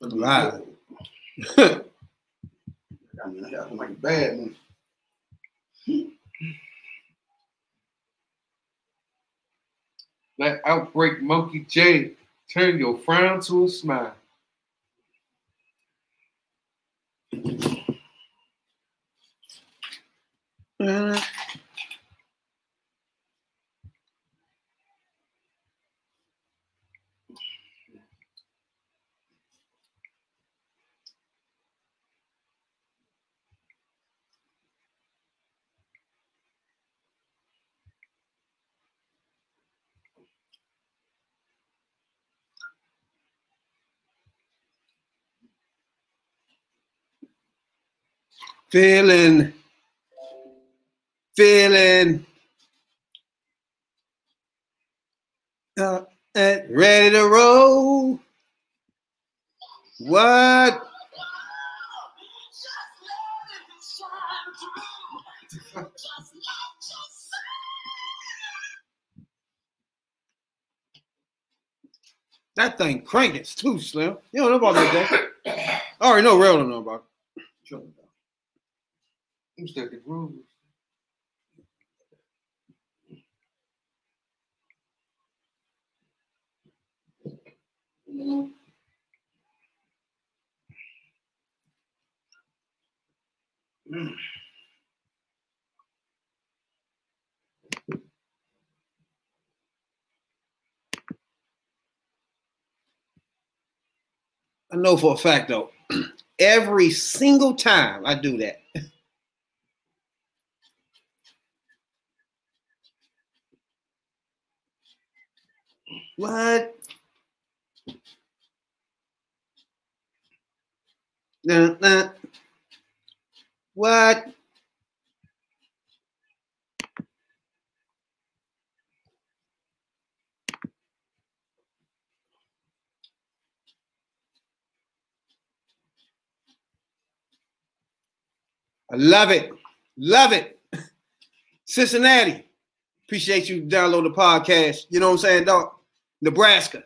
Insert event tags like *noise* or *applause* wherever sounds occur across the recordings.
Right. *laughs* I mean, I got like bad man. Let Outbreak Monkey J turn your frown to a smile. Uh, feeling, feeling, uh, and ready to roll. What? That thing cranking too slim. You don't know about that. I already know Rail don't know about it. Groove. I know for a fact though, *clears throat* every single time I do that, what? Nah, nah. What? I love it. Love it. Cincinnati. Appreciate you download the podcast. You know what I'm saying, dog? Nebraska.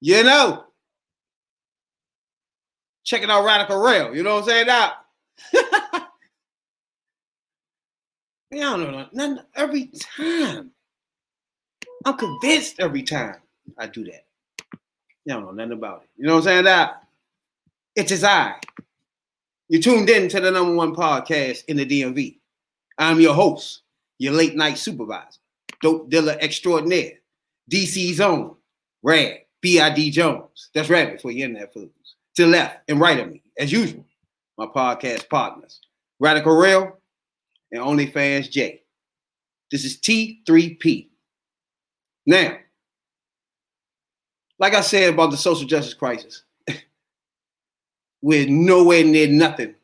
You know. Checking out Radical Rail. You know what I'm saying, dog? I don't know. None, every time. I'm convinced every time I do that. Don't know nothing about it. You know what I'm saying, dog? It's his eye. You tuned in to the number one podcast in the DMV. I'm your host, your late night supervisor, dope dealer extraordinaire, DC Zone, Rad, B.I.D. Jones. That's Rabbit for your internet foods. To left and right of me, as usual, my podcast partners, Radical Rail and OnlyFans J. This is T3P. Now, like I said about the social justice crisis, *laughs* we're nowhere near nothing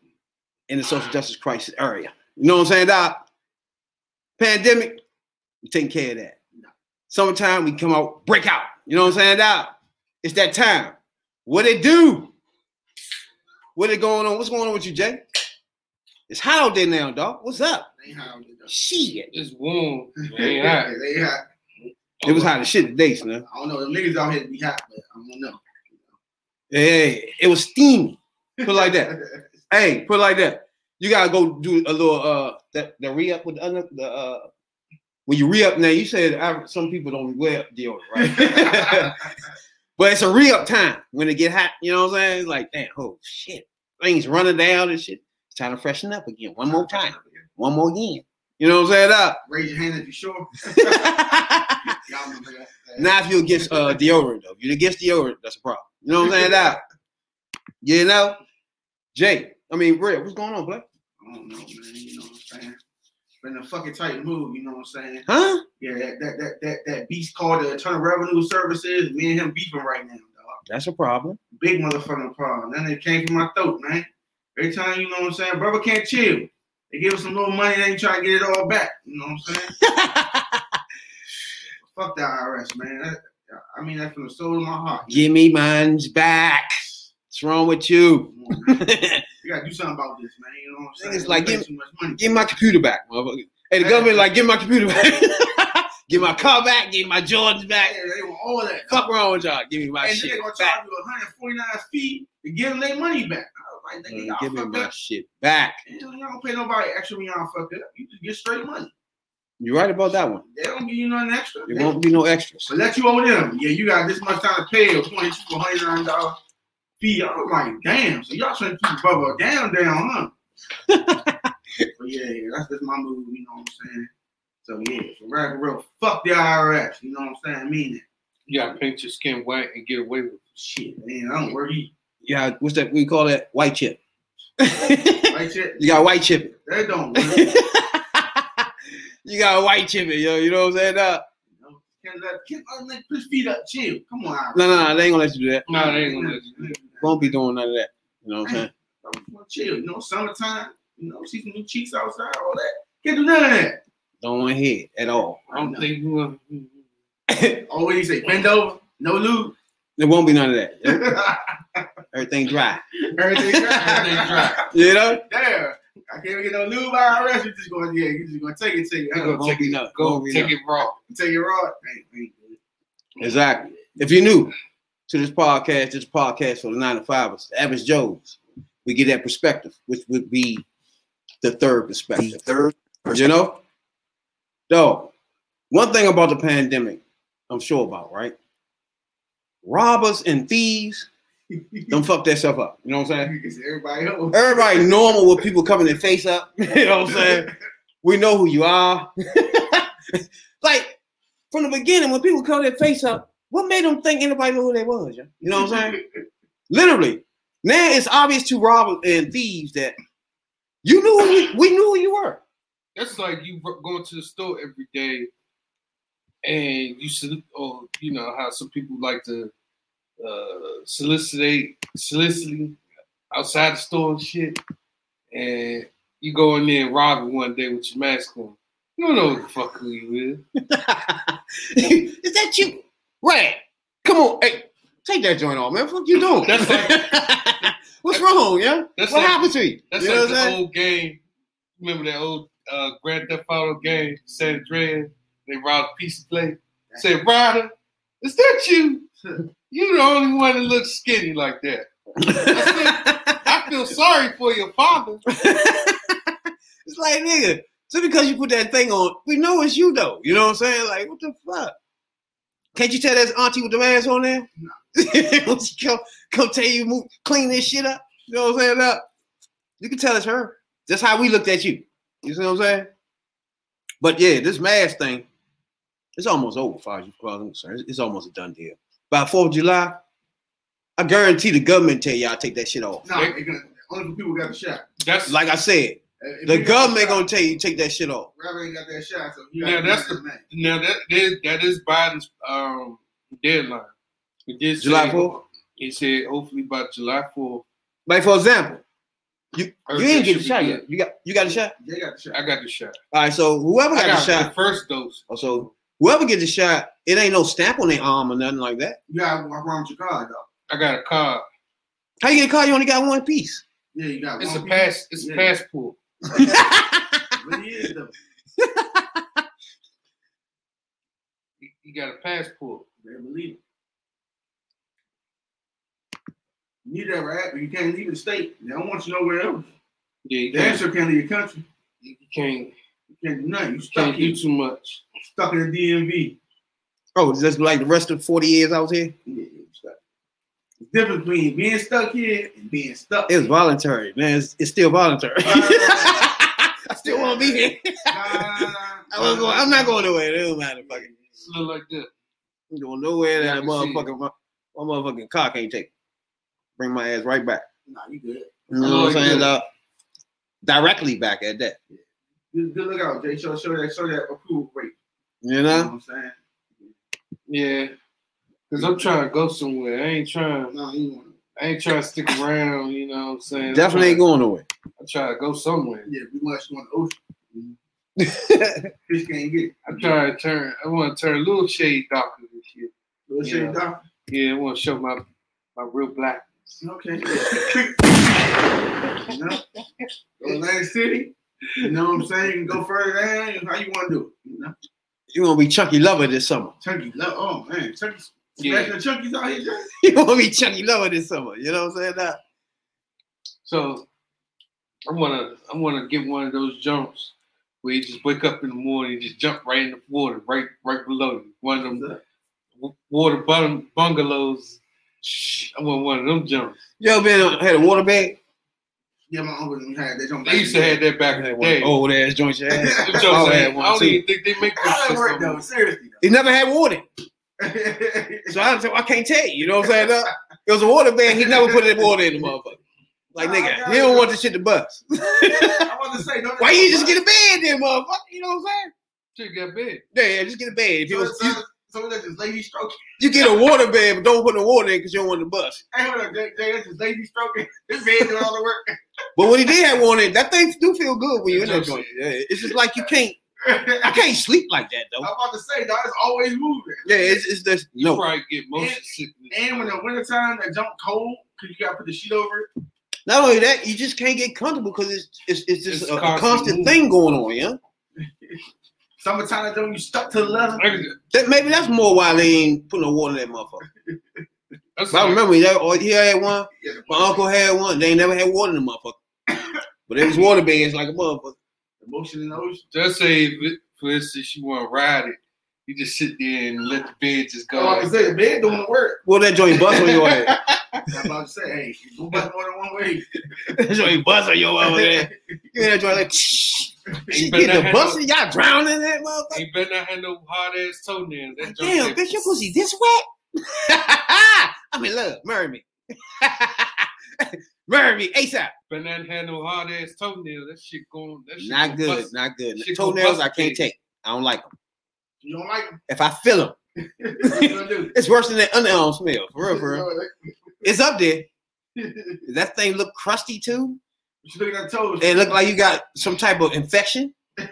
in the social justice crisis area. You know what I'm saying, Doc? Pandemic, we taking care of that. Summertime, we come out, break out. You know what I'm saying, Doc? It's that time. What it do? What it going on? What's going on with you, Jay? It's hot out there now, dog. What's up? They hot out there, though. Shit. It's warm. It ain't hot. They hot. It was hot as shit today, son. I don't know. The niggas out here be hot, but I don't know. Hey, it was steamy. Put it like that. *laughs* hey, put it like that. You gotta go do a little uh that the re-up with the under the uh when you re-up now, you said some people don't wear deodorant, right? *laughs* *laughs* but it's a re-up time when it get hot, you know what I'm saying? It's like, damn, oh shit. Things running down and shit. It's time to freshen up again. One more time. One more again. You know what I'm saying? Up. *laughs* Raise your hand if you're sure. Y'all remember that. Now, if you're against uh, deodorant, though, if you're against deodorant, that's a problem. You know what I'm saying? Out. You know, Jay. I mean, Red, what's going on, Blake? I don't know, man. You know what I'm saying? Been a fucking tight move. You know what I'm saying? Huh? Yeah, that that that that, that beast called the Internal Revenue Services. Me and him beefing right now, dog. That's a problem. Big motherfucking problem. Then it came from my throat, man. Every time, you know what I'm saying? Brother can't chill. They give us some little money, then they try to get it all back. You know what I'm saying? *laughs* Fuck the IRS, man. That- I mean that from the soul of my heart. Give me mine's back. What's wrong with you? *laughs* You gotta do something about this, man. You know what I'm saying? Niggas like, give- too much money. give my computer back, motherfucker. Hey, the government like, give my computer back. *laughs* give my car back. Give my Jordans back. Yeah, they want all that. Fuck wrong with y'all. Give me my and shit they're gonna back. charge you 149 fee to give them their money back. Like, nigga, y'all Give me my up. shit back. Man, y'all don't pay nobody extra when y'all fuck it up. You just get straight money. You're right about that one. They don't give you nothing extra. There won't be no extras. But let you owe them. Yeah, you got this much time to pay a twenty two hundred nine dollar fee. I was like, damn. So y'all trying to keep Bubba down, down, huh? *laughs* but yeah, yeah, that's just my move. You know what I'm saying? So yeah, for real, real, fuck the IRS. You know what I'm saying? I mean it. You gotta paint your skin white and get away with it. Shit, man, I don't worry. Yeah, what's that? We call that white chip. Like shit, *laughs* you got white chipping. that don't work. *laughs* you got white chip, yo. You know what I'm saying? Uh, Can't let, can't let, put his feet up, chill. Come on, IRS. no, no, no, they ain't gonna let you do that. No, they ain't gonna let you. Won't be doing none of that. You know what I'm saying? Chill. You know, summertime. You know, see some new cheeks outside, all that. Can't do none of that. Don't want to hear it at all. I don't think you want. *laughs* Always say bend over, no lube. There won't be none of that. *laughs* Everything dry. Everything dry. Everything dry. *laughs* You know? There. I can't get no lube IRS. You're just going, yeah, you're just gonna take it take it. Gonna Won't be nothing. Go take it raw. Take it raw. Ain't, ain't good. Exactly. If you're new to this podcast, this podcast for the nine to fivers, the average Joes, we get that perspective, which would be the third perspective. third You know? So, one thing about the pandemic, I'm sure about, right? Robbers and thieves, don't fuck that stuff up. You know what I'm saying? Because everybody else. Everybody normal with people coming their face up. *laughs* You know what I'm saying? We know who you are. *laughs* like from the beginning, when people come their face up, what made them think anybody knew who they was? You know what I'm saying? Literally. Now it's obvious to robbers and thieves that you knew who we, we knew who you were. That's like you going to the store every day, and you should, or you know how some people like to uh, solicit, soliciting outside the store and shit, and you go in there and rob it one day with your mask on. You don't know who the fuck who you is. *laughs* is that you? Right. Come on. Hey, take that joint off, man. What you doing? That's like- *laughs* What's wrong, yeah? That's what like- happened to you? That's you like the saying? old game. Remember that old uh, Grand Theft Auto game, San Andreas? They robbed a piece of plate. Said, Ryder, is that you? You're the only one that looks skinny like that. I feel sorry for your father. *laughs* it's like, nigga, just because you put that thing on, we know it's you though. You know what I'm saying? Like, what the fuck? Can't you tell that's auntie with the mask on there? No. *laughs* come, come tell you move, clean this shit up. You know what I'm saying? Up. You can tell it's her. That's how we looked at you. You see what I'm saying? But yeah, this mask thing, it's almost over, as far as you far as concerned. It's, it's almost a done deal. By 4th of July, I guarantee the government tell y'all take that shit off. No, they only for people got the shot. That's Like I said, If the government shot, gonna tell you take that shit off. Robert ain't got that shot, so you that's the- man. now that that, that is Biden's um, deadline. He did July say- 4th? He said hopefully by July 4th. Like for example, you Or you didn't get the shot be yet. You got you got the shot. They got the shot. I got the shot. All right, so whoever got, got the the shot, first dose. oh, so whoever get the shot, it ain't no stamp on their arm or nothing like that. You gotta walk your card though. I got a card. How you get a car? You only got one piece. Yeah, you got It's a one pass. It's a passport. Piece. But it is though. You- You got a passport. Better believe it. You need that right, but you can't leave the state. They don't want you nowhere else. Yeah, you The can't. answer can't leave your country. You can't. You can't do nothing. You stuck Can't here. do too much. stuck in the DMV. oh, just like the rest of forty years I was here. Yeah, you stuck. The difference between being stuck here and being stuck. It was voluntary, man. It's, it's still voluntary. *laughs* I still want to be here. Nah, nah, nah, *laughs* I was going, I'm not going nowhere. It don't matter. Fuck it. It's a little like that. I'm going nowhere that Yeah, I a can see motherfucking my, my motherfucking car can't take. Bring my ass right back. Nah, you good. You know what I'm saying? Uh, directly back at that. Good, good look out, Jay. Show, show that, show that approval rate. You You know know? what I'm saying? Yeah. Cause I'm trying to go somewhere. I ain't trying. No, you want I ain't trying to stick around. You know what I'm saying? I'm Definitely ain't going nowhere. I try to go somewhere. Yeah, we must go in the ocean. *laughs* Fish can't get it. I try to turn. I want to turn a little shade darker this year. Little Yeah. shade down. Yeah, I want to show my my real blackness. Okay. you *laughs* know? Atlantic City. You know what I'm saying? You can go further down. How you want to do it? You know? You're gonna be Chucky Lover this summer. Turkey. Love, oh man, turkey. Yeah. Smashing the chunkies out here, Jay? *laughs* you want to be chunky lower this summer. You know what I'm saying? Now, So I wanna I wanna get one of those jumps where you just wake up in the morning and just jump right in the water, right right below you. One of them water bung- bungalows. Shh, I want one of them jumps. Yo, man, been on- had a water bag? Yeah, my uncle had that. Jump. They used to have that back in the day. old ass joint you had. Them I had- had I don't too. even think they make those How that shits work no though? more. Seriously He never had water. So I, so I can't tell you. You know what I'm saying? Uh, It was a water bag. He never put any water in the motherfucker. Like, nigga, he don't want the shit to bust. *laughs* I want to say, Why you just get a bed then, motherfucker? You know what I'm saying? Shit got bed. Yeah, yeah, just get a bed. If it was, so, you, so that's just lazy stroking. you get a water bed, but don't put the water in because you don't want to bust. Hey, hold on, Jay, Jay, that's just lazy stroking. *laughs* This man doing all the work. But when he did have water in, that thing do feel good when you're in that joint. Yeah, it's just like you can't, I can't sleep like that though. I'm about to say, dog, it's always moving. Yeah, it's, it's just You no. probably get motion And- sickness. And when the wintertime, that jump cold, because you got to put the sheet over it. Not only that, you just can't get comfortable because it's it's, it's just It's a, a constant constant thing going on. Yeah, *laughs* Summertime, that jump, you stuck to the leather. that maybe that's more why they ain't put no water in that motherfucker. But I remember that or oh, he had one, Yeah, my uncle had one. They ain't never had water in the motherfucker. *coughs* But it was water beds like a motherfucker. The motion in the ocean. Just say, for instance, you want to ride it, you just sit there and let the bed just go. I'm about to say, the bed doing the work. Well, that joint bust on your head. *laughs* I'm about to say, hey, go back more than one way. *laughs* that joint bust on your over there. *laughs* You hear that joint like, shh. She get the have busting, y'all drowning in that motherfucker. Ain't better not have no hard ass toenails. That Damn, said- bitch, your pussy this wet? I'm in love. Marry me. Marry me ASAP. Not have no hard ass toenails. That shit going. That shit Not good. Not good. Shit gonna Toenails I can't take. I don't like them. You don't like them? If I feel them, what you gonna do? it's worse than that underarm smell. For real, for real. *laughs* It's up there. *laughs* that thing look crusty too? look at that toes. It look like you got some type of infection. *laughs* you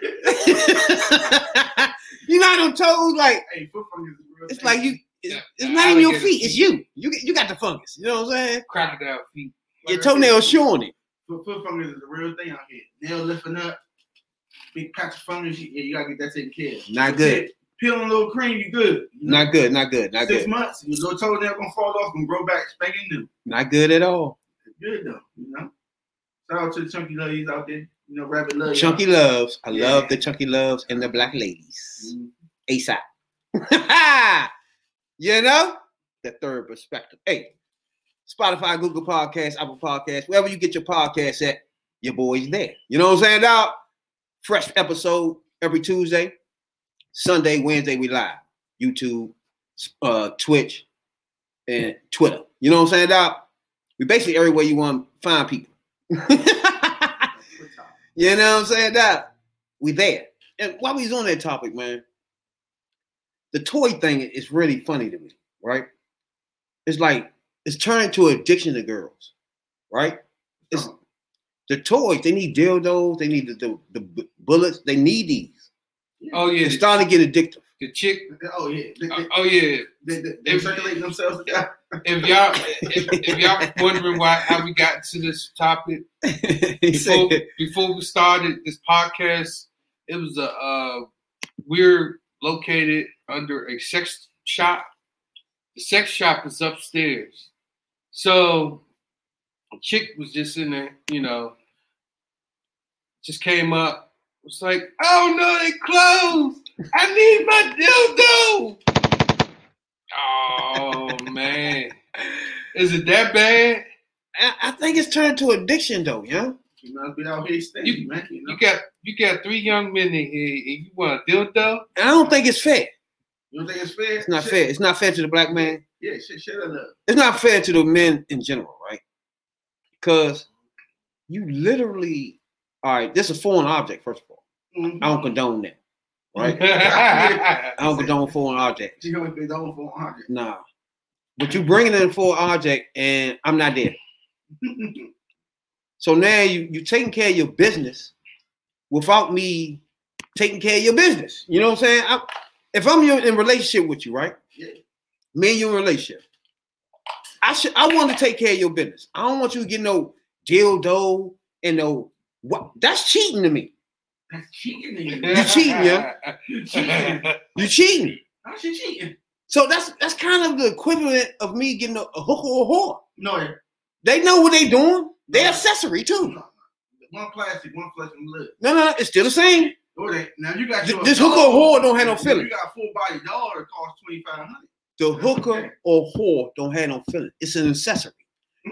know them toes like Hey, foot fungus is real. it's like you. It's, Yeah, it's not even your feet. It's you. You you got the fungus. You know what I'm saying? crocodile feet. Your Like said, toenails showing it. Foot, foot fungus is a real thing out here. Nail lifting up, big patch of fungus. You, yeah, you gotta get that taken care of. Not good. Peeling a little cream, you good. You know, Not good. Not good. Not Six good. months, your little toenail gonna fall off and grow back spanking new. Not good at all. It's good though, you know. Shout out to the chunky ladies out there. You know, rabbit love. y'all. Chunky loves. I Yeah. love the chunky loves and the black ladies. Mhm. ASAP. *laughs* you know? The third perspective. Hey, Spotify, Google Podcasts, Apple Podcasts, wherever you get your podcast at, your boy's there. You know what I'm saying, dog? Fresh episode every Tuesday. Sunday, Wednesday, we live. YouTube, uh, Twitch, and Twitter. You know what I'm saying, dog? We basically everywhere you want to find people. *laughs* You know what I'm saying? That we there. And while we was on that topic, man, the toy thing is really funny to me, right? It's like it's turning to addiction to girls, right? It's the toys. They need dildos. They need the, the, the bullets. They need these. Oh yeah, It's starting to get addictive. the chick. Oh yeah, they, Oh, they, oh yeah. they, they, they circulate themselves. Yeah. *laughs* If y'all, if, if y'all *laughs* wondering why how we got to this topic, *laughs* he before, said, before we started this podcast, it was a uh, we're located under a sex shop. The sex shop is upstairs, so chick was just in there, you know, just came up. Was like, oh no, they closed. I need my dildo. Oh man, is it that bad? I, I think it's turned to addiction, though. Yeah. You must be out here stingy, You- man. You know? You got you got three young men in here, and you want a dildo? I don't think it's fair. You don't think it's fair? It's not Shit. fair. It's not fair to the black man. Yeah, shit, shit, love. it's not fair to the men in general, right? Because you literally, all right, this is a foreign object, first of all. Mhm. I don't condone that, right? *laughs* I don't condone foreign objects. You gonna be on for 100. Nah. But you bringing in a foreign object and I'm not there. *laughs* So now you you taking care of your business without me taking care of your business. You know what I'm saying? I, if I'm in relationship with you, right? Yeah. Me and you in relationship. I should I want to take care of your business. I don't want you to get no dildo and no what that's cheating to me. That's cheating. to You cheating, yeah? You cheating. *laughs* You cheating. How's she cheating? So that's that's kind of the equivalent of me getting a, a hooker or a whore. No, They know what they doing. They accessory too. One plastic, one flesh and blood. No, no, it's still the same. No, they, now you got your this hooker or whore don't have no feeling. You got a full body dog that costs twenty five hundred. The hooker or whore don't have no feeling. It's an accessory.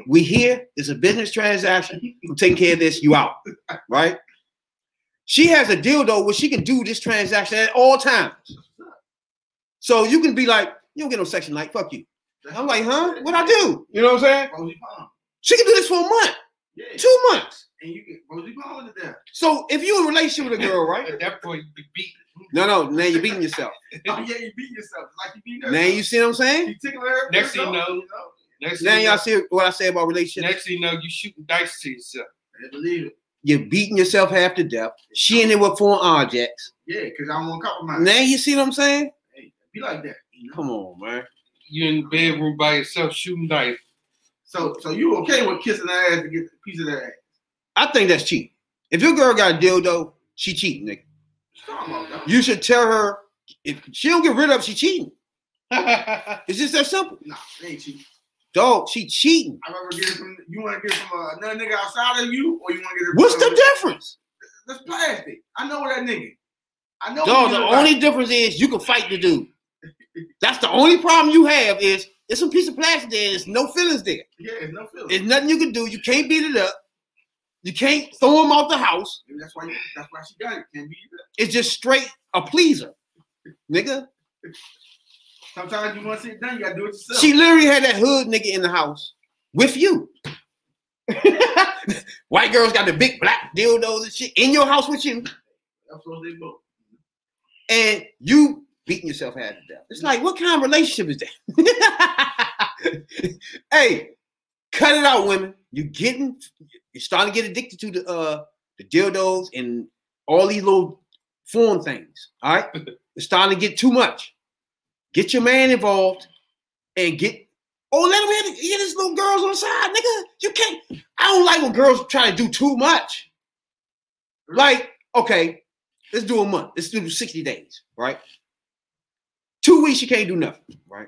We here. It's a business transaction. *laughs* I'm taking care of this. You out, right? She has a deal though where she can do this transaction at all times. So you can be like, you don't get no section like fuck you. I'm like, huh? What I do? You know what I'm saying? Oh, she can do this for a month, Yeah. two months. And you get Rosie Palm to death. So if you're in a relationship with a girl, right? *laughs* At that point, you be beat. No, no. Now you're beating yourself. *laughs* Oh yeah, you beat yourself like you beat Now you see what I'm saying? You tickle her. Next thing you know- Next Now y'all you see what I say about relationships. next thing you know, you shooting dice to yourself. I believe it. You're beating yourself half to death. She in there with foreign objects. Yeah, because I don't want to compromise. Now you see what I'm saying? Hey, be like that. You know? Come on, man. You in the bedroom by yourself shooting dice. So, so you okay with kissing her ass to get a piece of that ass? I think that's cheating. If your girl got a dildo, she cheating, nigga. Talk about that. You should tell her if she don't get rid of, it, she cheating. *laughs* It's just that simple. Nah, ain't cheap. Dog, she cheating. I rather get it from you want to get from uh, another nigga outside of you, or you want to get? What's the difference? That's plastic. I know that nigga. I know. Dog, the only difference is you can fight the dude. That's the only problem you have is there's some piece of plastic there. There's no feelings there. yeah, it's no feeling. There's nothing you can do. You can't beat it up. You can't throw him out the house. Maybe that's why. That's why she got it. Can't be. It's just straight a pleaser, nigga. Sometimes you want to see it done, you gotta do it yourself. She literally had that hood nigga in the house with you. *laughs* White girls got the big black dildos and shit in your house with you, That's what they both. and you beating yourself half to death. It's like, what kind of relationship is that? *laughs* hey, cut it out, women. You getting, you're starting to get addicted to the uh the dildos and all these little foreign things. All right, *laughs* it's starting to get too much. Get your man involved and get. Oh, let him get his little girls on the side, nigga. You can't. I don't like when girls try to do too much. Like, okay, let's do a month. Let's do 60 days, right? Two weeks, she can't do nothing, right?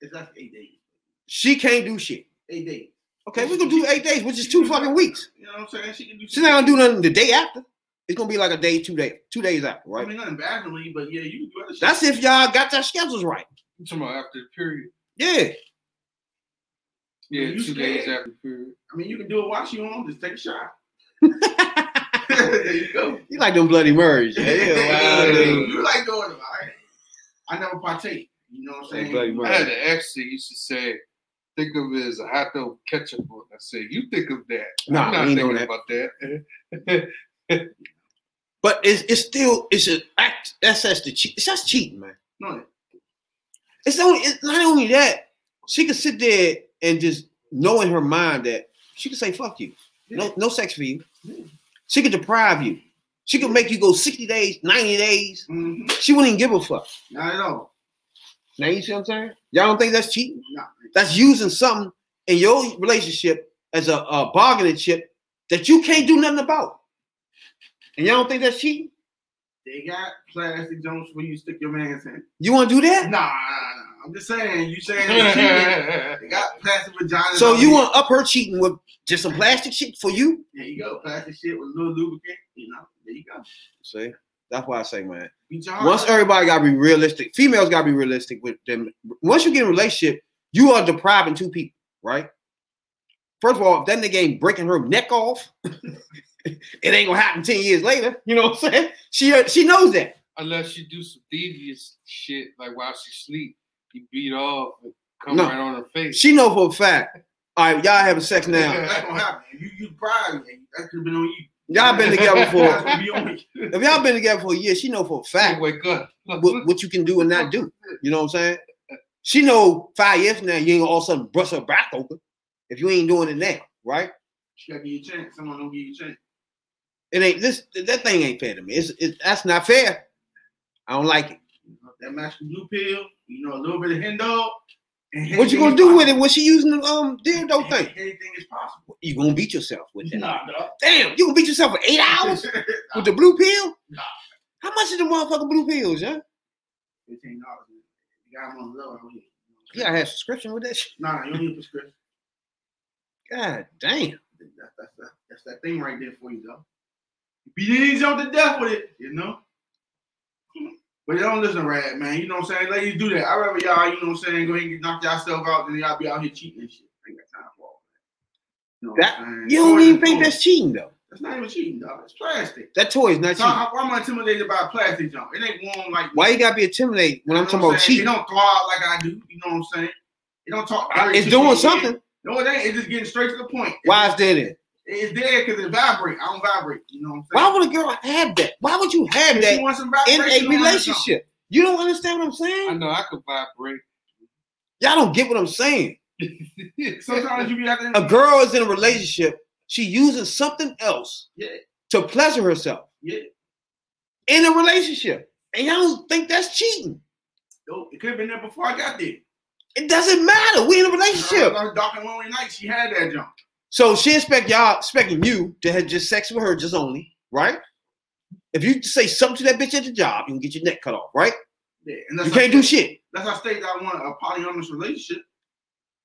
It's not eight days. She can't do shit. Eight days. Okay, we're gonna do eight days, which is two fucking weeks. You know what I'm saying? She can do. She's not gonna do nothing the day after. It's gonna be like a day, two days, two days after, I mean, nothing bad to me, but yeah, you can do other shit. That's if y'all got your schedules right. You talking about after the period? Yeah. Yeah, You two days scared. after the period. I mean, you can do it while she on. Just take a shot. *laughs* there you go. you like them bloody Marys. Yeah, yeah, *laughs* wow, you like doing it, all right? I never partake. You know what I'm saying? bloody I had an ex that used to say, think of it as a hot dog ketchup on. I said, you think of that. No, I'm not ain't thinking doing about that. *laughs* But it's it's still it's an act. That's that's the cheat. It's just cheating, man. No, It's only it's not only that she could sit there and just know in her mind that she could say fuck you, no no sex for you. She could deprive you. She could make you go sixty days, ninety days. mm-hmm. She wouldn't even give a fuck. not at all. Now you see what I'm saying? Y'all don't think that's cheating? Nah. That's using something in your relationship as a, a bargaining chip that you can't do nothing about. And y'all don't think that's cheating? They got plastic joints where you stick your man's in. You want to do that? nah, nah. I'm just saying. You saying *laughs* they cheating. They got plastic vaginas. So you want up her cheating with just some plastic shit for you? There you go. Plastic shit with a little lubricant. You know, there you go. See, that's why I say, man. Beat your heart Once everybody gotta be realistic, females gotta be realistic with them. Once you get in a relationship, you are depriving two people, right? First of all, if that nigga ain't breaking her neck off, *laughs* it ain't gonna happen 10 years later. You know what I'm saying? She she knows that. Unless you do some devious shit, like while she sleep, you beat off and come No. right on her face. She know for a fact. All right, y'all having sex now. That's gonna happen. You you pride. That could have been on you. Y'all been together *laughs* for gonna be on you. if y'all been together for a year, she know for a fact wake up. what, what you can do and not do. You know what I'm saying? She know five years from now you ain't all of a sudden brush her back open if you ain't doing it now, right? She gotta give you a chance. Someone don't give you a chance. It ain't this that thing ain't fair to me. It's it, that's not fair. I don't like it. That match the blue pill. You know, a little bit of hen dog. And What you gonna do with it possible. when she using the um dildo thing? Anything is possible. You gonna beat yourself with that? Nah. Damn, you gonna beat yourself for eight hours *laughs* Nah, with the blue pill? Nah. How much is the motherfucking blue pills, yeah? Fifteen dollars. got them on the low out here. You gotta have subscription with that shit. Nah, you don't need a prescription. God damn. That's, that's, that, that's that thing right there for you, though. You beat jump to death with it, you know? *laughs* But you don't listen to Rad, man. You know what I'm saying? Ladies do that. I rather y'all, you know what I'm saying, go ahead and knock yourself out than y'all be out here cheating and shit. I ain't got time for all that. You, know That- I'm? You don't even think that's cheating though. That's not even cheating, dog. It's plastic. That toy is not So cheating. how, why am I intimidated by a plastic jump? It ain't warm like Why you gotta be intimidated when I'm talking about cheating? It don't throw out like I do. You know what I'm saying? It don't talk. It's doing me. something. No, it ain't. It's just getting straight to the point. Why is that in? It's there because it vibrate. I don't vibrate. You know what I'm saying? Why would a girl have that? Why would you have If she that some in a on her relationship? You don't understand what I'm saying? I saying? know I could vibrate. Y'all don't get what I'm saying. *laughs* Sometimes you be out there. A girl is in a relationship. She using something else Yeah, to pleasure herself yeah. in a relationship, and y'all don't think that's cheating. Yo, it could have been there before I got there. It doesn't matter. We in a relationship. On dark and lonely night, she had that jump. So she expect y'all expecting you to have just sex with her just only, right? If you say something to that bitch at the job, you can get your neck cut off, right? Yeah, and You that's can't do shit. That's how I state that I want a polyamorous relationship.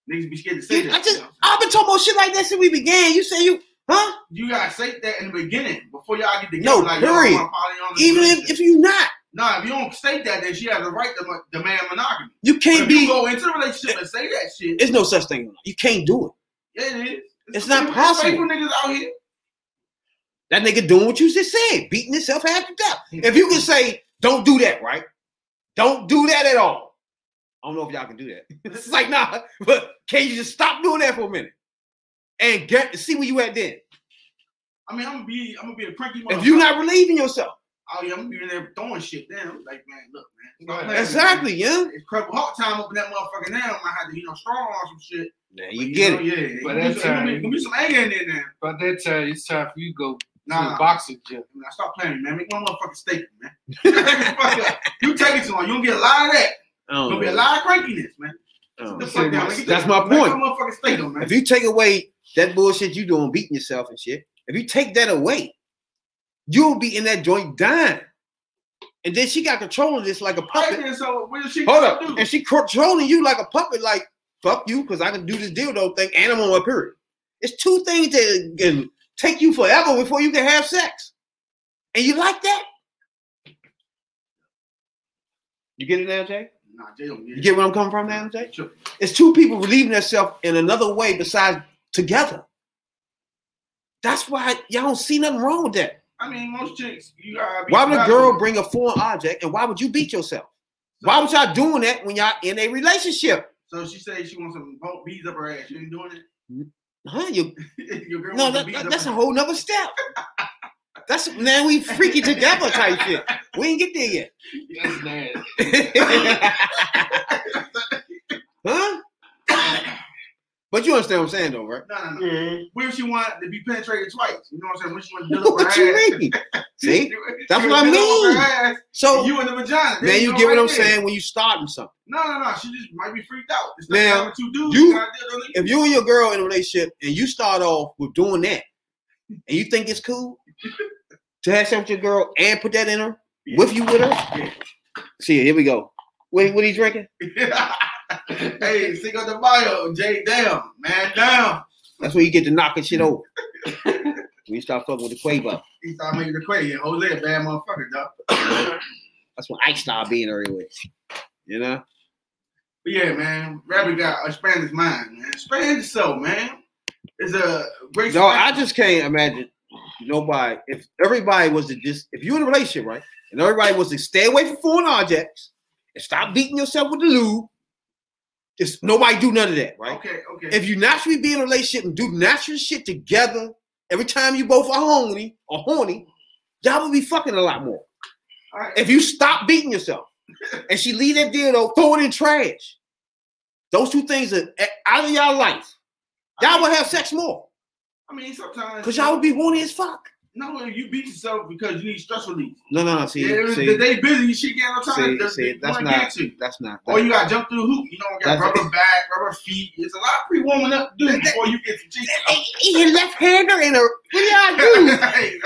Niggas be scared to say that. I just? I've been talking about shit like that since we began. You say you, huh? You gotta say that in the beginning before y'all get together. No, like, period. want a polyamorous Even if, if you not, Nah, if you don't state that, then she has the right to demand monogamy. you can't if you be. go into the relationship and say that shit, There's no such thing. You can't do it. yeah, it is. It's not possible. Niggas out here. That nigga doing what you just said, beating himself half to death. If you can say, don't do that, right? Don't do that at all. I don't know if y'all can do that. *laughs* it's like, nah, *laughs* but can you just stop doing that for a minute? And get see where you at then. I mean, I'm gonna be, I'm gonna be a cranky. If you're not relieving yourself. Oh yeah, I'm gonna be in there throwing shit down. Like, man, look, man, stop Right. playing with me, Exactly, man. yeah. It's Credible Hawk time up in that motherfucker now. I might have to, you know, strong on some shit. Now But, you get know, it. Yeah, But Gonna be that's some- gonna be, how- gonna be some anger in there now. By that time, it's time for you to go to the boxing gym. Now stop playing, man. Make my motherfucking steak, man. *laughs* You take it too long. You don't get a lot of that. I don't Gonna be a lot of crankiness, man. I don't The fuck down. Make That's my point. my motherfucking steak, man. If you take away that bullshit you doing, beating yourself and shit, if you take that away, you'll be in that joint dying. And then she got control of this like a puppet. so Hold up. do? And she controlling you like a puppet, like, fuck you, because I can do this dildo thing and I'm on my period. It's two things that can take you forever before you can have sex. And you like that? You get it now, Jay? Nah, Jay don't get You get where I'm coming from now, Jay? Sure. It's two people relieving themselves in another way besides together. That's why y'all don't see nothing wrong with that. I mean, most chicks, you gotta be Why would a girl bring a foreign object and why would you beat yourself? Why would y'all doing that when y'all in a relationship? So she says she wants some beads up her ass. You ain't doing it? Huh? You? *laughs* Your girl no, that, that- that's a whole nother step. *laughs* That's man, we freaky together type shit. We ain't get there yet. That's nasty. *laughs* huh? But you understand what I'm saying though, right? No, no, no. Mm-hmm. What if she want to be penetrated twice? You know what I'm saying? When she want to build up her what ass. you mean? *laughs* See? That's what I mean. ass, So you in the vagina. There now you go get what I'm there. saying when you starting something. No, no, no. She just might be freaked out. It's Now, two dudes. you- got a dildo in If you and your girl in a relationship and you start off with doing that, and you think it's cool *laughs* to have sex with your girl and put that in her with you with her, Yeah. see, here we go. What, what he drinking? *laughs* *coughs* hey, up the bio, Jay. Down, man, down. That's where you get to knocking shit over. when you start fucking with the Cuervo. He started making the. Yeah, Jose, a bad motherfucker, dog. *coughs* That's when Ike started being everywhere. You know? But yeah, man, Rabbit got expand his mind, man. Expand yourself, man. It's a great. No, I just can't imagine nobody. If everybody was to just, if you're in a relationship, right, and everybody was to stay away from foreign objects and stop beating yourself with the lube, just nobody do none of that, right? Okay, okay. If you naturally be in a relationship and do natural shit together, every time you both are horny or horny, y'all will be fucking a lot more. Right. If you stop beating yourself *laughs* and she leave that dildo, throw it in trash. Those two things are eh, out of y'all life. Y'all will have sex more I mean, sometimes because y'all would be horny as fuck. No, you beat yourself because you need stress relief. No, no, no. See, yeah, it was- see, the day busy, she get on time. see, to, see, that's wanna not. Get to. That's not. Or you got to jump through the hoop. You know, got That's- rubber back, rubber feet. It's a lot of pre warming up to do before you get to cheat. He left hander and a what do y'all do? *laughs* hey,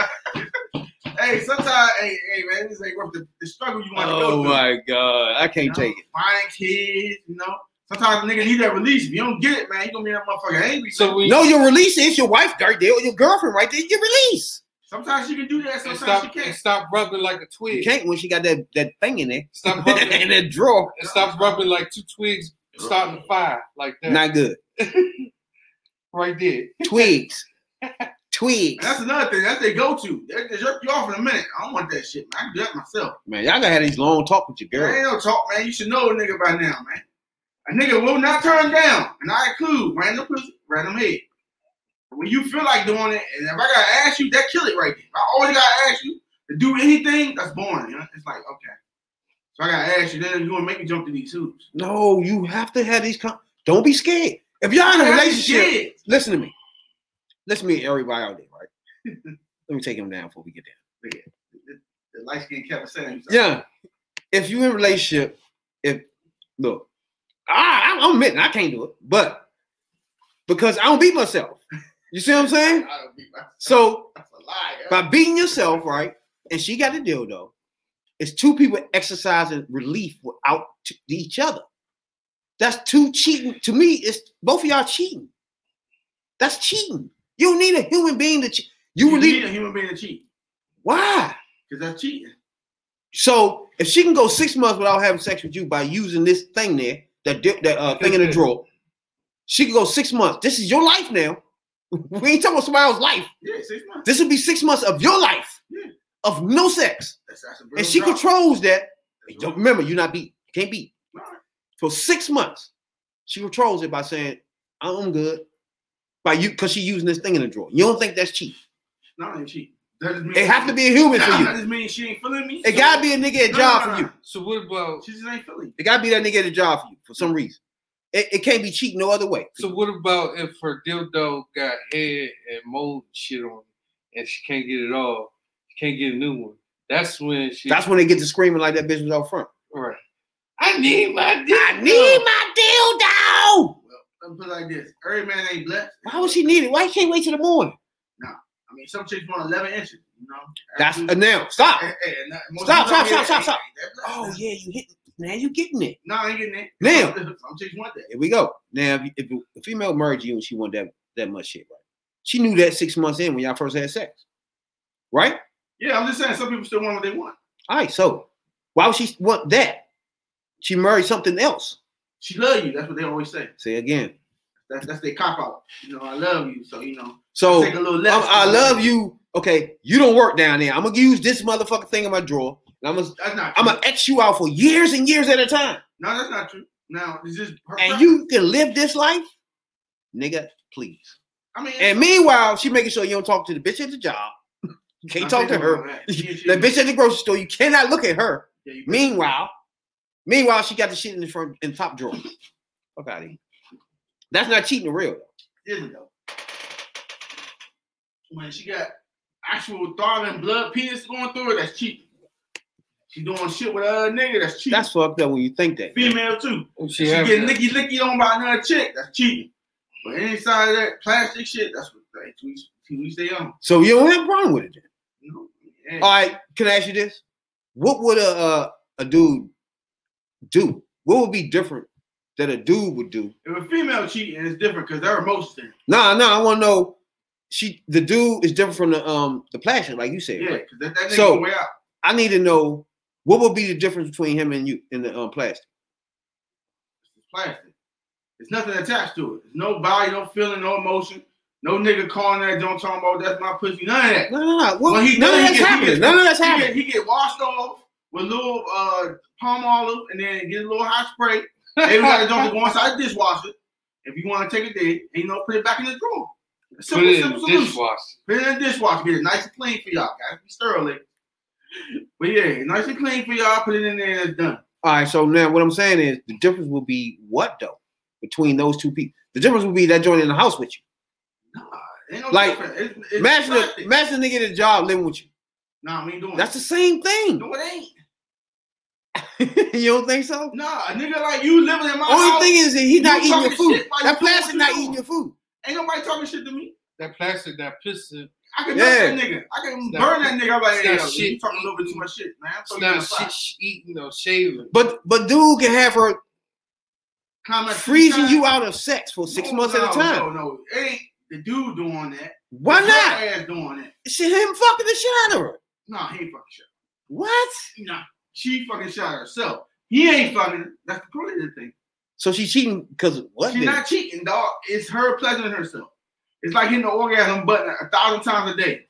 *laughs* hey, sometimes, hey, hey, man, this ain't worth the, the struggle you want to go Oh my god, I can't You know, take it. Finding kids, you know. Sometimes a nigga need that release. If you don't get it, man, you gonna be that motherfucker angry. So man. we No, your release is your wife right there, or your girlfriend right there. Your release. Sometimes she can do that, and sometimes stop she can't. stop rubbing like a You twig. can't when she got that that thing in there. Stop *laughs* rubbing in that drawer. and stop rubbing like two twigs starting to fire like that. Not good. *laughs* right there. *laughs* Twigs. Twigs. That's another thing. That's they go to. They, they jerk you off in a minute. I don't want that shit, man. I can do that myself. Man, y'all gotta have these long talk with your There girl. ain't no talk, man. You should know a nigga by now, man. A nigga will not turn down. And I include random pussy, random head. When you feel like doing it, and if I gotta ask you, that kill it right there. If I always gotta ask you to do anything, that's boring. You know? It's like, okay. So I gotta ask you, then you wanna make me jump to these hoops. No, you have to have these. Com- Don't be scared. If y'all in a relationship, listen to me. Listen to me, everybody out there, right? *laughs* Let me take him down before we get there. The light skinned Kevin Samuels. Yeah. If you in a relationship, if look, I, I'm admitting I can't do it, but because I don't beat myself. You see what I'm saying? I don't beat myself. So That's a lie. by beating yourself, right, and she got the dildo, it's two people exercising relief without t- each other. That's two cheating. To me, it's both of y'all cheating. That's cheating. You don't need a human being to cheat. You You relieve. need a human being to cheat. Why? Because that's cheating. So if she can go six months without having sex with you by using this thing there, that di- that uh, thing in the drawer, she can go six months. This is your life now. We ain't talking about somebody else's life. Yeah, six months. This would be six months of your life Yeah. of no sex, That's, that's and she drop. controls that. That's Don't remember, you're not beat. You can't beat. All right. For six months, she controls it by saying, oh, "I'm good." By you, because she using this thing in the drawer. You don't think that's cheap? No, I ain't cheating. That just means It have to be a human for you. That just means she ain't feeling me. It gotta be a nigga at No, job no, for no, you. So what about She just ain't feeling me. It gotta be that nigga at a job for you for some mm. reason. It, it can't be cheap no other way. so what about if her dildo got hair and mold and shit on it and she can't get it off, she can't get a new one. That's when she That's when they get to screaming like that bitch was out front. right. I need my dildo. I need my dildo. Well, let me put it like this: every man ain't blessed. Why would she need it? Why can't wait till the morning? No, I mean, some chicks want 11 inches. You know. That's After- uh, now. Stop. Hey, hey, and that- most Stop, stop, stop, stop, ain't- ain't that Oh yeah, you hit. Now you getting it. No, I ain't getting it. Now. *laughs* some chicks want that. Here we go. Now, if, if a female married you and she want that that much shit, right? She knew that six months in when y'all first had sex, right? Yeah, I'm just saying. Some people still want what they want. All right. So why would she want that? She married something else. She love you. That's what they always say. Say again. That's that's their cop out. You know, I love you. So you know, So take a little less. I, I love you. Okay, you don't work down there. I'm gonna use this motherfucking thing in my drawer. And I'm gonna That's not. I'm gonna X you out for years and years at a time. No, that's not true. Now it's just. And preference. you can live this life, nigga. Please. I mean, And meanwhile, she making sure you don't talk to the bitch at the job. You can't talk to her. The bitch at the grocery store, you cannot look at her. Yeah, Meanwhile, meanwhile, she got the shit in the front in the top drawer. Fuck out of here. That's not cheating the real though. Isn't though. When she got actual throbbing blood penis going through her, that's cheating. She doing shit with other nigga, that's cheating. That's fucked up when you think that. female too. She, She have getting licky licky on by another chick, that's cheating. But inside of that plastic shit, that's what like, we, we stay on. So you don't have a problem with it. Then. Know? Yeah. All right, can I ask you this? What would a uh, a dude do? What would be different that a dude would do? If a female cheating, it's different because their emotions in it. Nah, nah, I want to know. She, the dude, is different from the um the plastic, like you said. Yeah, right? that, that nigga So- way out. I need to know what would be the difference between him and you in the um, plastic. It's plastic. There's nothing attached to it. There's no body, no feeling, no emotion. No nigga calling that, don't talk about that's my pussy. None of that. No, no, no. What, Well, he none of done, he that's get- he happening. get- None of that's He happening. get, he get washed off with a little uh, Palmolive and then get a little hot spray. Hey, we got to don't go inside the dishwasher. If you want to take it there, and you know, put it back in the drawer. Put Simple, in the solution. dishwasher. Put it in the dishwasher. Get it nice and clean for y'all. Guys, be sterling. But yeah, nice and clean for y'all. Put it in there and it's done. All right. So now what I'm saying is the difference will be what though between those two people. The difference will be that joint in the house with you. Nah, ain't no Like. It's, it's Imagine, plastic. a, imagine a nigga at a job living with you. Nah, we ain't doing That's the same thing. No, it ain't. *laughs* you don't think so? Nah, a nigga like you living in my Only house. thing is that he's not eating your food. shit while That plastic what not you eating your food. Ain't nobody talking shit to me. that plastic, that piston. I can Yeah. yeah. that nigga. I can It's not- burn that nigga. I'm like, it's hey, not yo, shit. you talking a little bit too much shit, man. I'm It's not about shit eating or shaving. But but dude can have her Comment freezing you out of sex for six No, months at a time. No, no, it ain't the dude doing that. Why It's not? Her ass doing it. She him fucking the shit out of her. No, he ain't fucking shit. What? Nah, she fucking shot herself. He ain't fucking. That's the crazy thing. So she cheating because what? She's not cheating, dog. It's her pleasuring herself. It's like hitting the orgasm button a thousand times a day.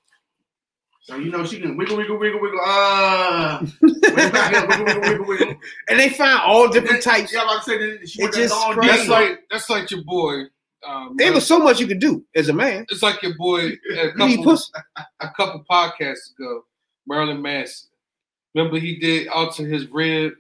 So you know she can wiggle, wiggle, wiggle, wiggle. Uh, wiggle, wiggle, wiggle, wiggle, wiggle. and they find all different types. Yeah, like I said, she It just long crazy. That's like that's like your boy. Um, There was so much you could do as a man. it's like your boy *laughs* a couple pussy. a couple podcasts ago, Marilyn Manson. Remember he did alter his rib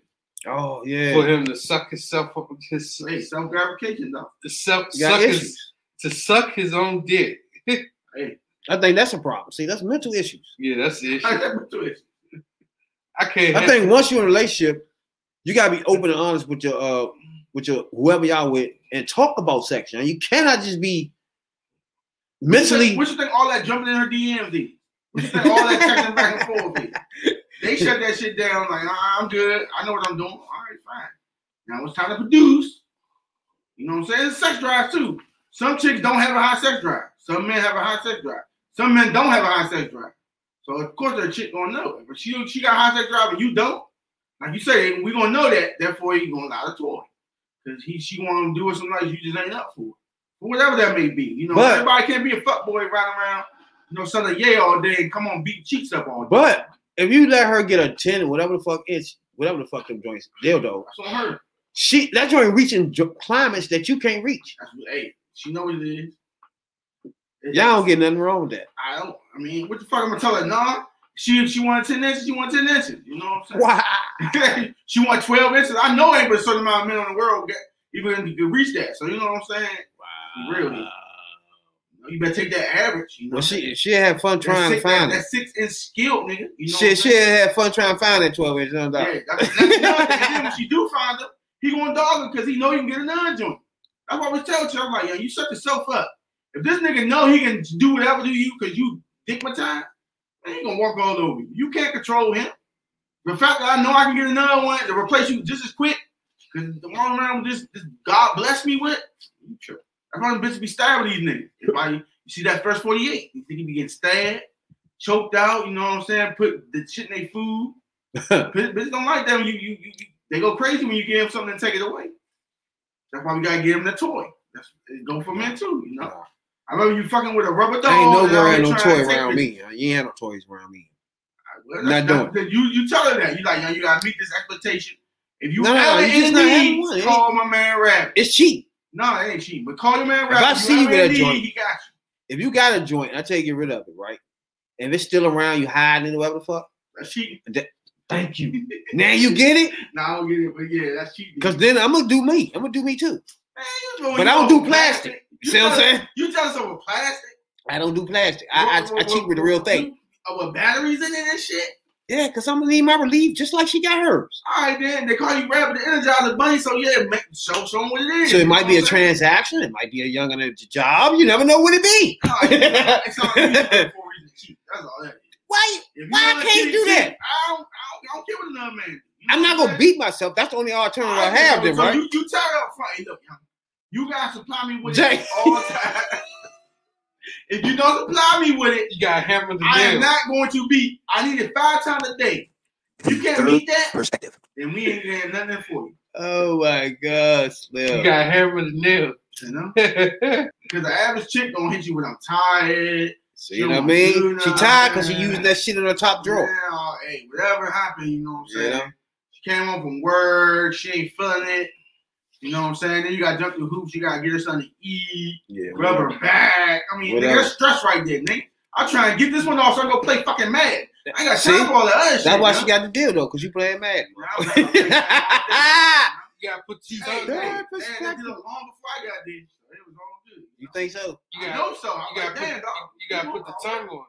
Oh yeah, for him to suck himself up with his Hey, self gratification, though. to suck, You suck his, issues. To suck his own dick. *laughs* Hey, I think that's a problem. See, that's mental issues. Yeah, that's the *laughs* issue. I never do it. I can't. I think once you're in a relationship, you gotta be open and honest with your uh with your whoever y'all with and talk about sex. And you cannot just be mentally. What you think all that jumping in her DMs? What you think all that texting back and forth? They shut that shit down like, "Ah, I'm good. I know what I'm doing. All right, fine. Now it's time to produce. You know what I'm saying? It's sex drive too. Some chicks don't have a high sex drive. Some men have a high sex drive. Some men don't have a high sex drive. So of course that chick gonna know. But she she got high sex drive and you don't. Like you say, we gonna know that. Therefore, you gonna allow the toy because he she want to do it some nights you just ain't up for. For whatever that may be. You know, But- everybody can't be a fuck boy running around, you know, selling yay all day and come on beat cheeks up all day. But if you let her get a ten or whatever the fuck is, whatever the fuck them joints, dildo, that's on her. she that joint reaching climates that you can't reach. That's what, hey, she know what it is. It's- Y'all don't get nothing wrong with that. I don't. I mean, what the fuck? I'm gonna tell her, nah. She she wanted ten inches. She wanted ten inches. You know what I'm saying? Why? *laughs* she want 12 inches. I know ain't but a certain amount of men in the world get even can reach that. So you know what I'm saying? Wow. Really? You better take that average. You know Well, she she had fun trying to find that, it. that six inch skill, nigga. You know She she had fun trying to find that twelve inch. No doubt. Yeah, that's, that's then when she do find her, he gonna dog her because he know he can get a non joint. That's why we tell you. I'm like, yo, you set yourself up. If this nigga know he can do whatever to you because you dick my time, man, he gonna walk all over you. You can't control him. The fact that I know I can get another one to replace you just as quick, because the one around this, this God bless me with, you trip. That's why the bitches be stabbing these niggas. If I, you see that first 48, you think he be getting stabbed, choked out, you know what I'm saying? Put the shit in their food. *laughs* Bitch, bitch don't like that when you, you, you, you- they go crazy when you give them something and take it away. That's why we gotta give them the toy. That's go for men too, you know. I remember you fucking with a rubber dog. ain't no girl had no toy to around me. You ain't had no toys around me. Well, Not that's- You you tell her that you like yo, you gotta meet this expectation. If you No, ever in need, one, call my man Rabbit. It's cheap. No, it ain't cheap. But call your man Rap. If. I see you with a joint- he got you. If you got a joint, I tell you get rid of it, right? If it's still around, you hiding it, whatever the fuck. That's cheating. Thank you. *laughs* now you get it, No, I don't get it, but yeah, that's cheating. because then I'm gonna do me. I'm gonna do me too. Man, But I don't do plastic. You See what I'm saying? You tell us over plastic. I don't do plastic. I I, I cheat with the real thing. Oh, with batteries in it and shit. Yeah, because I'm gonna need my relief just like she got hers. All right, then they call you Rabbit the Energizer Bunny, so yeah, make, show show them what it is. So it might be a what transaction. It might be a young and a job. You never know what it be. No, it's *laughs* it's not it's not for a reason to cheat. That's all that is. Why? You Why I can't cheat, do that? I don't, I don't, I don't care what another man. You know I'm not gonna beat myself. That's the only alternative All I have, then, so right? You, you tell her up front, hey, look, young, you gotta supply me with Jay. it all the time. *laughs* if you don't supply me with it, You got hammer the I am not going to beat. I need it five times a day. If you can't meet that, perspective. then we ain't getting nothing for you. Oh my God, You got hammer the nail. You know, *laughs* because the average chick gonna hit you when I'm tired. So you know what I mean? She tired because she using that shit in her top drawer. Yeah, hey, whatever happened, you know what I'm saying? Yeah. She came home from work, she ain't feeling it. You know what I'm saying? Then you gotta jump through hoops, you gotta get her something to eat, Yeah. rub her back. I mean, nigga, Whatever. that's stress right there, nigga. I'm trying to get this one off so I go play fucking mad. I got See? time for all that other shit. That's why yo. she got the deal though, because you playing mad. Yeah, I'm not gonna play mad. You gotta put these Hey, on hey, there. hey, Third did perspective. it long before I got there. So it was all good. You think so? You I got, know so. I'm you gotta like, put, damn, dog. you gotta put the tongue on.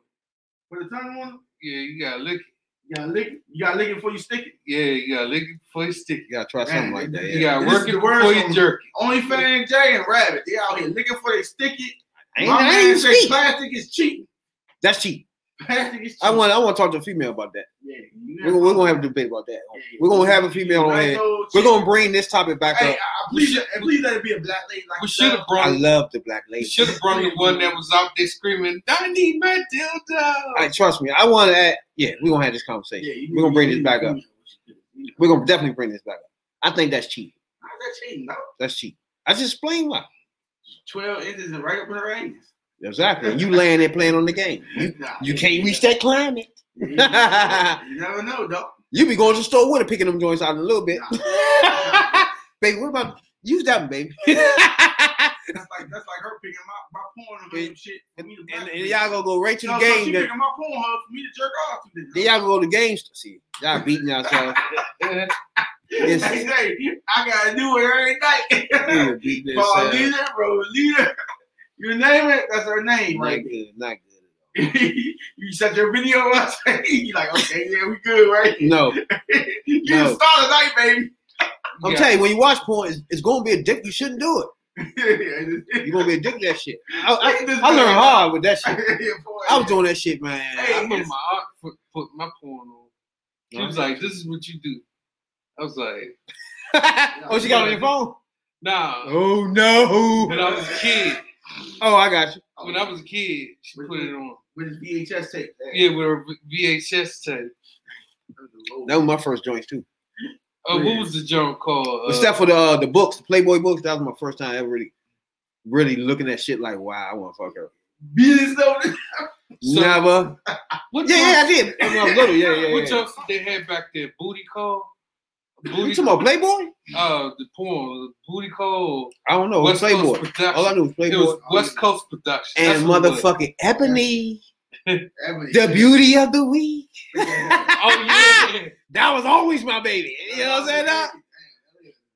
Put the tongue on it. Yeah, you gotta lick it. You gotta lick it. You gotta lick it before you stick it. Yeah, you gotta lick it before you stick it. You gotta try something like that. You Yeah. gotta This work it the worst before you jerk it. Only fan Jay and Rabbit. They out here licking before they stick it. I ain't, My ain't man even said plastic is cheap. That's cheap. Plastic is cheap. I want I want to talk to a female about that. Yeah, We're, gonna- we're gonna have a debate about that. Yeah, yeah. We're gonna have a female on Nice here. We're gonna bring this topic back Hey, up. I, please, let- please let it be a black lady. Like We should have said. I brought. love the black lady. should have brought the one that was out there screaming, "I need my dildo." I, trust me. I want to add. Yeah, we're gonna have this conversation. Yeah, you We're gonna bring you this back to up. you. We're gonna definitely bring this back up. I think that's cheap. How's that cheating, though? That's cheap. I just explained why. 12 inches and right up in her anus. Exactly. You laying there playing on the game. You Nah, you can't reach that climate. You, you never know, though. You be going to the store with it, picking them joints out a little bit. Nah. *laughs* baby, what about use that one, baby? *laughs* That's like that's like her picking my, my porn and And- shit to and, and y'all gonna go right to the no, so she game. then. picking my porn hub for me to jerk off to. Then Then y'all go to the game. See, y'all beating yourself. It's- say, I gotta do it every night. Yeah, beating Paul yourself. Leader, bro, Leader. You name it, that's her name, Not right? good. Not good. *laughs* you set your video up. *laughs* you like, okay, yeah, we good, right? No, *laughs* you No. start tonight, baby. I'm Yeah. telling you, when you watch porn, it's, it's gonna be a dick. You shouldn't do it. You're gonna be a dick to that shit. I, I, I learned hard with that shit. I was doing that shit, man. Hey, I remember my aunt put, put my porn on. She was like, "This is what you do." I was like, oh, she got on your phone? "Nah." Oh no. When I was a kid, Oh, I got you. when I was a kid, she put it on. with his VHS tape. Yeah, with her VHS tape. That was my first joints too. Oh, what was the junk called? Uh, Except for the uh, the books, the Playboy books. That was my first time ever really, really looking at shit like, wow, I want to fuck her. Beatings though. So- Never. what Yeah, yeah, I junks- did. When I was little, yeah, yeah, What yeah. did they have back there? Booty call. You Booty talking about Playboy? Uh, the porn, booty call. I don't know. It West Coast Playboy. All I knew was It Playboy was West Coast Production. and That's motherfucking Ebony, *laughs* Ebony. the beauty of the week. *laughs* Oh yeah. *laughs* That was always my baby. You know what I'm saying? Now?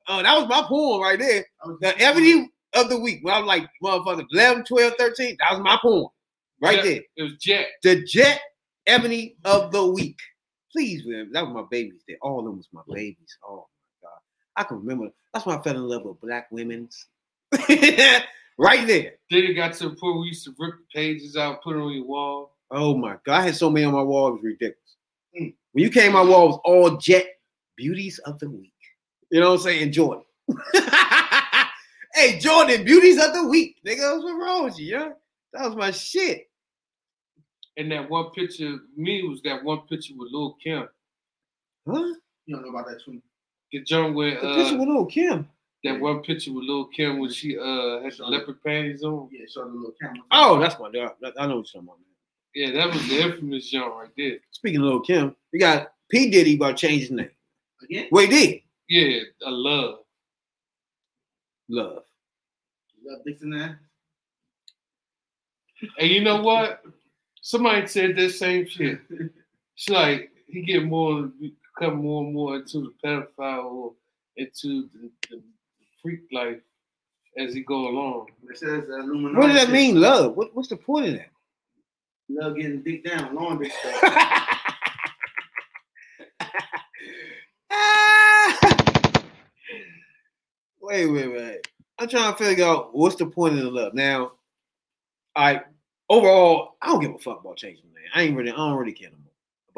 Oh, that was my poem right there. The Ebony of the week. When I was like, motherfucker, 11, 12, 13, that was my poem. Right Yeah. there. It was Jet. The Jet Ebony of the week. Please, man. That was my babies. They all of them was my babies. Oh my God. I can remember. That's why I fell in love with black women's. *laughs* right there. Then it got to the point where we used to rip the pages out, put it on your wall. Oh my God. I had so many on my wall, it was ridiculous. Mm. When you came, my wall was all jet beauties of the week. You know what I'm saying? Jordan. *laughs* hey, Jordan, beauties of the week. Nigga, what's wrong with you? Yeah? That was my shit. And that one picture, of me was that one picture with Lil Kim. Huh? You don't know about that too. The joint with The picture uh, with Lil Kim. that one picture with Lil Kim when she uh had the leopard panties on. Yeah, show the little camera. Oh, that's my dog. I know what you're talking about. Man. Yeah, that was the infamous joint right there. Speaking of Lil Kim, you got P. Diddy about changing change his name. Again, Wait, did Yeah, I love. love. You love Dixon there. And you know what? Somebody said that same shit. It's like he get more become more and more into the pedophile or into the, the freak life as he go along. It says uh, Illuminati. What does that mean, love? What, what's the point of that? Love getting dick down, long *laughs* dick stuff. wait, wait, wait. I'm trying to figure out what's the point of the love. Now, I overall, I don't give a fuck about changing the name. I ain't really, I don't really care no more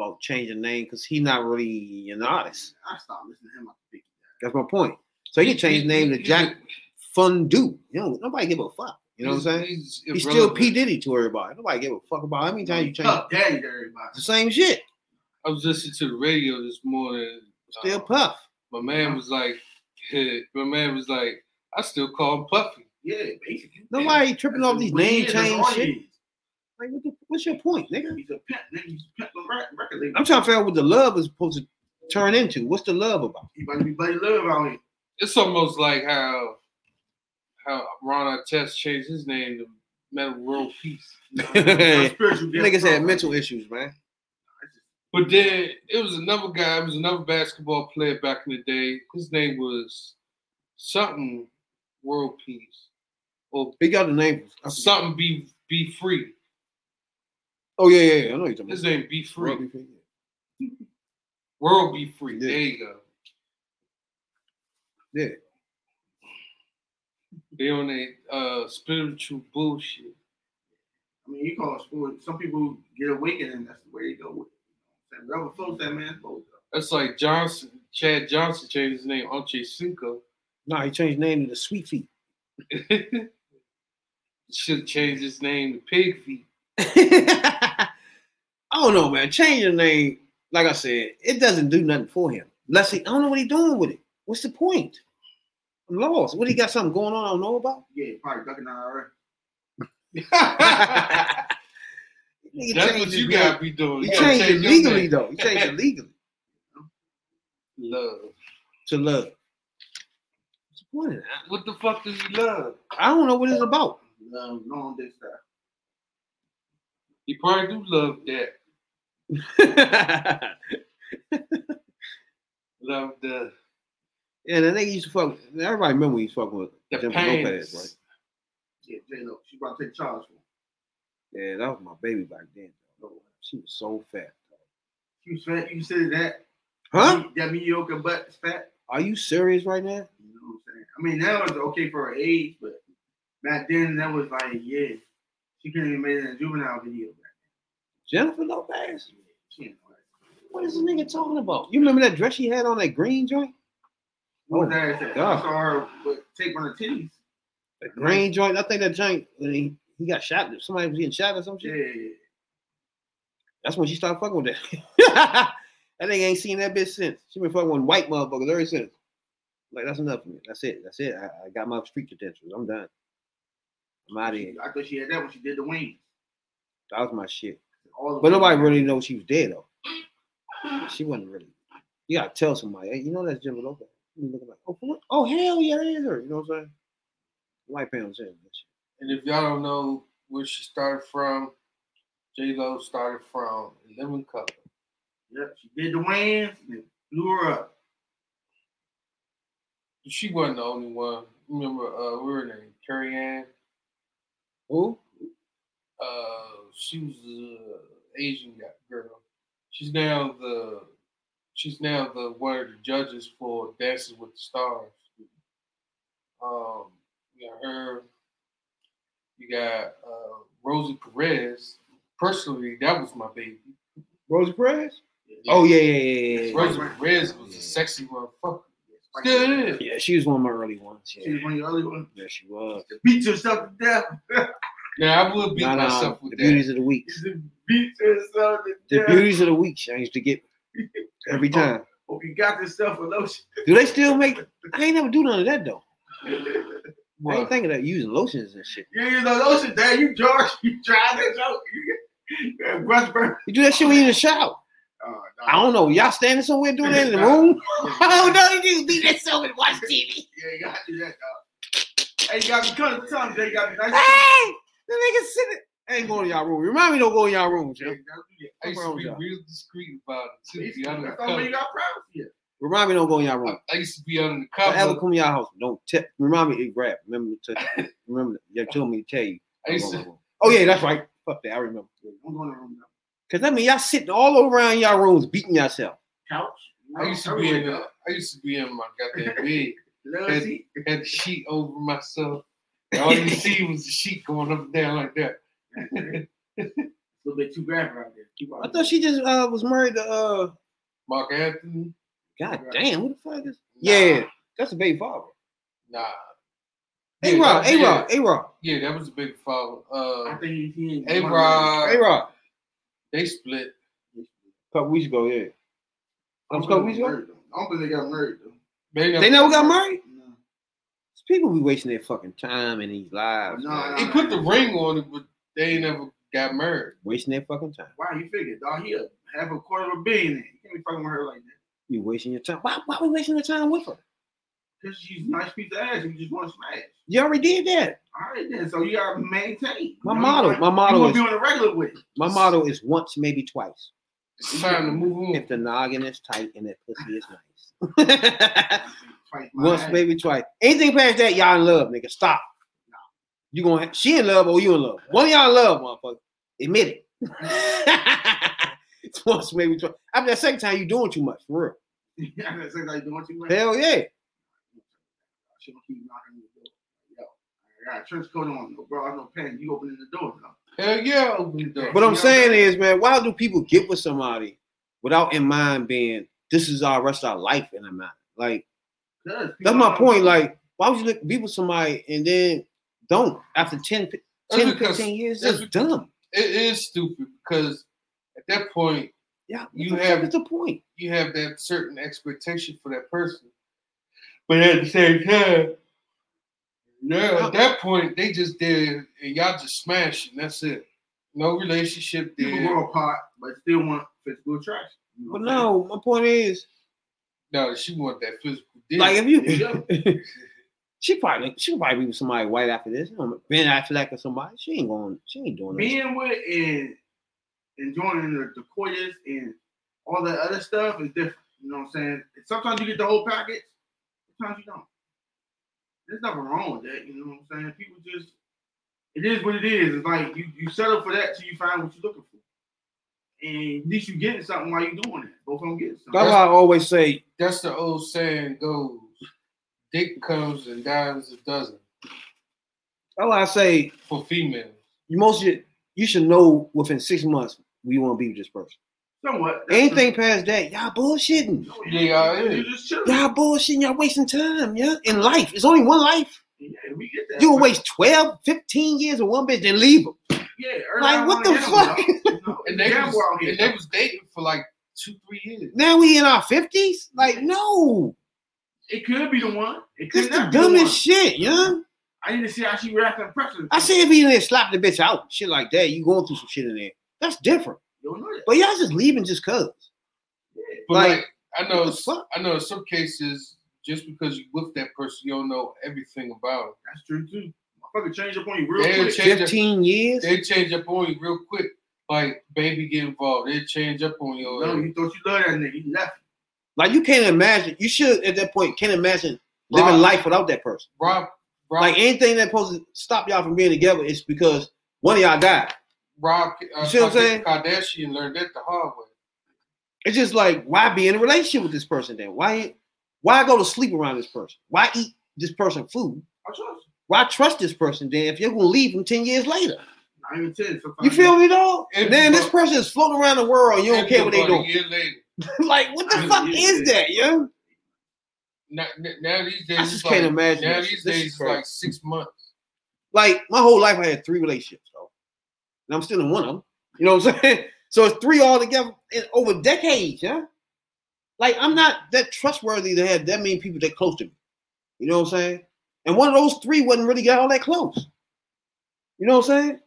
about changing the name because he's not really an artist. I stopped listening to him. after Biggie. That's my point. So he can change his name to Jack Fundu. You know, nobody give a fuck. You know what I'm saying? He's, He's still P Diddy to everybody. Nobody give a fuck about how many times you change. Puff Daddy to everybody. The same shit. I was listening to the radio this morning. Still uh, Puff. my man was like, my man was like, I still call him Puffy. Yeah, basically. Nobody tripping off these name change shit. Is. Like, what the, what's your point, nigga? He's a pimp. Nigga, he's a pimp on record label. I'm trying to figure out what the love is supposed to turn into. What's the love about? He about to be Buddy Love out here. It's almost like how how Ron Artest changed his name to Metta World *laughs* Peace. *laughs* Niggas Spiritual gift. had mental issues, man. But then it was another guy, it was another basketball player back in the day. His name was something World Peace. Or He got the name. something be be free. Oh yeah, yeah, yeah. I know you're talking His name be free. Robbie Free. World B. Free. Yeah. There you go. Yeah. They on that uh spiritual bullshit. I mean, you call it sport. Some people get awakened, and that's the way they go with it. You know what I'm saying? Whatever floats that man's boat. That's like Johnson, Chad Johnson changed his name Ocho Cinco. No, he changed his name to the Sweet Feet. *laughs* Should change his name to Pig Feet. *laughs* I don't know, man. Change your name, like I said, it doesn't do nothing for him. Unless he, I don't know what he's doing with it. What's the point? I'm lost. What he got something going on I don't know about? Yeah, probably ducking out already. Nigga That's changed what you gotta be doing. He You gotta changed it legally though. He changed it legally Love. to love. What's the point of that? What the fuck does he love? I don't know what it's about. Long dick style. He probably do love that. Love the yeah, the nigga used to fuck. Everybody remember when he was fucking with the Jennifer pains. Lopez, right? Yeah, J Lo. She about to take charge for him. Yeah, that was my baby back then. though. She was so fat. She was fat. You said that? Huh? That mediocre butt is fat. Are you serious right now? You know what I'm saying? I mean, that was okay for her age, but back then that was like, yeah, she couldn't even make it in a juvenile video. Jennifer Lopez? then. She ain't know that. What is this nigga talking about? You remember that dress she had on that green joint? What Oh, that? I saw her with tape on her titties. The green joint. I think that joint when he, he got shot. Somebody was getting shot or some Yeah, shit. yeah, yeah. That's when she started fucking with that. *laughs* that nigga ain't seen that bitch since. She been fucking with white motherfuckers ever since. Like that's enough for me. That's it. That's it. I, I got my street credentials. I'm done. I'm out of here. I thought she had that when she did the wings. That was my shit. All But nobody really knows she was dead though. She wasn't really. You gotta tell somebody. Hey, you know that's Jennifer Lopez. You looking like, oh, what? oh hell yeah, that is her. You know what I'm saying? White pants saying. And if y'all don't know where she started from, J Lo started from Living Color. Yep, she did the wings and blew her up. She wasn't the only one. Remember, uh, what her name? Carrie Ann. Who? Uh, she was the Asian girl. She's now the she's now the one of the judges for Dances with the Stars. Um, you got her. You got uh, Rosie Perez. Personally, that was my baby. Rosie Perez? Oh yeah, yeah, yeah, yeah. Rosie Perez was a sexy motherfucker. Still is. Yeah, she was one of my early ones. She was one of your early ones. yeah she was. Beat yourself to death. *laughs* Now I would beat Nah, nah, myself the with that. beauties of the week. Beat yourself The death. beauties of the week. I used to get *laughs* every oh, time. Oh, Hope you got this stuff for lotion. Do they still make? I ain't never do none of that though. *laughs* I ain't What? thinking of using lotions and shit. You ain't know lotion, Dad. You George. You tried that joke. You got burn. You do that shit when you in the shower. Oh, no. I don't know. Y'all standing somewhere doing that in the room? *laughs* Oh no, you just be there so and watch TV. Yeah, you gotta do that, dog. Hey, you gotta be cutting the tongue, Jay. You gotta nice. Hey, the nigga sitting. I ain't going to y'all room. Remind me don't go in y'all room, Yeah, Jim. you gotta I used to be real discreet about it too. Be under the That's all when you cover. got privacy. Remind me don't go in y'all room. I, I used to be under the Don't ever come to y'all house. Don't tip. Remind me to grab. Remember to remember. You told me to tell you. *laughs* I used Don't go in to. Oh yeah, that's right. Fuck that. I remember. I'm going to room now. Cause I mean y'all sitting all around y'all rooms beating yourself. Couch. I used to be in the, I used to be in my goddamn *laughs* bed. Had, had the sheet over myself. And all you *laughs* see was the sheet going up and down like that. A little bit too graphic out there. Keep I thought she just uh was married to uh. Marc Anthony. God Right. damn, who the fuck is? Nah, Yeah, that's a baby father. Nah. A Yeah, Rod, that- A Rod, A Rod, Yeah, that was a big father. I Uh, think he, he. A Rod, A Rod. they split. A couple weeks ago, yeah. I A don't couple weeks ago. I don't think they got married though. They They never got married. People be wasting their fucking time in these lives. No. He put the ring on it, but they ain't never got married. Wasting their fucking time. Why you figure, dog? He a half a quarter of a billionaire. You can't be fucking with her like that. You wasting your time. Why? Why we wasting your time with her? Because she's a nice piece of ass. You just want to smash. You already did that. All right then. So you gotta maintain. My You know, you my model is- be on the regular with. My motto is once, maybe twice. It's time to move on. If the noggin is tight and that pussy is nice. *laughs* Twice once, ass. maybe twice. Anything past that, y'all in love, nigga. Stop. You gonna she in love or you in love? One of y'all in love, motherfucker. Admit it. it's *laughs* once, maybe twice. After that second time, you doing too much for real. *laughs* yeah, that's like doing too much. Hell yeah. She gonna keep knocking on the door. Yo, I got a trench coat on, no bra, no pants. You opening the door, though. Hell yeah, I open the door. What I'm saying is, man, why do people get with somebody without in mind being this is our rest of our life in a mind? Like Cause that's my point. Like, why would you look- be with somebody and then don't after 10, 10 because- 15 years? that's It's dumb. it is stupid because at that point Yeah, You you have- have the point. you have that certain expectation for that person. But at the same time, yeah, at that point they just did and y'all just smashed and that's it. No relationship People there. grow apart, but still want physical attraction. You know But no, my point is, No, she want that physical dick. like, if you, Yeah. *laughs* she probably she probably be with somebody white after this. You know, Ben Affleck or somebody. She ain't going. She ain't doing that. being with and enjoying the, the coitus and all that other stuff is different. You know what I'm saying? Sometimes you get the whole package, sometimes you don't. There's nothing wrong with that. You know what I'm saying? People just, it is what it is. It's like you, you settle for that till you find what you're looking for. And at least you getting something while you're doing it. Both of them getting something. That's why I always say That's the old saying goes. Dick comes and dies a dozen That's why I say for females. you most should, you should know within six months we want to be with this person. Somewhat. That's Anything past that, y'all bullshitting. the- Yeah, You're is. just chilling. Y'all bullshitting. Y'all wasting time. Yeah, in life, it's only one life. Yeah, we get that. You waste 12, 15 years with one bitch, then leave them. Yeah, Like, what the fuck? And they, was, and they was dating for like two, three years. Now we in our fifties. Like, no, It could be the one. It could this the not be the one. dumbest shit, young. I need to see how she reacts in person. I say if he in there slap the bitch out, shit like that, you going through some shit in there. That's different. You don't know that. But y'all just leaving just cause. But Like, like, I know, what? I know in some cases, just because you with that person, you don't know everything about them. That's true too. Motherfucker change up on you real They'll quick. change- Fifteen years. They change up on you real quick. Like baby get involved, they change up on you. No, you thought you loved that nigga. You left. Like you can't imagine. You should at that point can't imagine living Rob- life without that person. Rob, Rob, Like anything that's supposed to stop y'all from being together is because one of y'all died. Rob, uh, You see what I'm saying? Kardashian learned that the hard way. It's just like why be in a relationship with this person then? Why why go to sleep around this person? Why eat this person food? I trust you. Why trust this person then if you're gonna leave them 10 years later? I even tell you. You feel me though? If- then this person is floating around the world, you don't care what they About a doing. year later. *laughs* like, what the fuck is that, yo? Now, now these days, I just like, can't imagine Now this. these days, it's like six months. Like my whole life I had three relationships, though. And I'm still in one of them. You know what I'm *laughs* saying? So it's three altogether in over decades, yeah. Like I'm not that trustworthy to have that many people that close to me. You know what I'm saying? And one of those three wasn't really got all that close. You know what I'm saying?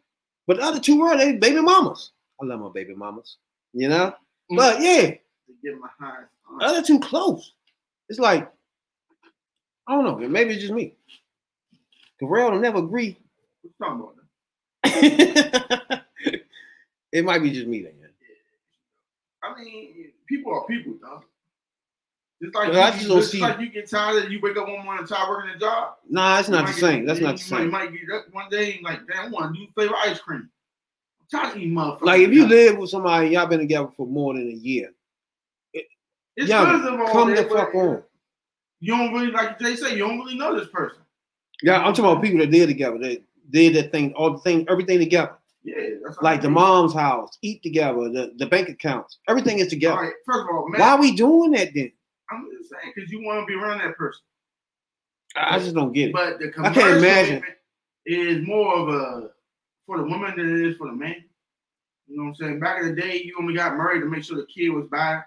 But the other two were they baby mamas. I love my baby mamas. You know? Mm. But yeah, To get my the other two close. It's like, I don't know, maybe it's just me. Terrell will never agree. What talking about? Then? *laughs* it might be just me then. I mean, people are people, dog. Just like, I you, just don't see- like you get tired and you wake up one morning and tired working a job. Nah, it's not the same. That's not the same. You might get up one day and like, damn, I want to do flavor ice cream. I'm tired of eating motherfuckers. Like if you live with somebody, y'all been together for more than a year. it's young, good of all Come the fuck on. You don't really, like Jay say, you don't really know this person. Yeah, I'm talking about people that did together. That did that thing, all the thing, everything together. Yeah, that's Like I the mom's house, eat together, the, the bank accounts, everything is together. right, first of all, man, Why are we doing that then? I'm just saying because you want to be around that person. I just don't get it. But the I can't imagine. is more of a for the woman than it is for the man. You know what I'm saying? Back in the day, you only got married to make sure the kid was by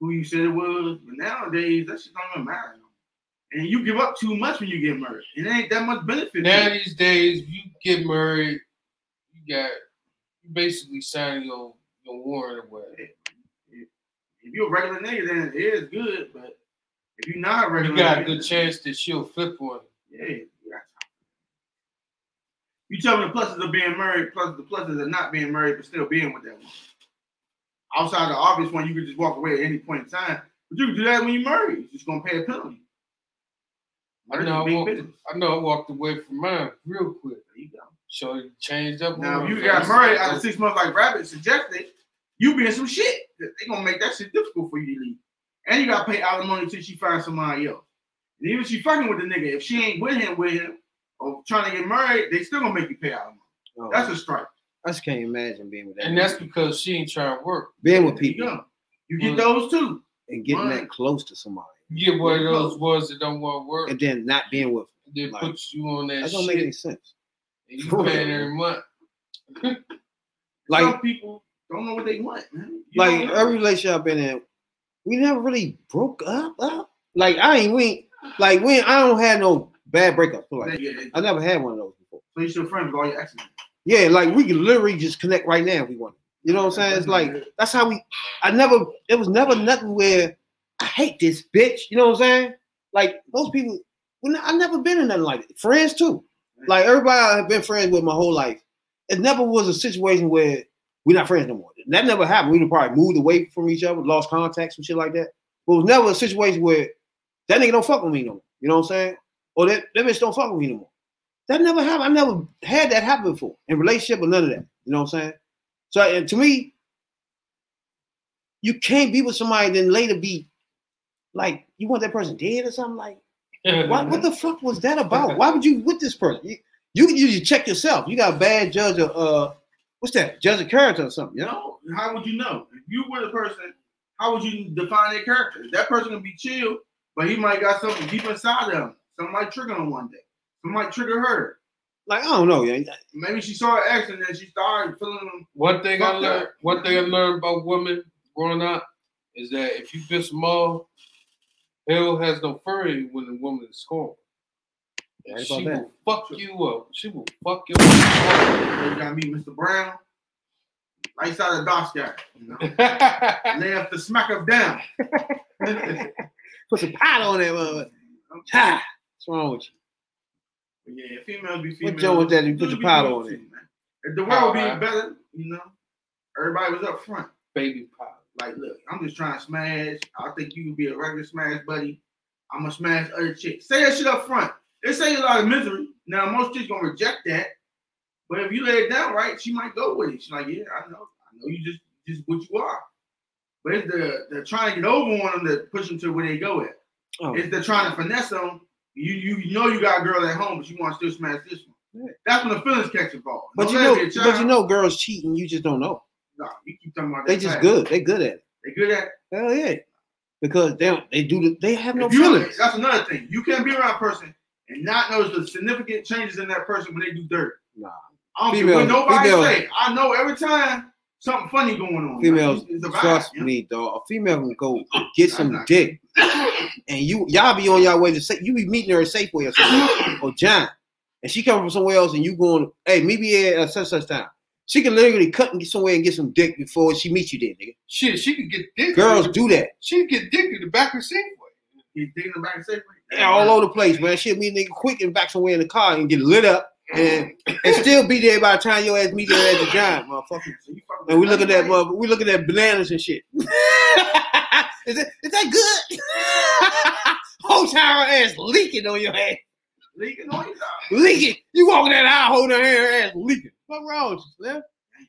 who you said it was. But nowadays, that shit don't even matter. And you give up too much when you get married. It ain't that much benefit. Now these days, you get married, you got you basically sign your your warrant away. You're a regular nigga, then it is good. But if you're not a regular, You got a good chance that she'll flip on you. Yeah, you. You tell me the pluses of being married, plus the pluses of not being married, but still being with that woman. Outside the obvious one, you could just walk away at any point in time. But you can do that when you're married. You're just gonna pay a penalty. I know I, walked. I know I walked away from mine real quick. There you go. So it changed up. Now, if you got married after six months, like Rabbit suggested, you be in some shit. They gonna make that shit difficult for you to leave. And you gotta pay alimony until she finds somebody else. And even if she fucking with the nigga, if she ain't with him, with him, or trying to get married, they still gonna make you pay alimony. Oh, That's a strike. I just can't imagine being with that. And that's because she ain't trying to work. being with There you people go. You get Mm. those too. and getting Right. that close to somebody, You get one of those ones that don't want to work, and then not being with. they like, put you on that, That don't shit, make any sense. and *laughs* you For paying every month. Like Some people don't know what they want, man. You like every relationship I've been in, we never really broke up. up. Like I ain't we like we I don't have no bad breakups. Like, Yeah, I never had one of those before. So you still friends with all your exes. Yeah, like we can literally just connect right now if we want. You know what I'm saying? It's like that's how we. I never. It was never nothing where I hate this bitch. You know what I'm saying? Like most people, we n- I never been in nothing like that. Friends too. Like everybody I've been friends with my whole life. It never was a situation where we're not friends no more. That never happened. We'd probably moved away from each other, lost contacts and shit like that. But it was never a situation where that nigga don't fuck with me no more. You know what I'm saying? Or that, that bitch don't fuck with me no more. That never happened. I never had that happen before in relationship or none of that. You know what I'm saying? So and to me, you can't be with somebody then later be like you want that person dead or something like why, what the fuck was that about? *laughs* Why would you with this person? You, you usually check yourself. You got a bad judge of uh what's that? Judge of character or something, you know? No, how would you know? If you were the person, how would you define their character? That person can be chill, but he might got something deep inside of him. Something might trigger him one day. Something might trigger her. Like I don't know, yeah. Maybe she saw an ex and then she started feeling him. One thing I learned, that. one thing I learned about women growing up is that if you piss them off, hell has no fury when the woman is scorned. Yeah, she about that. will fuck you up. She will fuck you up. You gotta meet Mr. Brown. Right side of the dark sky. You *laughs* know? Lay up to smack her down. *laughs* Put some pot on that motherfucker. Ha! What's wrong with you? Yeah, females be females. What Joe was that you put Dudes your be powder on it? If the world be Alright. better, you know, everybody was up front. Baby pop. Like, look, I'm just trying to smash. I think you would be a regular smash buddy. I'm gonna smash other chicks. Say that shit up front. It saves a lot of misery. Now most chicks gonna reject that, but if you lay it down right, she might go with it. She's like, yeah, I know, I know you just just what you are. But it's the the trying to get over on them that push them to where they go at. Oh, It's the trying to finesse them. You you know you got a girl at home, but you want to still smash this one. Yeah. That's when the feelings catch involved. but you know, it but you know, girls cheating. You just don't know. Nah, you keep talking about They just good. They good at it. They good at Hell yeah, because they don't. They do. The, they have no you- feelings. That's another thing. You can't be around a person and not notice the significant changes in that person when they do dirt. Nah. I don't care what nobody females- say. I know every time something funny going on. Females, Like, it's vibe, trust you know? me, dog. A female can go get some not- dick, and you y'all be on your way to say you be meeting her at Safeway or something, *laughs* or John, and she come from somewhere else, and you going, hey, meet me here at uh, such such time. She can literally cut and get somewhere and get some dick before she meets you there, nigga. Shit, she could get dick. Girls do that. She could get dick in the back of the Safeway. He's digging the back and say, Yeah, all over the place, man. Shit, me nigga quick and back somewhere in the car and get lit up and, and still be there by the time your ass meet there at the giant, motherfucker. And we look at that, mother, we look at that bananas and shit. *laughs* is that is that good? *laughs* Her ass leaking on your ass, Leaking on you, dog. leaking. You walking that aisle holding her hand, ass leaking. What wrong with you?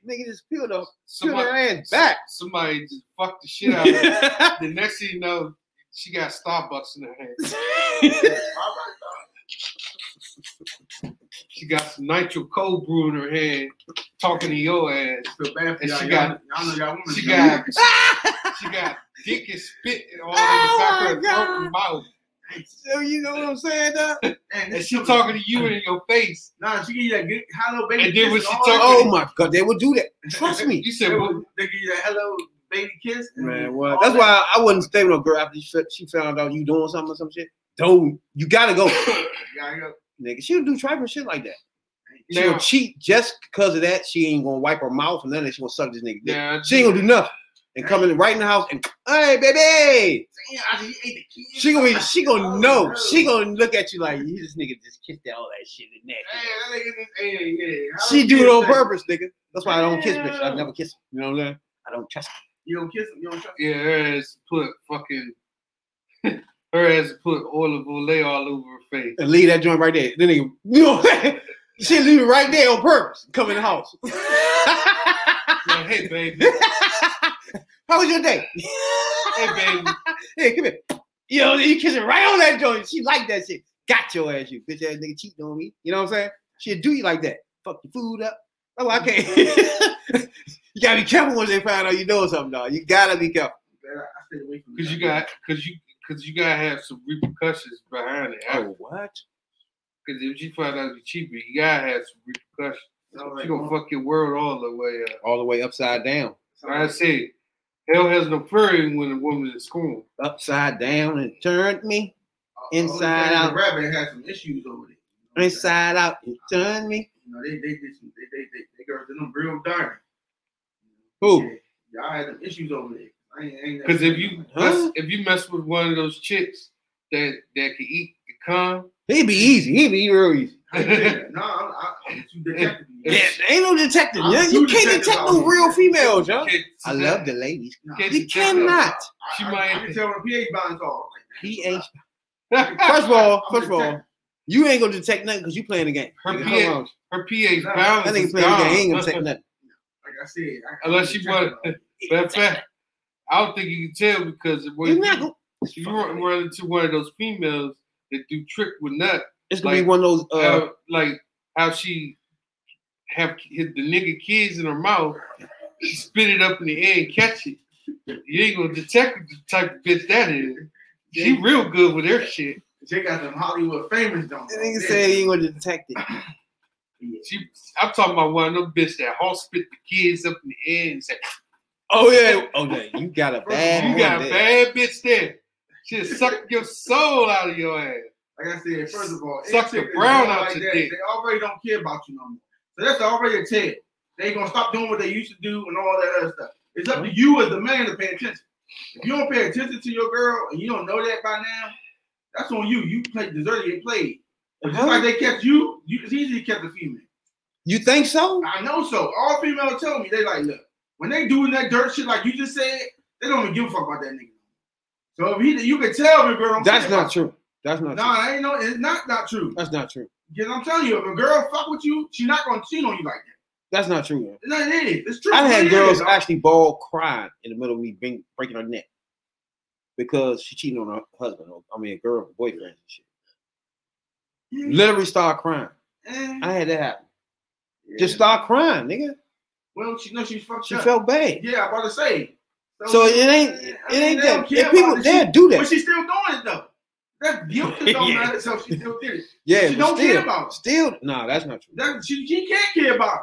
Nigga just peeled her, peeled her ass back. somebody just fucked the shit out of her. *laughs* the next thing you know, she got Starbucks in her hand. All right, *laughs* dog. She got some nitro cold brew in her hand, talking to your ass. Feel bad for And y'all. she y'all, got- y'all know y'all. She got *laughs* she got dick and spit all in Oh the back of her mouth. so you know what I'm saying, dog? *laughs* Man, And she talking to you in your face. Nah, she give you that good hello baby And then when she all talk- Oh my god, they would do that. Trust me. You said, They, well, would- they give you that hello baby kiss. Man, well, that's that. why I wouldn't stay with a girl after she, she found out you doing something or some shit. Don't you gotta go, *coughs* Yeah, yeah. nigga. She'll do trifling shit like that. She'll now, cheat just because of that. She ain't gonna wipe her mouth and then she gonna suck this nigga dick. now, She ain't gonna do nothing and come in right in the house and hey baby. Damn, I just ate the kids. She gonna be, she Oh, gonna know. no. She gonna look at you like you this nigga just kissed that all that shit in Hey, that. that nigga hey, She do it on purpose, nigga. That's why I don't kiss bitch. I never kiss. Her. You know what I'm saying? I don't trust. Her. You don't kiss him. You don't trust yeah, her ass put fucking, *laughs* her ass put oil of Olay all over her face. and leave that joint right there. Then nigga, you know what I'm saying? She leave it right there on purpose. Come in the house. *laughs* Like, hey, baby, *laughs* How was your day? hey, baby. hey, come here. You know, you kiss it right on that joint. She like that shit. Got your ass, you bitch ass nigga cheating on me. You know what I'm saying? She'll do you like that. Fuck your food up. Oh, I can't. *laughs* you gotta be careful when they find out you know something, dog. You gotta be careful. Man, I, I stay away from Because you got, because you, because you gotta have some repercussions behind it. Oh, what? Because if you find out you're cheaper, you gotta have some repercussions. So, like, She gonna fuck your world all the way up. All the way upside down. Like I said, hell has no fury when a woman is scorned. Upside down and turned me. uh, inside OnlyFans out. and Rabbit had some issues over there. Inside out and turned me. You know, they they did some they they they, they girls did them real dirty. Who? Yeah, y'all had them issues over there. I ain't, ain't Because if you Huh? mess, if you mess with one of those chicks that that can eat the cum, He'd be easy. He'd be real easy. *laughs* I ain't saying that. no, I'm, I'm too detective. Yeah, ain't no detective. Yeah, you can't detect out no real females, yo. can't- I love the ladies. No, Can't You detect cannot. She I, I, might- I can tell when pH bonds off. Like, pH. *laughs* First of all, first of all, detective. You ain't gonna detect nothing because you playing the game. Her Nigga, pH hold on. pH Nah, balance That nigga playing the game. Ain't gonna gone. detect nothing. Like I said, I, Unless you I'm want- Matter fact, I don't think you can tell because when You're you, not gonna, if you run, run into one of those females that do trick with nut, it's gonna be one of those. Uh, how, like how she have hit the nigga kids in her mouth, she spit it up in the air and catch it. You ain't gonna detect the type of bitch that is. She real good with her shit. They got them Hollywood famous don't. that nigga said he ain't gonna detect. *clears throat* She, I'm talking about one of them bitch that hall spit the kids up in the air and say, Oh yeah. *laughs* Oh yeah. You got a bad. "You got a there. bad bitch there." She'll suck your soul out of your ass. Like I said, first of all, Suck any the brown out like your dick. They already don't care about you no more. So that's already a tell. They gonna stop doing what they used to do and all that other stuff. It's up to you as the man to pay attention. If you don't pay attention to your girl and you don't know that by now, that's on you. You play deserted get played. But just like they kept you, you it's easy to kept the female. You think so? I know so. All females tell me they like, look, when they doing that dirt shit like you just said, they don't even give a fuck about that nigga. So if he, you can tell if a girl. That's not true. That's not you. true. Nah, ain't no. It's not not true. That's not true. Because I'm telling you, if a girl fuck with you, she not gonna cheat on you like that. That's not true. Man. No, it is. It's true. It had is, girls actually ball crying in the middle of me bring, breaking her neck because she cheated on her husband. Or, I mean, a girl, boyfriend, and shit. Yeah. Literally start crying. I had that mm-hmm. happen. yeah. Just start crying, nigga. Well, she know she's fucked up. She up. felt bad. Yeah, I'm about to say. So it ain't I it mean, ain't that. If people they She- do But that. she's still doing it though. That guilt don't *laughs* Yeah. matter, so she still did it. *laughs* Yeah, she don't still, care about it. still, no, that's not true. That, she, she can't care about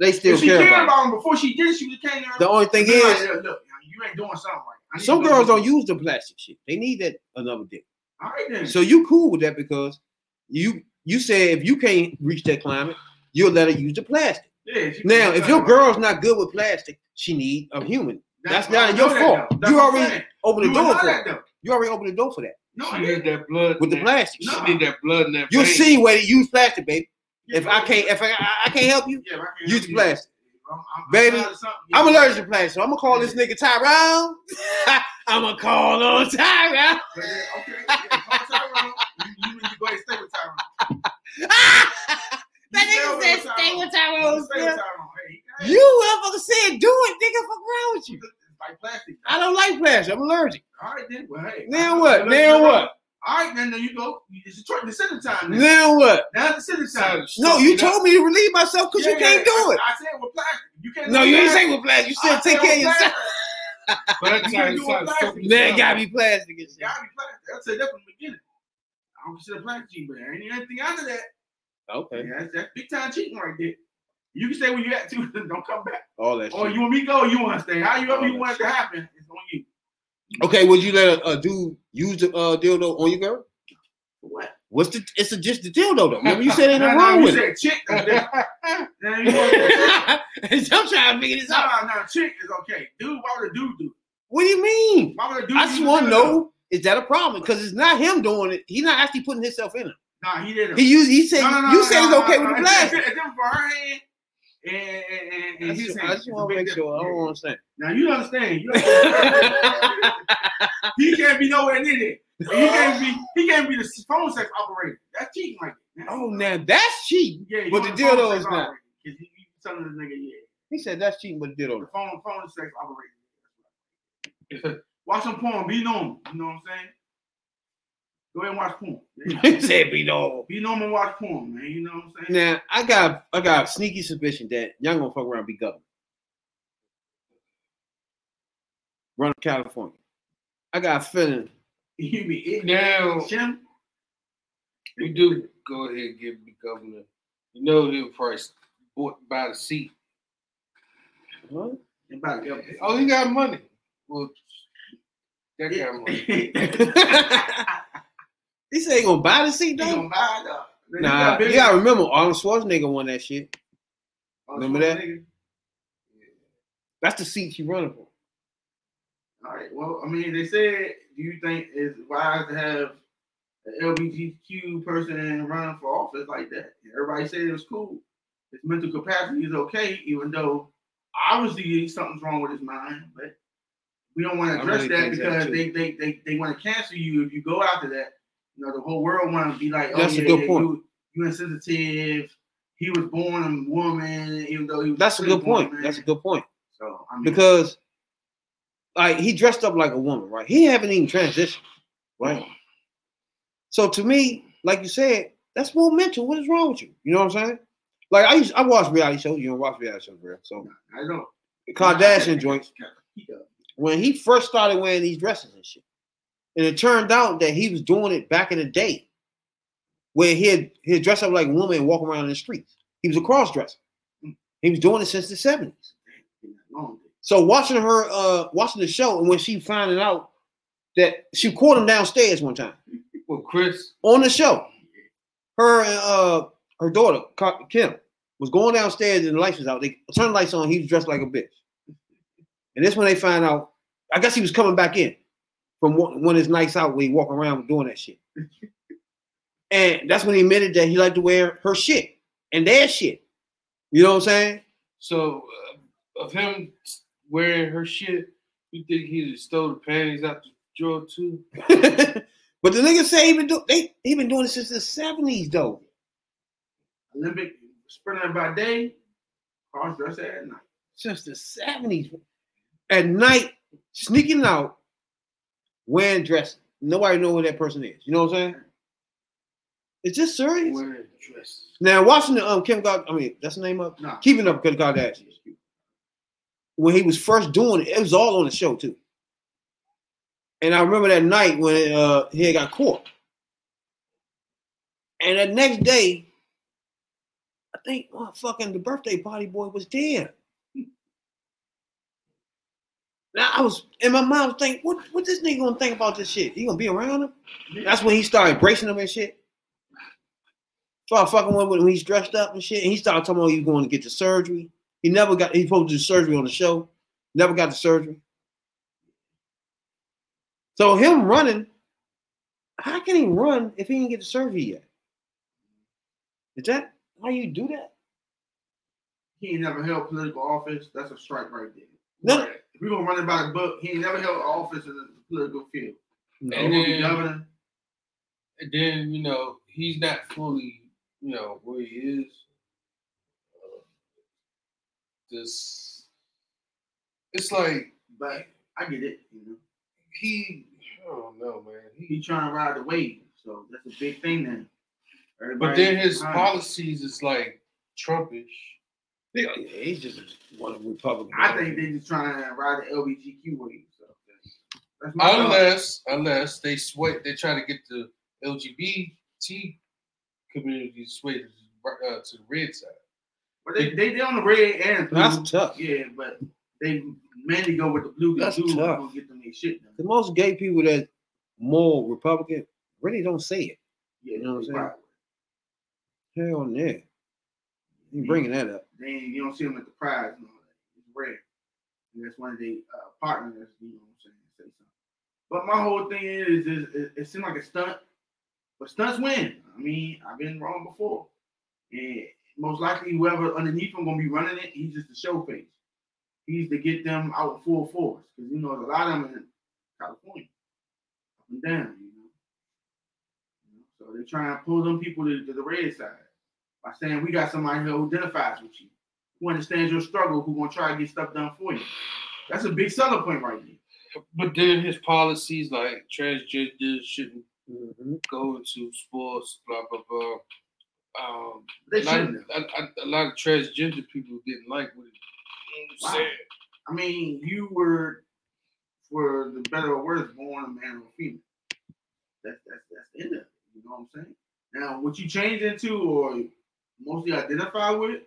They still If she care cared about. about him before she did, she was there. The only thing is, like, look, look, you ain't doing something right. I some girls do don't use the plastic shit. They need that another dick. All right then. So you cool with that because you you say if you can't reach that climate, you'll let her use the plastic. yeah, she- Now, if your girl's not good with plastic, she need a human. That's I not your fault. though. You already opened the You door for that though. You already opened the door for that No, She I need that blood with the plastic. No. She need that blood in that You'll vein. see where they use plastic, baby. Yeah, If I can't, if I, I can't help you, yeah, if I can't use help the you, plastic. I'm, I'm, Baby, I'm, I'm allergic to plastic, so I'm gonna call this nigga Tyrone. *laughs* I'm gonna call on Tyrone. Okay, yeah, call Tyrone. You, you to go ahead stay with Tyrone. *laughs* that nigga said stay with Stay with. Tyrone. Hey, You motherfucker said do it, nigga. Fuck around with you. Like plastic. I don't like plastic. I'm allergic. All right then. Well, hey. Now I- what? Now what? All right, then there you go. It's the decision time. Now, Now what? now it's decision time. No, you told me to relieve myself because you can't yeah, do I, it. I said with plastic. You can't. No, do you ain't plastic. say with plastic. You I said take care of yourself. plastic. *laughs* But that You time, do with plastic. something- gotta be plastic. and shit. Yeah, I be plastic. I said that from the beginning. I don't consider plastic cheating, but there ain't anything after that. Okay. Yeah, that's, that's big time cheating right there. You can stay where you at too. *laughs* Don't come back. All that Or shit. you want me to go, or you want to stay. How you ever you want it to happen, it's on you. Okay, would you let a, a dude use the uh, dildo on your girl? What? What's the? It's a, just the dildo though. Remember you said ain't *laughs* Nah, nothing wrong you with it. chick. *laughs* That's different. Now you *laughs* want I'm trying to figure this out. Nah, nah, chick is okay. Dude, why would a dude do it? What do you mean? Why would a dude I just want to dildo? know is that a problem? Because it's not him doing it. He's not actually putting himself in it. Nah, he didn't. He used. He said. No, no, no, you no, said no, it's okay no, with the it's different- plastic. It's different for her hand and, and, and, his just. I just want to make sure. I don't understand. Now you understand. You understand. he can't be nowhere near. And He can't be. He can't be the phone sex operator. That's cheating, like that. Oh, now that's cheating. yeah. but the deal though is not. operator. 'Cause he, he telling this nigga, yeah, He said that's cheating, but the dildo. the phone phone sex operator. Watch some porn. Be normal. You know what I'm saying? Go ahead and watch porn. he *laughs* said be normal. Be normal and watch porn, man. You know what I'm saying? Now I got I got a sneaky suspicion that young gonna fuck around and be governor. Run California. I got a feeling. *laughs* You be it. Now Jim, we do go ahead and give the governor. You know he'll probably bought by the seat. Huh? about to Oh, he got money. Well, that kind *laughs* of money. He said he gonna buy the seat He though. gonna buy it. They Nah, you gotta remember Arnold Schwarzenegger won that shit. Oh, remember that? nigga. That's the seat she running for. All right. Well, I mean, they said, do you think it's wise to have an LGBTQ person running for office like that? Everybody said it was cool. His mental capacity is okay, even though obviously something's wrong with his mind. But we don't want to address really that think that because they they they, they want to cancel you if you go after that. You know, the whole world want to be like, oh That's a yeah, good yeah, point. You, you insensitive. He was born a woman, even though he was. That's a good point. man. That's a good point. So I mean, Because like he dressed up like a woman, right? He haven't even transitioned, right? So to me, like you said, that's more mental. What is wrong with you? You know what I'm saying? Like I used, I watch reality shows. You don't watch reality shows, bro. So I don't. the Kardashian joints. When he first started wearing these dresses and shit. And it turned out that he was doing it back in the day where he'd, he'd dress up like a woman and walk around in the streets. He was a cross dresser. He was doing it since the 70s. So watching her, uh, watching the show, and when she finding out that she caught him downstairs one time Well, Kris, on the show, her and uh, her daughter, Kim, was going downstairs and the lights was out. They turned the lights on. He was dressed like a bitch. And this when they find out, I guess he was coming back in from one, of his nights out where he walk around doing that shit. And that's when he admitted that he liked to wear her shit and their shit. You know what I'm saying? so uh, of him wearing her shit, you think he just stole the panties out the drawer too? *laughs* but the niggas say he been do they he been doing it since the 70s though. Olympic sprinter by day, cross dresser at night. Since the 70s. At night, sneaking out, wearing dresses. Nobody know who that person is. You know what I'm saying? Is this serious? Wearing dresses. Now watching the um Kim God, I mean that's the name of No. Keeping Up with the Kardashians. When he was first doing it, it was all on the show too. And I remember that night when uh he had got caught. And the next day, I think oh, fucking the birthday party boy was there. Now I was in my mind was thinking, what what this nigga gonna think about this shit? He gonna be around him? That's when he started embracing him and shit. So I fucking went with him when he's dressed up and shit. And he started talking about he was going to get the surgery. He never got. He supposed to do surgery on the show. Never got the surgery. So him running, how can he run if he didn't get the surgery yet? Is that how you do that? He ain't never held political office. That's a strike right there. No. If we're gonna run it by the book, he ain't never held office in the political field. No. And He gonna be then- governor. And then you know he's not fully, you know, where he is. Uh, This, it's like But I get it. You know, he, I don't know, man. He, he trying to ride the wave, so that's a big thing then. but then his policies is like Trumpish. Yeah, he's just one of the Republicans. I think they're just trying to ride the LGBTQ wave. So that's, that's my thought. Unless, unless they sway, they try to get the LGBT community to sway to, the- uh, to the red side. But they they they on the red and blue. That's tough. Yeah, but they mainly go with the blue. 'cause That's blue tough. gonna get them shit done. The most gay people that more Republican really don't say it. Yeah, You know what I'm saying? right. Hell yeah. You bringing that up. They you don't see them at the prize and all that. It's rare. And that's one of the uh, partners, you know what I'm saying, say something. But my whole thing is, is it, it seems like a stunt, but stunts win. I mean, I've been wrong before. And most likely whoever underneath him gonna be running it, he's just a show face. He's to get them out full force. Because you know there's a lot of them in California. Up and down, you know. You know, So they're trying to pull them people to, to the red side by saying we got somebody here who identifies with you, who understands your struggle, who gonna try to get stuff done for you. That's a big selling point right there. But then his policies, like transgenders shouldn't Mhm. go into sports, blah blah blah. Um, They a, lot of, shouldn't. a, a- a lot of transgender people didn't like what it Wow. said. I mean, you were, for the better or worse, born a man or a female. That's that's that's the end of it. You know what I'm saying? Now, what you change into or mostly identify with,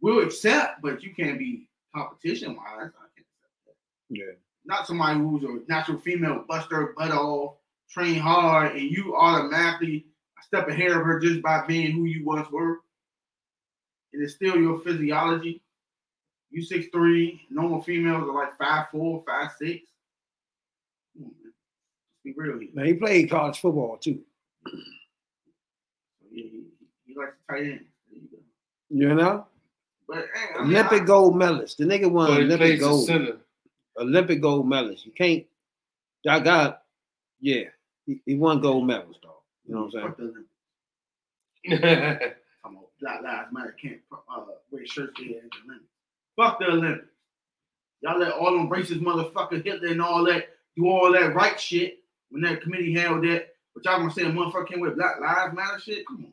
we'll accept, but you can't be competition wise. I can't accept that. Yeah. Not somebody who's a natural female, bust her butt off, train hard, and you automatically a step ahead of her just by being who you once were. And it's still your physiology. You six three, normal females are like five four, five six. Be real here. Man, he played college football too. So, yeah, he, he likes to tight end. There you go. You know, But hey, I mean, Olympic I- gold medalist. The nigga won Olympic gold. Olympic gold medalist. You can't. I got. Yeah, he, he won gold medals though. You know what I'm saying? *laughs* Fuck the Olympics. Come on, Black Lives Matter can't uh, wear shirts there at the Olympics. Fuck the Olympics. Y'all let all them racist motherfuckers Hitler and all that do all that right shit when that committee held that. But y'all gonna say a motherfucker can't wear Black Lives Matter shit? Come on, man.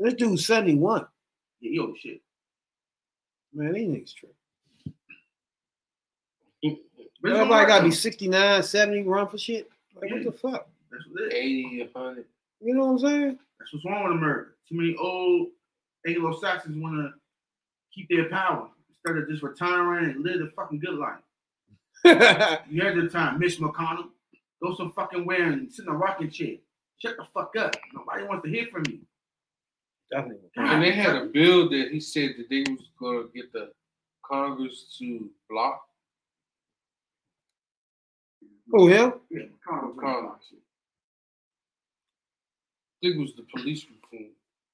This dude's 71. Yeah, he old shit. Man, these niggas true. But Everybody gotta be 69, 70 run for shit. Like what the fuck? though. That's what it is. 80, 100. You know what I'm saying? That's what's wrong with America. Too many old Anglo-Saxons want to keep their power instead of just retiring and live the fucking good life. *laughs* You had the time, Mitch McConnell. Go some fucking way and sit in a rocking chair. Shut the fuck up. Nobody wants to hear from you. Definitely. And they had a bill that he said that they was gonna get the Congress to block. Oh him? Yeah, McConnell. McConnell. I think it was the police reform.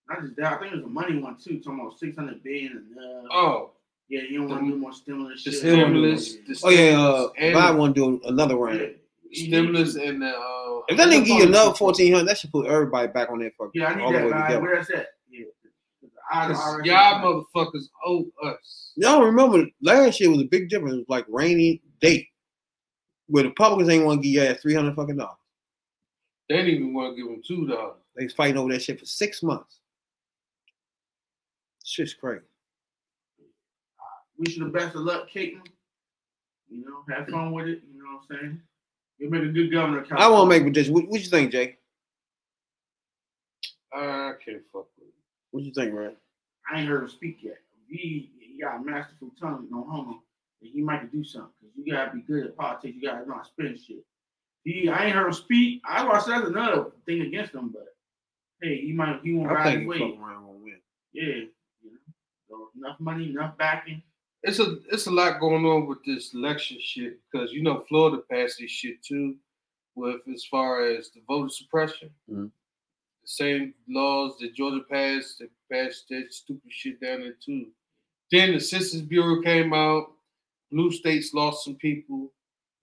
Not just that. I think it was a money one too. Talking about six hundred billion and uh, Oh, yeah, you don't want to do more stimulus. the shit. stimulus, the Oh yeah, uh, and Biden want to do another Yeah. round. stimulus and the. Uh, If that nigga give you another 1400, that should put everybody back on their fucking Yeah, I need all the that way guy. together. Where that's at? Yeah. I, Cause y'all motherfuckers owe us. Y'all remember last year was a big difference. It was like rainy day. Where the Republicans ain't want to give your ass 300 fucking dollars. They didn't even want to give them two dollars. They was fighting over that shit for six months. Shit's crazy. wish you the best of luck, Caitlyn. You know, have fun with it. You know what I'm saying? You'll make a good governor. I won't California. make this. What, what you think, Jay? I can't fuck with it. What you think, Ryan? I ain't heard him speak yet. He, he got a masterful tongue, no homo. And he might do something because you gotta be good at politics. You gotta know how to spin shit. He, I ain't heard him speak. I watched that's another thing against him, but hey, he might he won't I ride think his he way. fucking around gonna win. Yeah, you know, so enough money, enough backing. It's a it's a lot going on with this election shit because you know Florida passed this shit too, with as far as the voter suppression. Mhm. Same laws that Georgia passed, they passed that stupid shit down there too. Then the Census Bureau came out. Blue states lost some people,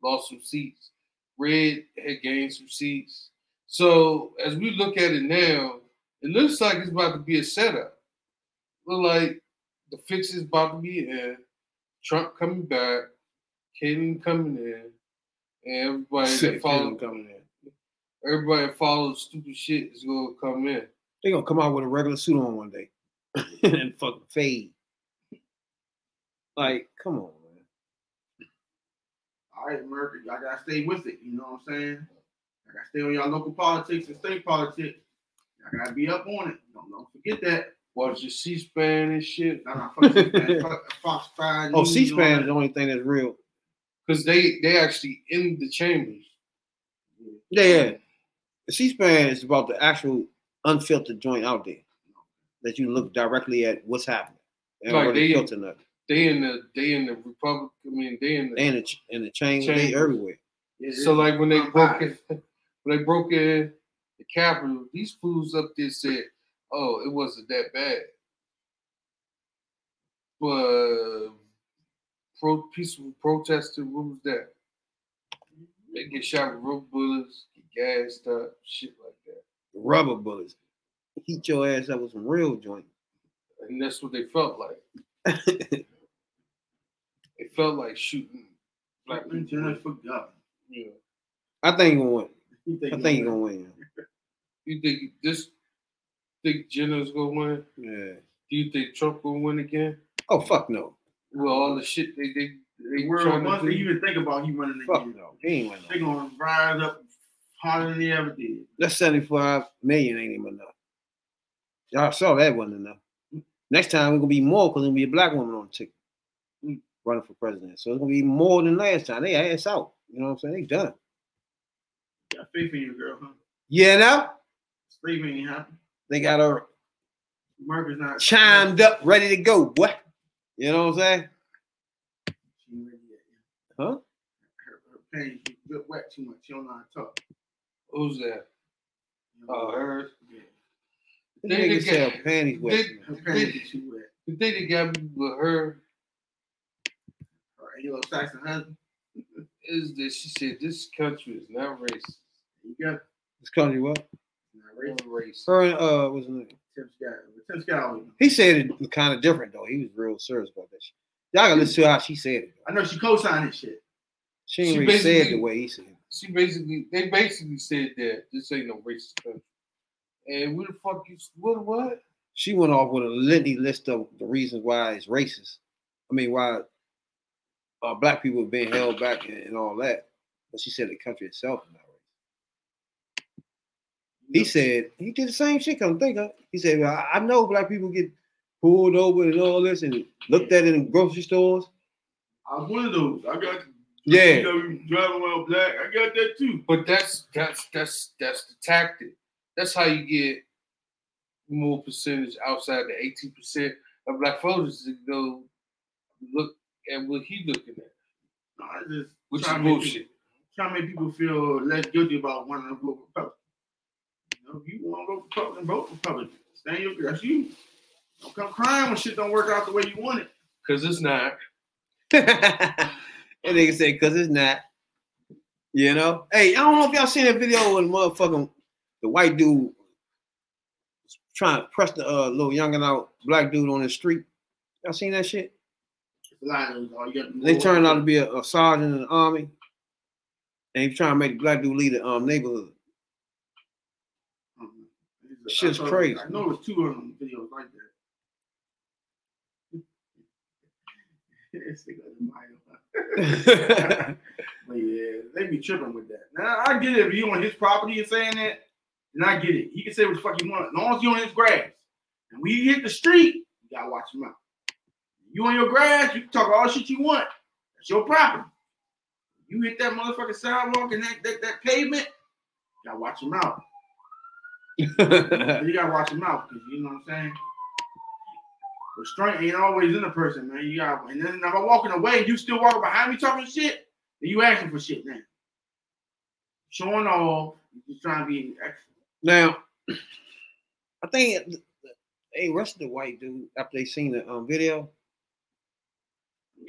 lost some seats. Red had gained some seats. So as we look at it now, it looks like it's about to be a setup. Look like the fix is about to be in. Trump coming back, Caitlyn coming in, and everybody that Sick follow, coming in. Everybody that follows stupid shit is gonna come in. They gonna come out with a regular suit on one day *laughs* and fucking fade. Like, come on, man. All right, America, y'all gotta stay with it. You know what I'm saying? I gotta stay on y'all local politics and state politics. Y'all gotta be up on it. Don't, don't forget that. Watch your C-SPAN and shit, Nah, nah, fuck C-SPAN, fuck *laughs* Fox 5 Oh, News, all C-SPAN is the only thing that's real. because they they actually in the chambers. Yeah, yeah. C-SPAN is about the actual unfiltered joint out there that you look directly at what's happening. They don't Like, really they- filter nothing. They in the they in the Republic. I mean, they in the. They in the ch- in the chamber, Chamber. they everywhere. Yeah, so like when they I'm broke biased. it, when they broke in the Capitol, these fools up there said, "Oh, it wasn't that bad." But pro peaceful protester, what was that? They get shot with rubber bullets, get gassed up, shit like that, Rubber bullets. Heat your ass up with some real joint. and that's what they felt like. *laughs* It felt like shooting black people. Lieutenant for governor. Yeah. I think he gonna win. You I think he gonna win. You think this? Think Jenner's gonna win? Yeah. Do you think Trump gonna win again? Oh fuck no. With all the shit they they they World, trying once to they do? even think about he running Fuck again, no. He ain't winning. they gonna rise up harder than they ever did. That 75 million ain't even enough. Y'all saw that wasn't enough. Next time we're gonna be more because there'll be a black woman on the ticket Mm. running for president. So it's gonna be more than last time. They ass out. You know what I'm saying? They done. Got faith in your girl, huh? Yeah, now Slavery ain't happen. they got her America's not chimed up, ready to go. What? You know what I'm saying? She ain't ready yet. Huh? Her, her pain, she wet too much. She don't know how to talk. Who's that? You know? Oh, her. Yeah. This They- they nigga sell get- panties wet. they- man. Her pain is too wet. The thing that got me with her Her Anglo Saxon husband. is that she said this country is not racist. You got This country what? not Not racist. racist. Her and uh what's his name? Tim Scott. Tim Scott. He said it was kind of different though. He was real serious about that shit. Y'all gotta listen to how she said it. I know she co-signed this shit. She ain't She really said the way he said it. She basically, they basically said that this ain't no racist country. And who the fuck you? What? What? She went off with a litany list of the reasons why it's racist. I mean, why uh, black people are being held back and, and all that. But she said the country itself is not racist. He said he did the same shit. Come think of. He said, well, I I know black people get pulled over and all this and looked at in grocery stores. I was one of those. I got Yeah, you driving around black. I got that too. But that's that's that's that's the tactic. That's how you get more percentage outside the eighteen percent of black voters to go look at what he looking at, No, I just which is trying to make bullshit. people- trying to make people feel less guilty about wanting to vote Republican. You know, if you want to vote Republican, vote Republican. Stand your that's you. Don't come crying when shit don't work out the way you want it. Cause it's not. *laughs* and nigga said, cause it's not. You know? Hey, I don't know if y'all seen that video when motherfucking the white dude trying to press the uh, little youngin out black dude on the street. Y'all seen that shit? It's a lot of those. All you got to They turned out to be a, a sergeant in the army. And he trying to make the black dude lead the um, neighborhood. Shit's I crazy. I know it's two of them videos like that. It's like a Mario. But yeah, they be tripping with that. Now I get it if you on his property and saying that, then I get it. He can say what the fuck he want. As long as you on his grass. And when you hit the street, you gotta watch him out. You on your grass, you can talk all the shit you want. That's your property. You hit that motherfucking sidewalk and that, that, that pavement, you gotta watch him out. *laughs* you gotta watch him out because you know what I'm saying. Restraint ain't always in a person, man. You got and then if I'm walking away, you still walking behind me talking shit, then you asking for shit now. Showing off, you just trying to be extra. now, I think they arrested the white dude after they seen the um, video.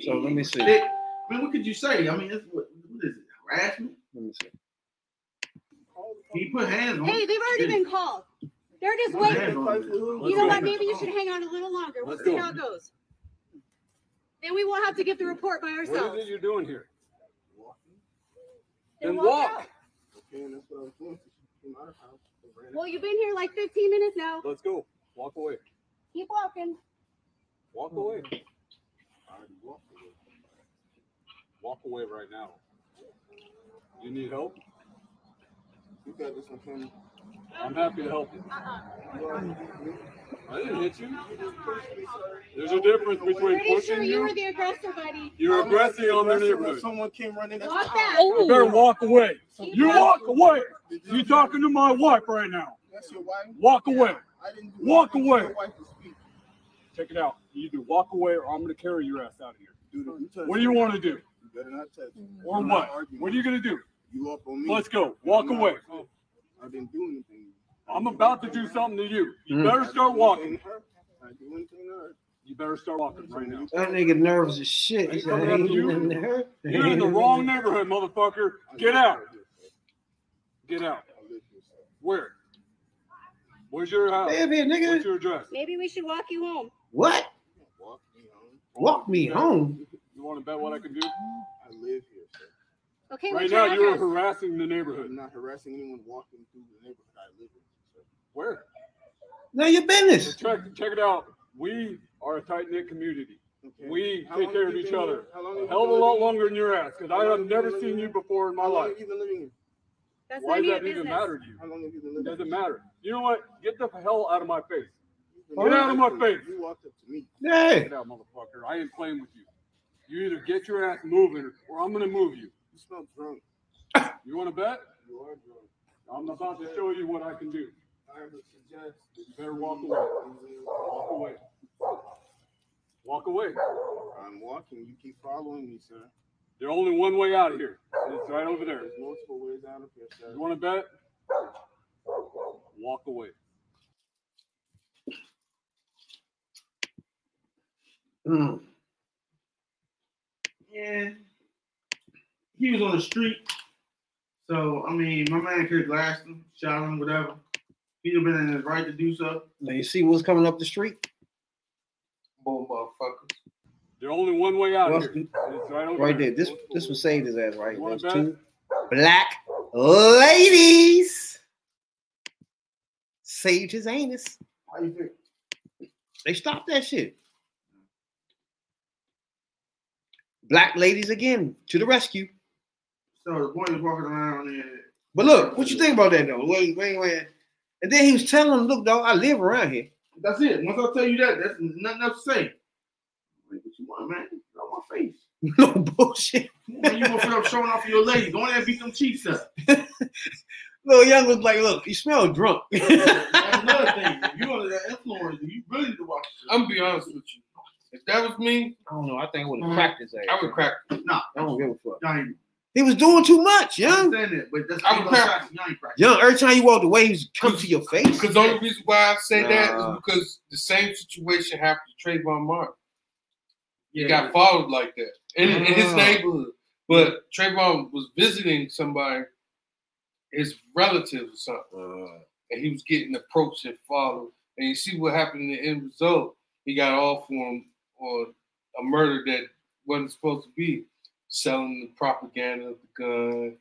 So let me see. It- I mean, what could you say? I mean, it's, what, what is it? Harassment? Let me see. He put hands on. Hey, they've already been called. They're just waiting. hands on. You know what? Maybe you should hang out a little longer. We'll Let's see go. how it goes. Then we won't have to get the report by ourselves. is it you're doing here? Then Then walk walk. out. Well, you've been here like 15 minutes now. Let's go. Walk away. Keep walking. Walk away. Walk away right now. You need help? I'm happy to help you. I didn't hit you. There's a difference between Pretty sure pushing you were you. the aggressor, buddy. You're aggressing on the neighborhood. Someone came running. next Walk to- back. You better walk away. You walk away. You're talking to my wife right now. That's your wife. Walk away. I didn't do Walk anything. away. Your wife to speak. Check it out. You either walk away or I'm gonna carry your ass out of here. Dude, if you touch What do you me, want to do? You better not touch me. Or I'm not what? arguing What are you gonna do? You up on me? Let's go. Walk I'm not. away. I didn't do anything. I'm about to do something to you. You Mm. better start walking. anything to her. I didn't do anything to her. You better start walking right now. That nigga nervous as shit. He said, Coming ain't you. nothing to hurt. You're in the wrong neighborhood, motherfucker. Get out. Get out. I live here, sir. Where? Where's your house? Damn here, What's nigga. your address? Maybe we should walk you home. What? Walk me home. Walk me home. You want to bet what I can do? I live here, sir. Okay, Right now, you're harassing the neighborhood. I'm not harassing anyone walking through the neighborhood I live in. Where? None of your business. Check, check it out. We are a tight knit community. Okay. We How take care of each other. here? How long have Hell of a lot longer than your ass, because I have have never seen you before in my How long life. have you been living here? That's Why does that your even business. matter to you? How long have you been living? It living doesn't matter. You know what? Get the hell out of my face. Get out of my face. You walked up to me. Yeah. Get out, motherfucker. I ain't playing with you. You either get your ass moving or I'm gonna move you. You smell drunk. You wanna bet? You are drunk. I'm about to show you what I can do. I would suggest You better walk away. Walk away. Walk away. I'm walking. You keep following me, sir. There's only one way out of here. It's right over there. There's multiple ways out of here, sir. You wanna bet? Walk away. Mm. Yeah. He was on the street. So, I mean, my man could have glassed him, shot him, whatever. He'd have been in his right to do so. Now you see what's coming up the street? Boom, motherfuckers. There's only one way out What's- here. It's right Right there. there. This this was saved his ass right. You want Those to two black ladies saved his anus. How you feel? They stopped that shit. Black ladies again to the rescue. So the boy was walking around there. But look, what you think about that though? Wait, wait, wait. And then he was telling them, look, dog, I live around here. That's it. Once I tell you that, that's nothing else to say. Like, what you want, man? Get out my face. *laughs* no bullshit. Man, you gonna put up showing off for your lady. Go in there and beat them cheeks up. *laughs* Little young was like, look, you smell drunk. *laughs* That's another thing. If you under that influence, you really need to watch this. I'm gonna be honest with you. If that was me, I don't know. I think I would have Mhm. cracked his ass. I would crack. Nah, I don't give a fuck. y'all ain't. He was doing too much, I young. understand that, but that's I ain't would no crack. cracking. Y'all ain't cracking. Young, every time you walked away, he was come to your face. Because the only reason why I say that Nah. is because the same situation happened to Trayvon Martin. He Yeah, got followed like that in, in his Ah. neighborhood. But Trayvon was visiting somebody, his relative or something, Uh, and he was getting approached and followed. And you see what happened in the end result. He got off on on a murder that wasn't supposed to be, selling the propaganda of the gun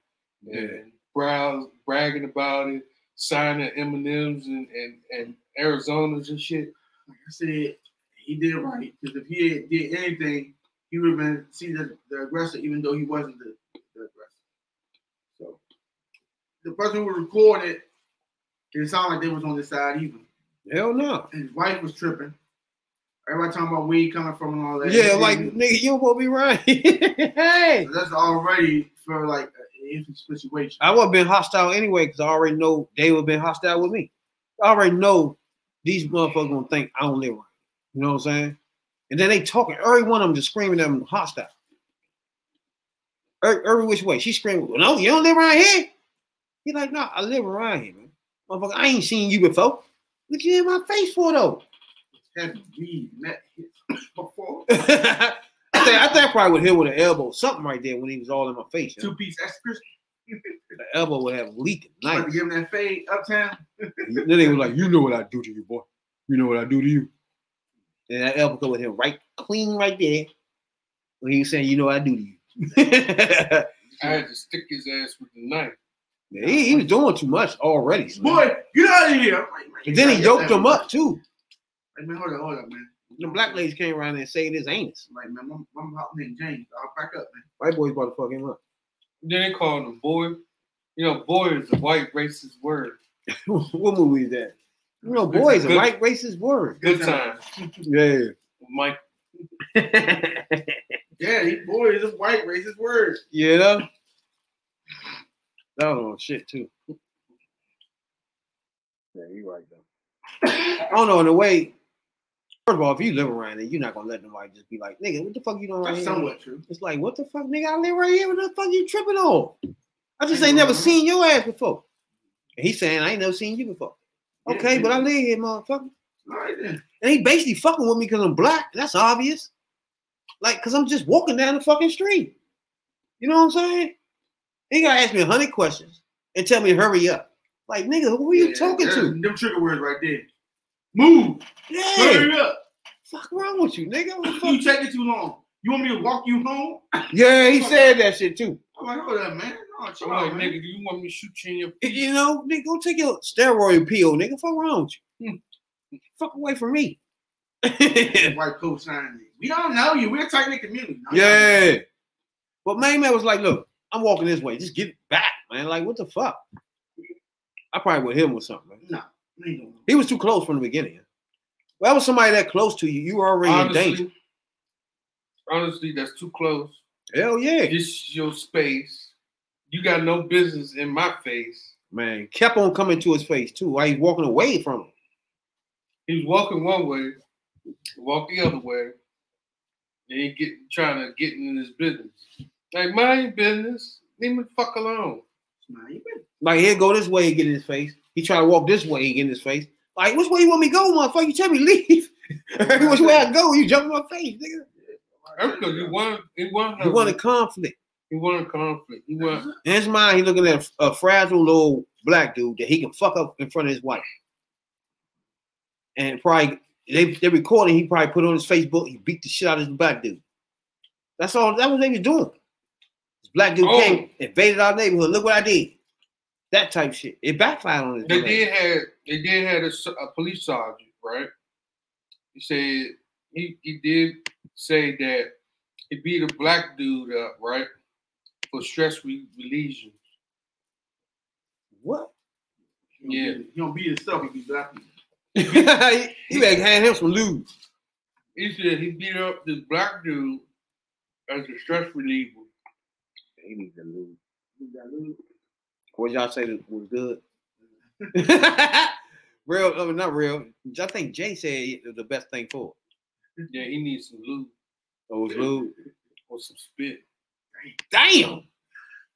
and browse, bragging about it, signing M&Ms and, and, and Arizonas and shit. like I said, he did right. Because if he had did anything, he would have been seen as the aggressor, even though he wasn't the, the aggressor. So the person who recorded it, it sounded like they was on the side even. hell no. His wife was tripping. Everybody talking about where he coming from and all that. Yeah, like nigga, you won't be right. *laughs* hey, So that's already for like an iffy situation. I would have been hostile anyway because I already know they would have been hostile with me. I already know these motherfuckers gonna think I don't live right. You know what I'm saying? And then they talking. Every one of them just screaming at them hostile. Every, every which way. She screaming, no, you don't live around here. He like, no, I live around here, man. Motherfucker, I ain't seen you before. Look you in my face for though. Have we met him before? I think I think I probably would hit with an elbow, something right there when he was all in my face. you know? Two piece extras. The elbow would have leaked. Nice. to give him that fade uptown. then they was like, "You know what I do to you, boy. You know what I do to you." And that elbow with him right clean right there when he was saying, "You know what I do to you." I had to stick his ass with the knife. he, he was doing too much already. man. Boy, get out of here. Like, And then he yoked him up too. That. Like, man, hold up, hold up, man. The black ladies came around and saved his anus. Like, man, my, my house named James. I'll back up, man. White boys about to fuck him up. Then they called him boy. You know, boy is a white racist word. *laughs* what movie is that? You know, It's is a white racist word. Good time. *laughs* Yeah. Mike. *laughs* Yeah, he boy is a white racist word. you know? That was on shit too. Yeah, you right though. I don't know in a way. First of all, if you live around it, you're not gonna let nobody just be like, nigga, what the fuck you doing right That's here? somewhat true. It's like, what the fuck, nigga? I live right here. What the fuck you tripping on? I just ain't never mm-hmm. seen your ass before. And he's saying I ain't never seen you before. Yeah, Okay, but I live here, motherfucker. All right then. And he basically fucking with me because I'm black. That's obvious. Like, cause I'm just walking down the fucking street. You know what I'm saying? He gotta ask me a hundred questions and tell me to hurry up. Like, nigga, who are you Yeah, talking to? Them trigger words right there. Move. Yeah, Hurry up. fuck wrong with you, nigga? What the You fuck? taking too long. You want me to walk you home? Yeah, he said that shit too. I'm like, hold up, man. Oh, I'm chill like, out, man. nigga, do you want me to shoot you in your feet? You know, nigga, go take your steroid pill, nigga. Fuck wrong with you. Hmm. Fuck away from me. *laughs* White coat signing. We don't know you. We're a tight knit community. No, yeah. But main man was like, look, I'm walking this way. Just get back, man. Like, what the fuck? I probably would hit him with something, man. No, we ain't doing He was too close from the beginning. Well, that was somebody that close to you. You were already in danger. Honestly, honestly, that's too close. Hell yeah. This your space. You got no business in my face. Man, kept on coming to his face too while he's walking away from him. He was walking one way, walk the other way. Then he get trying to get in his business. Like mind your business. Leave me the fuck alone. it. Nah, Like, he'll go this way and get in his face. He try to walk this way and get in his face. Like, which way you want me to go, motherfucker? You tell me *laughs* leave. *laughs* which way I go, you jump in my face, nigga. That's because he wanted, he wanted, You want a conflict. he wanted conflict. He want, In his mind, he looking at a, a fragile little black dude that he can fuck up in front of his wife. And probably they they recording. He probably put on his Facebook. He beat the shit out of this black dude. That's all. That was what they was doing. This black dude Oh. came, invaded our neighborhood. Look what I did. That type shit. It backfired on his. They did have they did had a, s- a police sergeant, right? He said he he did say that he beat a black dude up, right, for stress re- relief. What? He don't Yeah. beat- He don't beat himself. He beat black people. *laughs* he, he better hand him some lube. He said he beat up this black dude as a stress reliever. He needs a lube. What y'all say was good? *laughs* real, I mean, not real. I think Jay said it was the best thing for. it. Yeah, he needs some lube Oh, it was lube. or some spit. Damn.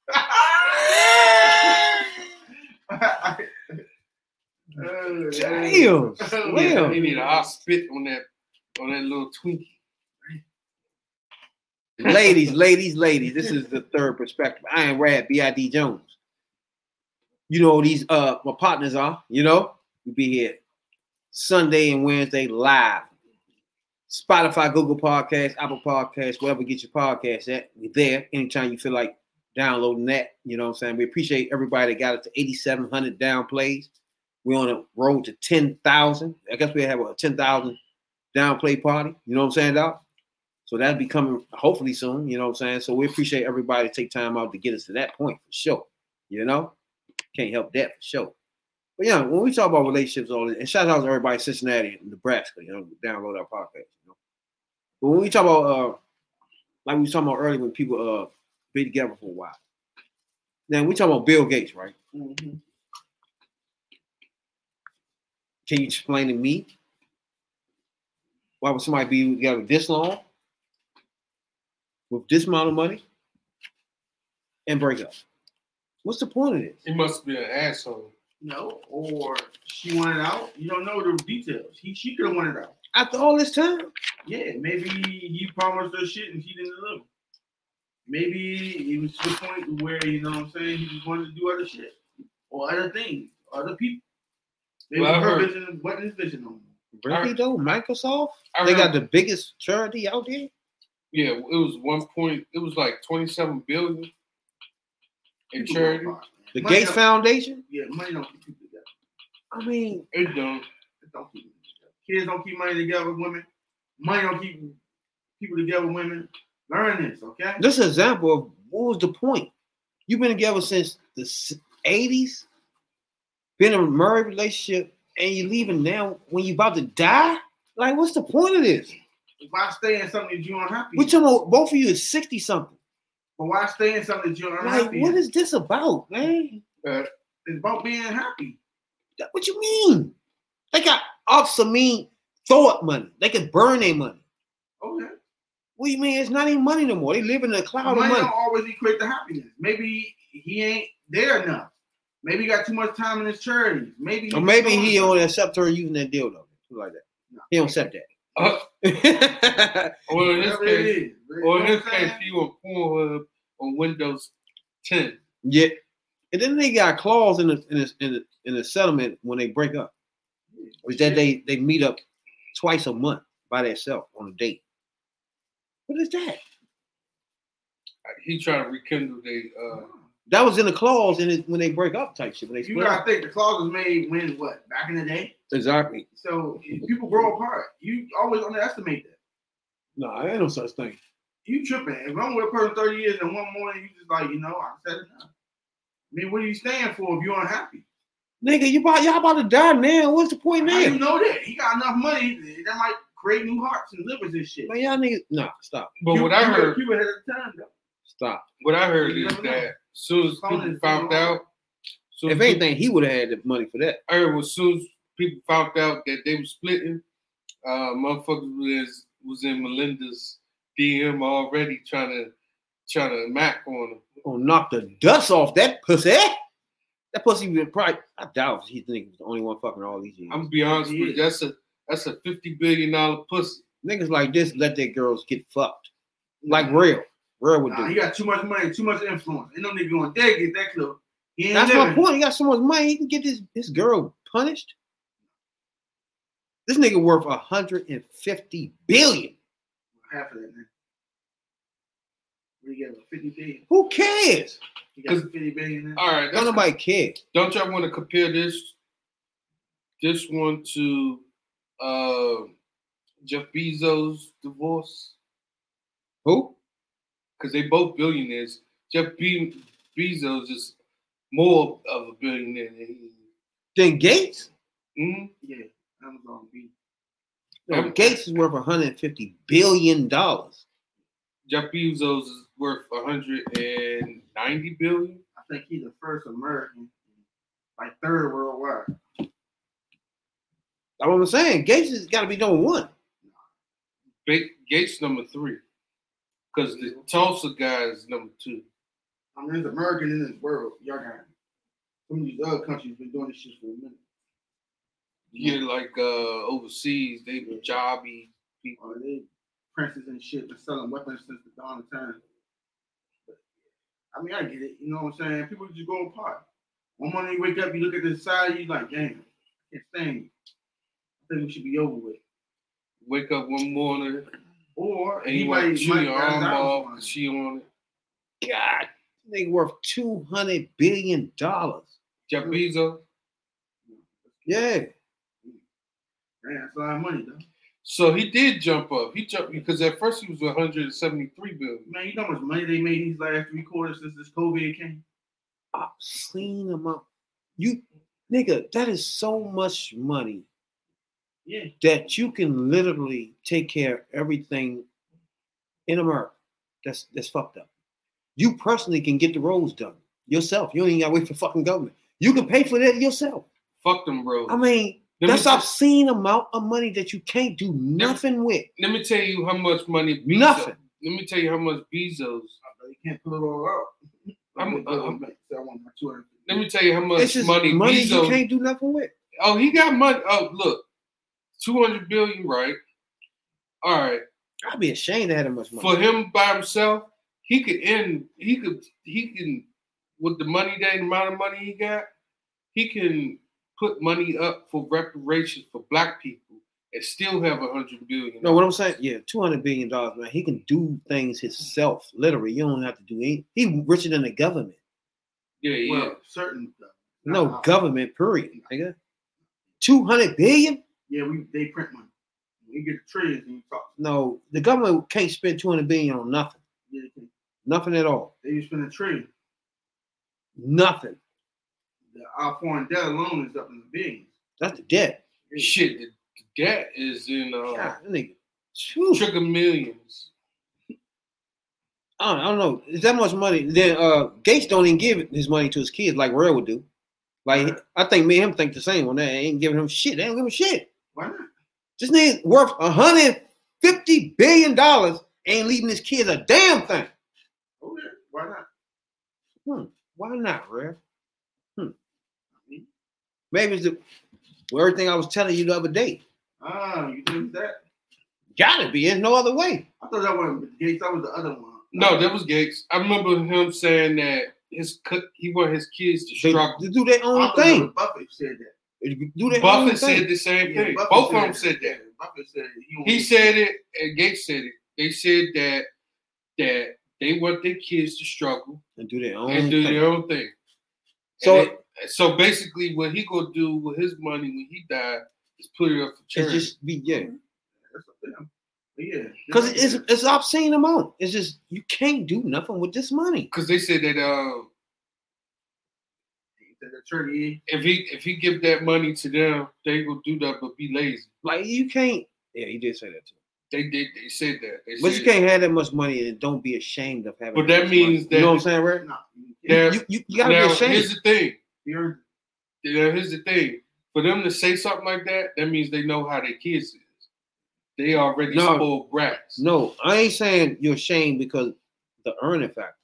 *laughs* Uh, Damn. Yeah, he need a hot spit on that on that little Twinkie. ladies, ladies, ladies. This is the third perspective. I am Rad B.I.D. Jones. You know these uh my partners are, you know? we'll be here Sunday and Wednesday live. Spotify, Google Podcast, Apple Podcasts, wherever you get your podcast at. We're there anytime you feel like downloading that. You know what I'm saying? We appreciate everybody that got it to 8,700 down plays. We're on a road to 10,000. I guess we have a 10,000 down play party. You know what I'm saying, Doc? So that'll be coming hopefully soon. You know what I'm saying? So we appreciate everybody take time out to get us to that point for sure. You know? Can't help that for sure. But yeah, when we talk about relationships, all this, and shout out to everybody in Cincinnati and Nebraska, you know, download our podcast. You know? But when we talk about uh like we was talking about earlier when people uh be together for a while. Now we talking about Bill Gates, right? Mhm. Can you explain to me why would somebody be together this long with this amount of money and break up? What's the point of this? He must be an asshole. No, or she wanted out. You don't know the details. He she could have wanted out. After all this time, Yeah, maybe he promised her shit and she didn't deliver. Maybe it was to the point where you know what I'm saying he just wanted to do other shit or other things, other people. Maybe Well, I her heard- vision wasn't his vision no more. really though, Microsoft, I they got the biggest charity out there. Yeah, it was one point. It was like twenty-seven billion in charity. go apart, man. The Money Gates Foundation. Yeah, money don't keep people together. I mean, It don't. It don't keep people together. Kids don't keep money together with women. Money don't keep people together with women. Learn this, okay? this is an example of what was the point? You've been together since the 80s, been in a married relationship, and you're leaving now when you about to die? Like, what's the point of this? Why stay in something that you're unhappy? We in? talking about both of you is 60 something. But why stay in something that you're Like, unhappy? what in? is this about, man? It's about being happy. That- What you mean? They got obsolete thought money. They can burn their money. Okay. What do you mean? It's not even money no more. They live in a cloud money, of money. don't always equate to happiness. Maybe he ain't there enough. Maybe he got too much time in his charities. Maybe Or maybe he only accept her using that dildo. Something like that. No. He don't accept Uh, that. *laughs* *laughs* or in this case, is. You or in this what case, saying? he on Pornhub on Windows 10. yeah. And then they got a clause in the in the, in the in the settlement when they break up. Is that they they meet up twice a month by themselves on a date. What is that? He trying to rekindle the uh, That was in the clause in it when they break up type shit. When they You split gotta up. think the clause was made when what back in the day. Exactly. So people grow apart. You always underestimate that. No, I ain't no such thing. You tripping? If I'm with a person thirty years and one morning you just like you know I said enough. I mean, what are you staying for if you're unhappy? Nigga, you about y'all about to die now. What's the point How now? you know that? He got enough money that might create new hearts and livers and shit. Man, y'all niggas, nah, stop, But what I heard, Cuba had a time though. stop. what I heard You is never know. that soon as people found out, so If anything, he would have had the money for that. I heard as soon as people found out that they were splitting, uh, motherfuckers was was in Melinda's DM already trying to trying to mac on her. Gonna oh, knock the dust off that pussy. That pussy would probably. I doubt he think he was the only one fucking all these years. I'm gonna be honest with you, that's a that's a fifty billion dollar pussy. Niggas like this let their girls get fucked. Like real. Real would Nah, do. he got too much money, too much influence. Ain't no nigga gonna there get that close. He ain't That's my point. He got so much money, he can get this, this girl punished. This nigga worth 150 billion. Half of that, man. What do you get? About 50 billion? Who cares? You got 50 billion there? All right, Don't nobody care. don't y'all want to compare this this one to uh, Jeff Bezos' divorce? Who? Because they both billionaires. Jeff Be- Bezos is more of a billionaire than he. Then Gates? Mhm. Yeah, Amazon B. No, Um, Gates is worth 150 billion dollars. Jeff Bezos is worth 190 billion. I think he's the first American, like third worldwide. That's what I'm saying. Gates has got to be number one. Ba- Gates number three, because the Tesla guy is number two. I mean, there's American in this world. Y'all got some of these other countries been doing this shit for a minute. Yeah, like uh, overseas, they were jobby people. Or they princes and shit been selling weapons since the dawn of time. But, I mean, I get it. You know what I'm saying? People just go apart. One morning you wake up, you look at the side, you like, damn, I can't stand you. I think we should be over with. Wake up one morning Or and he you might, want chew your arm off on and it. she on it. God, nigga worth 200 billion dollars. Jeff Bezos. Yeah. Man, that's a lot of money, though. So he did jump up. He jumped because at first he was 173 billion. Man, you know how much money they made these last three quarters since this COVID came? Obscene amount. You, nigga, that is so much money Yeah. that you can literally take care of everything in America. That's that's fucked up. You personally can get the roads done yourself. You don't even gotta wait for fucking government. You can pay for that yourself. Fuck them, bro. I mean, Let that's t- obscene amount of money that you can't do nothing with. Let me tell you how much money. Bezos, Nothing. Let me tell you how much Bezos. You can't pull it all out. Uh, I'm- I'm- I want my 200. Let me tell you how much It's just money, money, you Bezos. can't do nothing with. Oh, he got money. Oh, uh, look, 200 billion, right? All right. I'd be ashamed to have that much money. For him by himself, he could end. He could. He can with the money that amount of money he got. He can put money up for reparations for black people and still have a hundred billion. No, what I'm saying, yeah, two hundred billion dollars, man. He can do things himself. Literally, you don't have to do anything. He richer than the government. Yeah, yeah. Well, certain stuff. No Nah. government, period, nigga. Two hundred billion? Yeah, we they print money. We get the trillions and you talk. No, the government can't spend two hundred billion on nothing. Yeah, they, can. Nothing at all. they just spend a trillion. Nothing. The, our foreign debt alone is up in the billions. That's the debt. Shit, the the debt is in uh, God, nigga. Phew. trickle millions. I don't, I don't know. Is that much money? Then uh Gates don't even give his money to his kids like Rail would do. Like I think me and him think the same on that. Ain't giving him shit. They don't give him shit. Why not? This nigga worth hundred fifty billion dollars ain't leaving his kids a damn thing. Oh, yeah. Why not? Why not, Rail? I mean, Maybe it's the well, everything I was telling you the other day. ah, you think that? Gotta be. There's no other way. I thought that was Gates. That was the other one. No, that was Gates. I remember him saying that his co- he want his kids to They, struggle. To do their own thought that thing. Buffett said that. Do their own Buffett thing. said the same Yeah, thing. Buffett Both of them said that. Buffett said he, He said it, and Gates said it. They said that that They want their kids to struggle and do their own and do thing. their own thing. So- And it- so basically, what he gonna do with his money when he die is put it up for It's charity. just be yeah, That's them. Yeah. because it's it's obscene amount. It's just you can't do nothing with this money. Because they said that uh, the attorney. if he if he give that money to them, they will do that, but be lazy. Like you can't. Yeah, he did say that too. They did. They said that. They But said, you can't have that much money and don't be ashamed of having. But that that means money. that- you know what I'm saying, right? No. Now- You, you, you gotta now, be ashamed. here's the thing. You're here's the thing. For them to say something like that, that means they know how their kids is. They already No. spoiled brats. No, I ain't saying you're ashamed because the earning factor.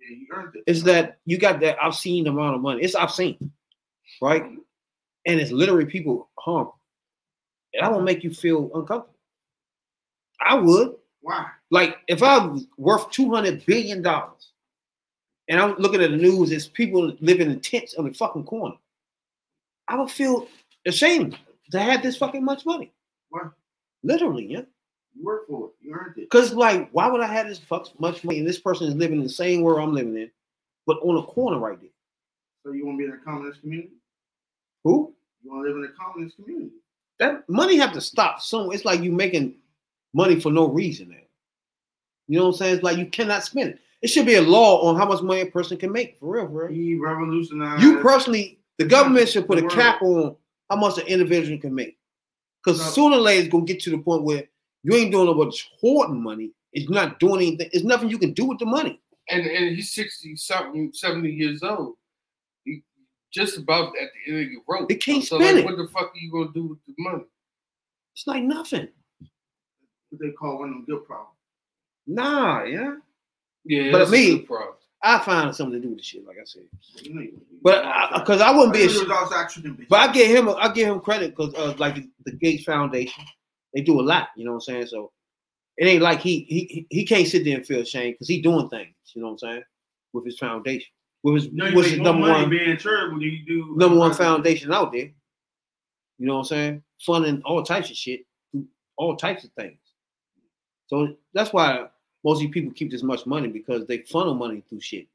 yeah, you earned it. It's that you got that obscene amount of money. It's obscene, right? And it's literally people harm. And that will make you feel uncomfortable. I would. Why? Like if I was worth two hundred billion dollars, and I'm looking at the news, it's people living in tents on the fucking corner. I would feel ashamed to have this fucking much money. Why? Literally, yeah. You worked for it. You earned it. Because like, why would I have this fuck much money and this person is living in the same world I'm living in, but on a corner right there? So you want to be in a communist community? Who? You want to live in a communist community? That money have to stop soon. It's like you making money for no reason now. You know what I'm saying? It's like you cannot spend it. It should be a law on how much money a person can make for real, real. He revolutionized. You personally, the government should put a cap on how much an individual can make. Because No. sooner or later it's gonna get to the point where you ain't doing no but hoarding money. It's not doing anything. It's nothing you can do with the money. And and he's 60 something, 70 years old. He just about at the end of your rope. They can't so spend like, it. what the fuck are you gonna do with the money? It's like nothing. what they call one of them good problems. Nah, yeah. Yeah, But me- I find something to do with the shit, like I said. You know, you- But because I, wouldn't be I ashamed. was outside tricking bitches. But I give him I give him credit because uh, like the, the Gates Foundation, they do a lot. You know what I'm saying? So it ain't like he he he can't sit there and feel ashamed because he doing things. You know what I'm saying? With his foundation, with his no, you what's make his number one being charitable than you do number one foundation out there. You know what I'm saying? Funding all types of shit, all types of things. So that's why most of these people keep this much money because they funnel money through shit.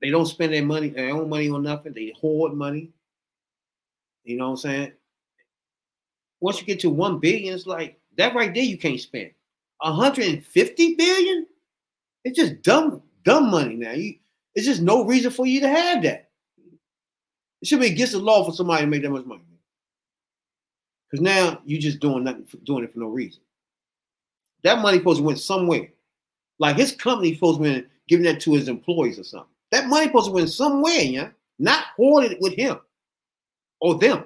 They don't spend their money, their own money on nothing. They hoard money. You know what I'm saying? Once you get to one billion, it's like that right there you can't spend. 150 billion? It's just dumb, dumb money now. You it's just no reason for you to have that. It should be against the law for somebody to make that much money. Because now you're just doing nothing, doing it for no reason. That money supposed to went somewhere. Like his company supposed to be giving that to his employees or something. That money supposed to went somewhere, yeah, not hoarded with him or them.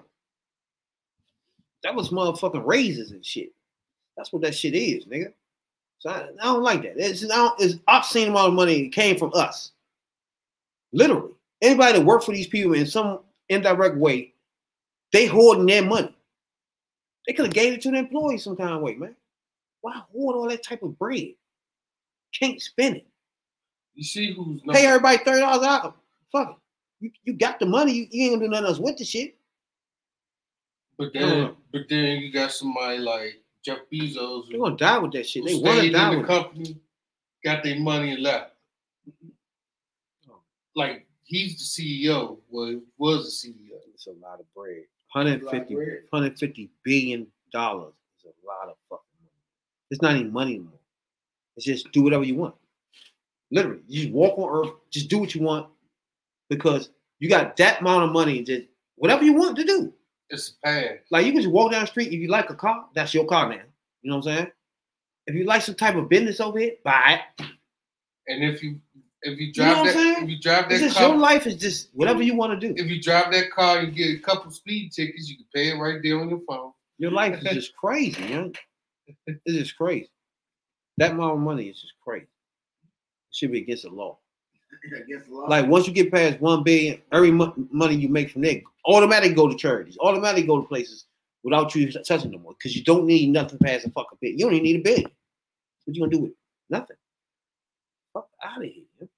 That was motherfucking raises and shit. That's what that shit is, nigga. So I, I don't like that. It's, don't, it's obscene amount of money came from us. Literally. Anybody that worked for these people in some indirect way, they hoarding their money. They could have gave it to the employees some kind of way, man. Why hoard all that type of bread? Can't spend it. You see who's number, Pay everybody thirty dollars out. Fuck it. You, you got the money. You, you ain't gonna do nothing else with the shit. but then but then you got somebody like Jeff Bezos They're gonna die with that shit. They want to die in with the it. company, got their money and left. Oh. Like he's the CEO, was was the CEO. It's a lot of bread. 150, bread. 150 billion dollars is a lot of fucking money. It's not even money anymore. It's just do whatever you want. Literally, you just walk on earth, just do what you want because you got that amount of money. Just whatever you want to do. It's a pass. Like you can just walk down the street. If you like a car, that's your car now. You know what I'm saying? If you like some type of business over here, buy it. And if you if you You know drive that saying? if you drive that just your life is just whatever you want to do. if you drive that car you get a couple speed tickets, you can pay it right there on your phone. Your life is *laughs* just crazy, man. It's just crazy. That amount of money is just crazy. It should be against the law. *laughs* Against the law. Like once you get past one billion, every mo- money you make from there automatically go to charities, automatically go to places without you touching them more because you don't need nothing past a fucking billion. You don't even need a billion. What you gonna do with it? Nothing. Fuck out of here. Man.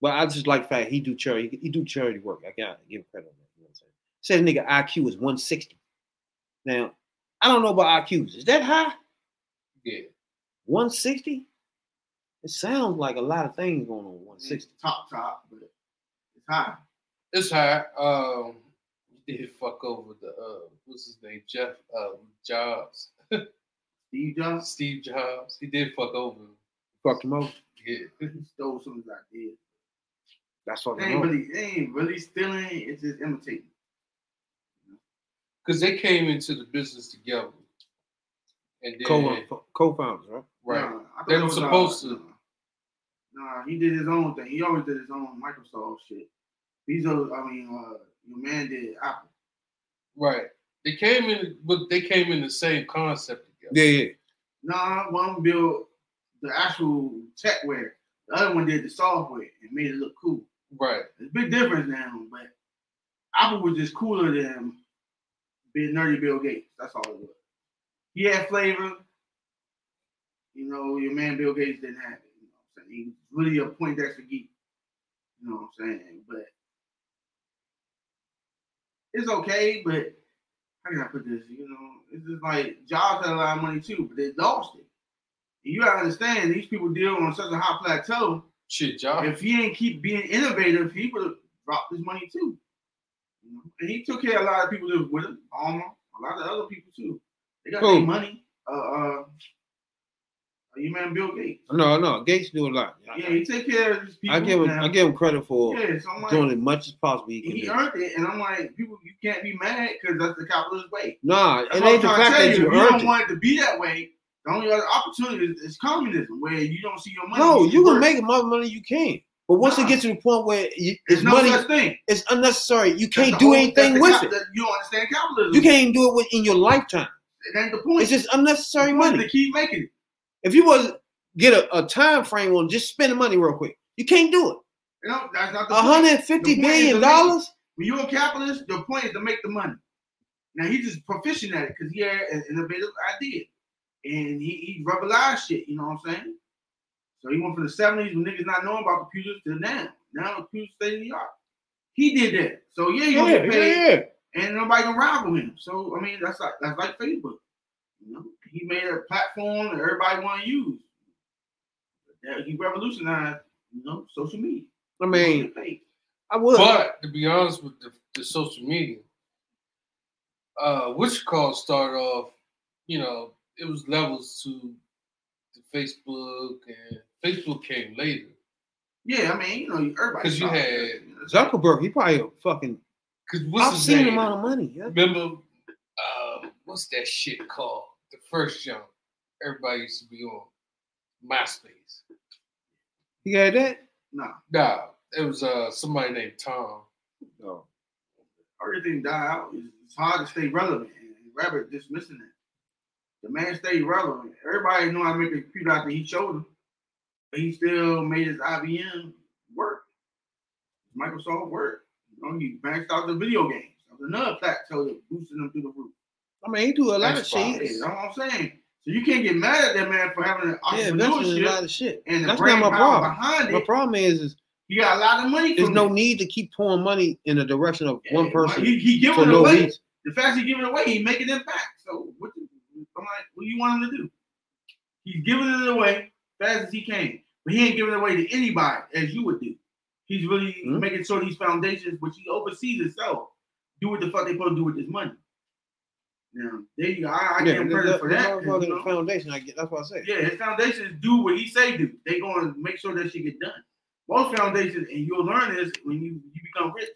But I just like the fact he do charity. He do charity work. I gotta give him credit on that. You know what I'm saying? Said the nigga IQ is 160. Now, I don't know about IQs. Is that high? Yeah. 160? It sounds like a lot of things going on. 160. It's top top, but it's high. It's high. Um, he did fuck over the uh, what's his name, Jeff uh, Jobs, Steve Jobs Steve Jobs. He did fuck over him. Fucked him over. Yeah, he stole some of his ideas. That's They fucking ain't over. really, they ain't really stealing. It's just imitating. Because they came into the business together, and then Co co-founders, right? right, Nah, They were was, uh, supposed to. Nah, he did his own thing. He always did his own Microsoft shit. He's a, I mean, uh, your man did Apple. right. They came in, but they came in the same concept together. Yeah, yeah. Nah, one built the actual techware. The other one did the software and made it look cool. Right. There's a big difference now, but Apple was just cooler than being nerdy Bill Gates. That's all it was. He had flavor. You know, your man Bill Gates didn't have it. You know what I'm saying? He was really a Poindexter geek. You know what I'm saying? But it's okay, but how can I put this? You know, it's just like Jobs had a lot of money too, but they lost it. And you gotta understand these people deal on such a high plateau. Shit, Jobs. If he ain't keep being innovative, he would have dropped his money too. You? And he took care of a lot of people that was with him, Alma, a lot of other people too. They got their money. Uh, uh, your man Bill Gates. No, no. Gates do a lot. Yeah, he take care of these people. I give him. now. I give him credit for Yeah, so like, doing as much as possible. He he earned it, and I'm like, people, you can't be mad because that's the capitalist way. Nah, That's it ain't the fact that you you don't it. want it to be that way, the only other opportunity is, is communism, where you don't see your money. No, you can work. make as much money you can. But once Nah. it gets to the point where you, it's no money, thing. it's unnecessary. You can't do whole- anything with cap- it. that- You don't understand capitalism. You can't even do it with, in your lifetime. It ain't the point. It's just unnecessary money. To keep making it. If you was get a, a time frame on just spending money real quick, you can't do it. You know, that's not the A point. hundred The fifty point is billion to make it. dollars. When you're a capitalist, the point is to make the money. Now he's just proficient at it because he had an innovative idea, and he, he revolutionized shit. You know what I'm saying? So he went from the '70s when niggas not knowing about computers to now. Now computers state of the art. He did that. So yeah, he gonna Yeah, get paid, yeah. and nobody can rival him. So I mean, that's like that's like Facebook. You know, he made a platform that everybody want to use. That he revolutionized, you know, social media. I mean, I would. But to be honest with the, the social media, uh, which call started off, you know, it was levels to Facebook, and Facebook came later Yeah, I mean, you know, everybody. because you had you know. Zuckerberg, he probably a fucking. because what's I've seen the name? amount of money. Yeah. Remember, uh, what's that shit called? The first jump everybody used to be on MySpace. You had that. Nah, Nah, it was uh somebody named Tom. No. everything died out. It's, it's hard to stay relevant. And Rabbit dismissing it. The man stayed relevant. Everybody knew how to make a computer after he showed him. But he still made his IBM work. Microsoft work. You know, he maxed out the video games. That was another plateau that boosted him through the roof. I mean, he do a lot of Xbox. Yeah, shit. that's what I'm saying. So you can't get mad at that man for having an entrepreneurship. Yeah, investing a lot of shit. and the That's not my problem. behind My problem is, is He got a lot of money there's no it. need to keep pouring money in the direction of one person He, he giving for it no away. reason. The fact he giving it away, he making it back. So what? The, I'm like, what do you want him to do? He's giving it away fast as he can, but he ain't giving away to anybody as you would do. He's really Mhm. making sure these foundations, which he oversees himself, do what the fuck they supposed to do with this money. Now, there you go. I, I him the- credit for that. that. 'cause, motherfucking you know, foundation. I get. That's what I say. yeah, his foundations do what he say do. They gonna make sure that shit get done. Most foundations, and you'll learn this when you, you become rich.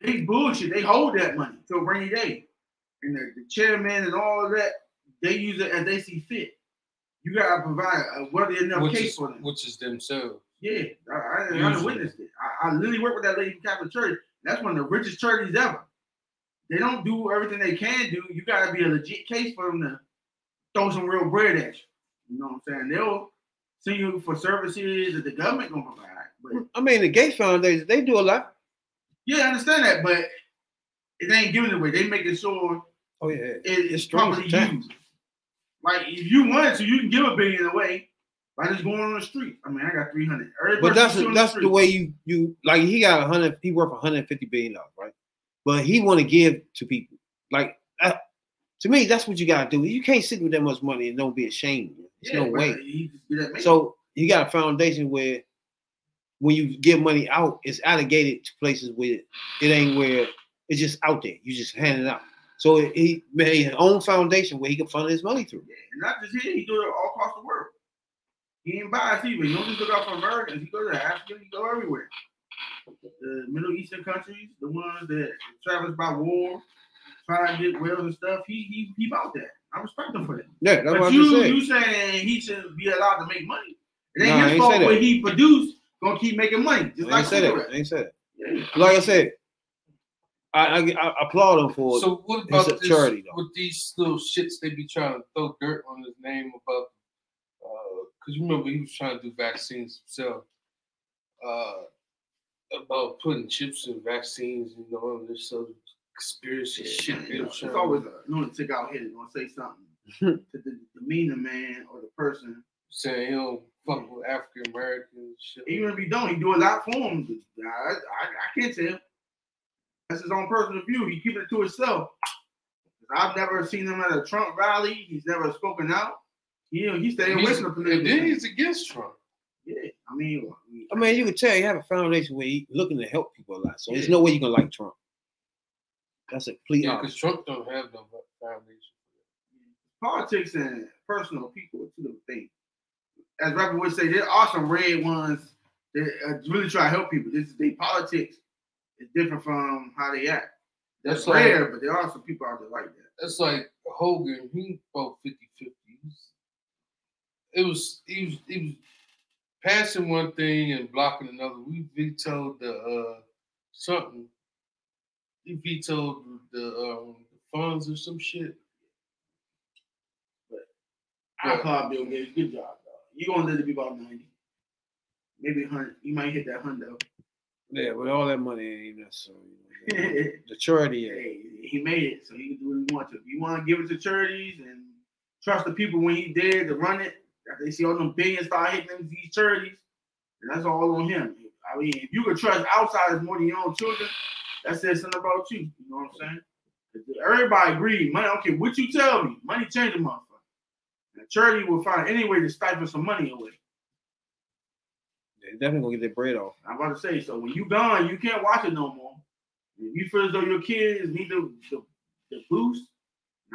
They bullshit. They hold that money till rainy day, and the, the chairman and all of that, they use it as they see fit. You gotta provide a worthy enough which case is, for them. which is themselves. Yeah, I, I, I witnessed it. I, I literally worked with that lady from Catholic Church. That's one of the richest churches ever. They don't do everything they can do. You gotta be a legit case for them to throw some real bread at you. You know what I'm saying? They'll send you for services that the government gonna provide. But I mean, the Gates Foundation, they do a lot. yeah, I understand that, but it ain't giving it away. They making sure Oh yeah, it, it's it's properly used. Like if you wanted to, you can give a billion away by just going on the street. I mean, I got three hundred. But that's that's the way you you like. He got a hundred. He worth 150 billion dollars, right? But he want to give to people. Like that, to me, that's what you gotta do. You can't sit with that much money and don't be ashamed. There's no way. He just get that made. So he got a foundation where when you give money out, it's allocated to places where it ain't where it's just out there. You just hand it out. So he made his own foundation where he can funnel his money through. Yeah, and not just here, he do it all across the world. He ain't biased either. He don't just look out for Americans. He go to Africa. He go everywhere. The Middle Eastern countries, the ones that travel by war, try to get wells and stuff. He he he about that. I respect him for that. Yeah, that's what but I'm you saying. you saying he should be allowed to make money? It ain't No, his fault what he produced gonna keep making money. Just I like ain't said cigarettes. I ain't said that. Yeah. Like I said, I, I, I applaud him for So what about a this, charity, though. with these little shits they be trying to throw dirt on his name about? Because you remember he was trying to do vaccines himself. Uh, about putting chips in vaccines, you know, and this sort of conspiracy shit. They You know, was it's trying always to a lunatic out here that's gonna say something *laughs* to the demean the man or the person. say he don't fuck with African Americans. Even if he don't, he do a lot for him. I, I, I can't tell. That's his own personal view. He keeping it to himself. I've never seen him at a Trump rally. He's never spoken out. He he stayed away He's- from the and political. then he's against Trump. Yeah, I mean, I mean, you could tell you have a foundation where he looking to help people a lot. So there's no way you can like Trump. That's a complete Yeah, because Trump don't have no foundation. politics and personal people are two different things. As rappers would say, there are some red ones that uh, really try to help people. This is their politics is different from how they act. That's, That's like- rare, but there are some people out there like that. That's like Hogan. He about 50 50. It was he was he was passing one thing and blocking another. We vetoed the uh something. He vetoed the um the funds or some shit. But I applaud Bill Gates. Good job, dog. You gonna live to be about ninety, maybe hundred. You might hit that hundred. Yeah, but all that money ain't necessary. *laughs* The charity. Hey, he made it, so he can do what he wants to. If you want to give it to charities and trust the people when he did to run it, after they see all them billions start hitting them, these charities, and that's all on him. I mean, if you could trust outsiders more than your own children, that says something about you. You know what I'm saying? Everybody agree, money. Okay, what you tell me, money change a motherfucker. And charity will find any way to stifle some money away. They definitely gonna get their bread off. I'm about to say, so when you gone, you can't watch it no more. If you feel as though your kids need the, the, the boost,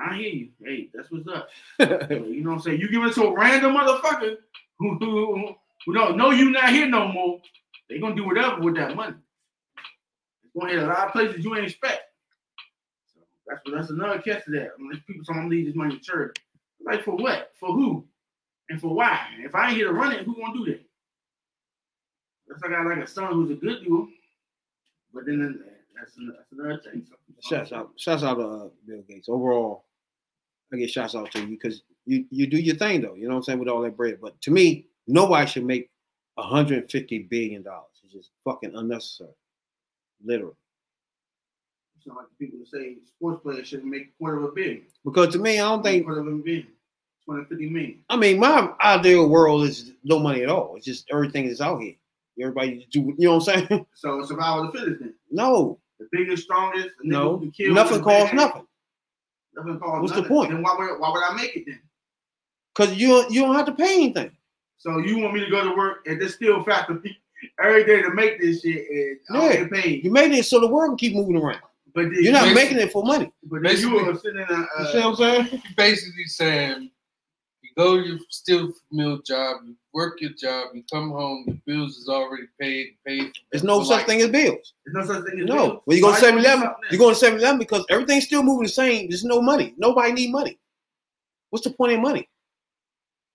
I hear you. Hey, that's what's up. *laughs* You know what I'm saying? You give it to a random motherfucker who, who, who don't know you not here no more, they gonna do whatever with that money. It's gonna hit a lot of places you ain't expect. So that's that's another catch to that. I mean, people saying I'm leave this money to church. Like for what? For who? And for why? If I ain't here to run it, who gonna do that? That's like I got like a son who's a good dude, but then that's another, that's another thing. Shouts out, shouts out to uh, Bill Gates. Overall, I get shouts out to you because you you do your thing though. You know what I'm saying with all that bread. But to me, nobody should make 150 billion dollars. It's just fucking unnecessary. Literally. You sound like people say sports players shouldn't make a quarter of a billion. Because to me, I don't think. quarter of a billion. 250 million. I mean, my ideal world is no money at all. It's just everything is out here. Everybody do. You know what I'm saying? *laughs* So survival of the fittest then. no, The biggest, strongest, the no, who can kill nothing with costs nothing. Nothing costs What's the point? Then why would, why would I make it then? Because you you don't have to pay anything. So you want me to go to work and just still factor me every day to make this shit and I don't Yeah. get paid. You made it so the world can keep moving around. But then, You're not making it for money. but you basically- were sitting in a You uh, see what I'm saying? You basically saying you go to your steel mill job, you work your job, you come home, the bills is already paid, paid. There's no such life. thing as bills. there's no such thing as No. bills. When you go to Why 7 you do Eleven, you're going to 7 Eleven because everything's still moving the same. There's no money. Nobody need money. What's the point of money?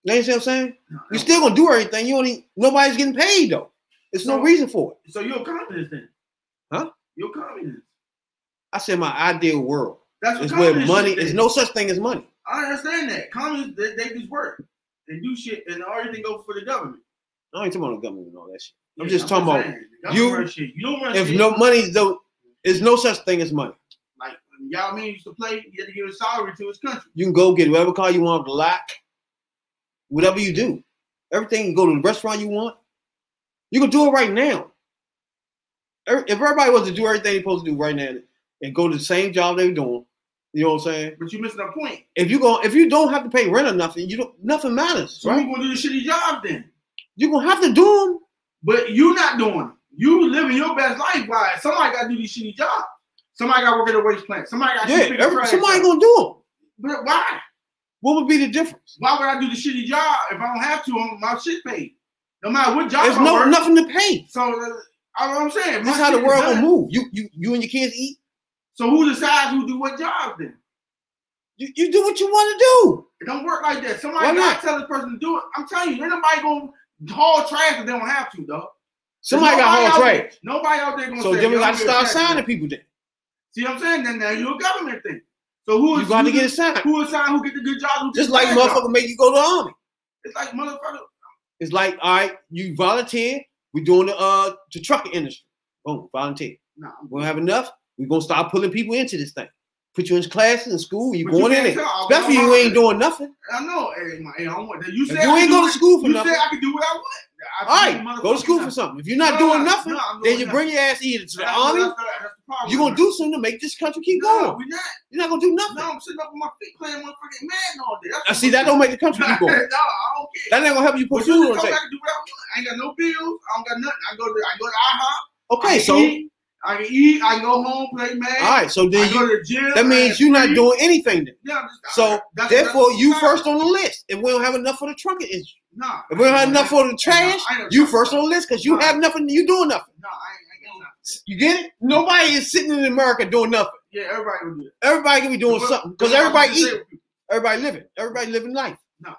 You understand what I'm saying? else? You're still gonna do everything. You only nobody's getting paid though. There's no reason for it. So you're a communist then? Huh? You're a communist. I said my ideal world That's what is where money shit is is. no such thing as money. I understand that. Communists, they, they just work. and do shit and all everything goes for the government. I ain't talking about the government and all that shit. I'm Yeah, just talking about saying, you- shit. You don't run if shit. no money though, there's no such thing as money. like y'all men used to play, you had to give a salary to his country. You can go get whatever car you want black, whatever you do. Everything you go to the restaurant you want. You can do it right now. If everybody was to do everything they're supposed to do right now and go to the same job they're doing, you know what I'm saying? But you're missing a point. If you go, if you don't have to pay rent or nothing, you don't nothing matters, So right? who's gonna do the shitty job then? You're gonna have to do them. But you not doing it. You living your best life. Why? Somebody got to do these shitty jobs. Somebody got to work at a waste plant. Somebody got to Yeah, every, somebody gonna do them. But why? What would be the difference? Why would I do the shitty job if I don't have to I'm, my shit paid? No matter what job There's I no work. nothing to pay. So uh, I know what I'm saying. This is how the world done. gonna move. You you you and your kids eat. So who decides who do what job then? You, you do what you want to do. It don't work like that. Somebody Why not? tell this person to do it. I'm telling you, ain't nobody gonna haul trash if they don't have to, though. Somebody got haul trash. there- Nobody out there gonna So say, then we gotta start signing man." people then. See what I'm saying? Then now you're a government thing. So who is You got to get is- it signed. Who who get the good job? Just like job? motherfucker make you go to the army. It's like motherfucker. It's like, all right, you volunteer. We're doing the uh the trucking industry. Boom, volunteer. Nah, We don't have enough. We're gonna start pulling people into this thing. Put you in classes in school. You But going you in there. Especially you ain't doing nothing. I know. Hey, my, hey, I want that. You said you ain't could go to school for you nothing. said I could do what I want. I All right, go to school for something. If you're not No, doing no, nothing, no, then you bring your ass either to the army. that's the- that's the problem You're gonna do something to make this country keep. No, going. we not. You're not gonna do nothing. No, I'm sitting up on my feet playing motherfucking Madden all day. That's I see that don't make the country no, keep *laughs* going. I don't care. That ain't gonna help you put you food can on the table. and do what I want. I ain't got no bills. I don't got nothing. I go to I go to IHOP. Okay, so I can eat. I can go home play Madden. all right, so I then go you to the gym. that means you're not doing anything then. Yeah, I'm just, So that's- therefore, that's- you first on the list. If we don't have enough for the trucking industry, Nah. if we don't have enough for the trash, ain't- you first on the list because you Nah. have nothing. You doing nothing. No, I I nothing. You get it? Nobody is sitting in America doing nothing. Yeah, everybody will do it. Everybody can be doing What- something because everybody eat. Everybody living. Everybody living life. No,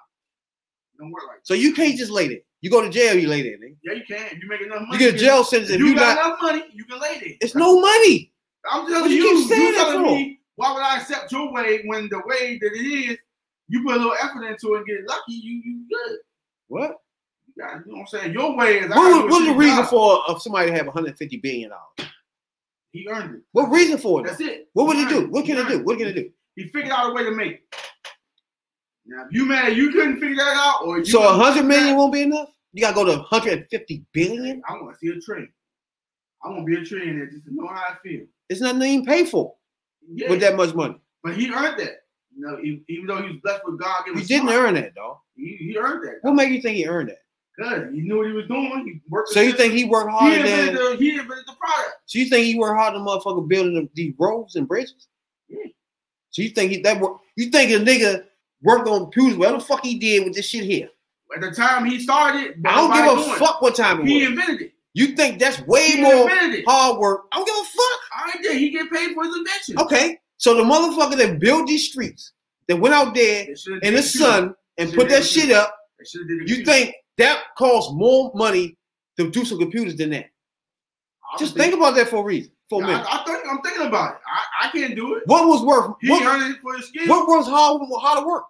Don't work like. So you can't just lay there. You go to jail, you lay there. Nigga. Yeah, you can. You make enough money. You get a jail sentence If you you got not. enough money, you can lay there. It's no money. I'm telling you you, keep saying you that telling for? me why would I accept your way when the way that it is, you put a little effort into it and get lucky, you you good. What? You, got, you know what I'm saying? Your way is What, was- what's the reason job. for uh, of somebody to have 150 billion dollars? he earned it. What reason for it? That's it. What would He he do? What can He it do? What can it do? He figured out a way to make it. Now, if you mad you couldn't figure that out, or you So 100 figure million won't be enough? You gotta go to 150 billion? I want to see a train. I want to be a trillionaire just to know how I feel. It's nothing to even pay for Yeah, with that much money. but he earned that. You know, even though he was blessed with God, He didn't earn that, dog. He, he earned that. What made you think he earned that? Good. He knew what he was doing. He worked. So you think he worked he harder invented than? the he invented the product? So you think he worked harder than motherfucker building these roads and bridges? Yeah. So you think he that work? You think a nigga worked on computers? What the fuck he did with this shit here? At the time he started, I don't give a doing fuck what time it He was. invented it. You think that's way He more hard work? I don't give a fuck. I did. He get paid for his invention. Okay, so the motherfucker that built these streets, that went out there in the sun and put that shit up, They should've did it you think that costs more money to do some computers than that? Just would think about that for a reason, for a I. I think I'm thinking about it. I, I can't do it. What was worth? He What, earned it for his skills. what was hard? Hard to work?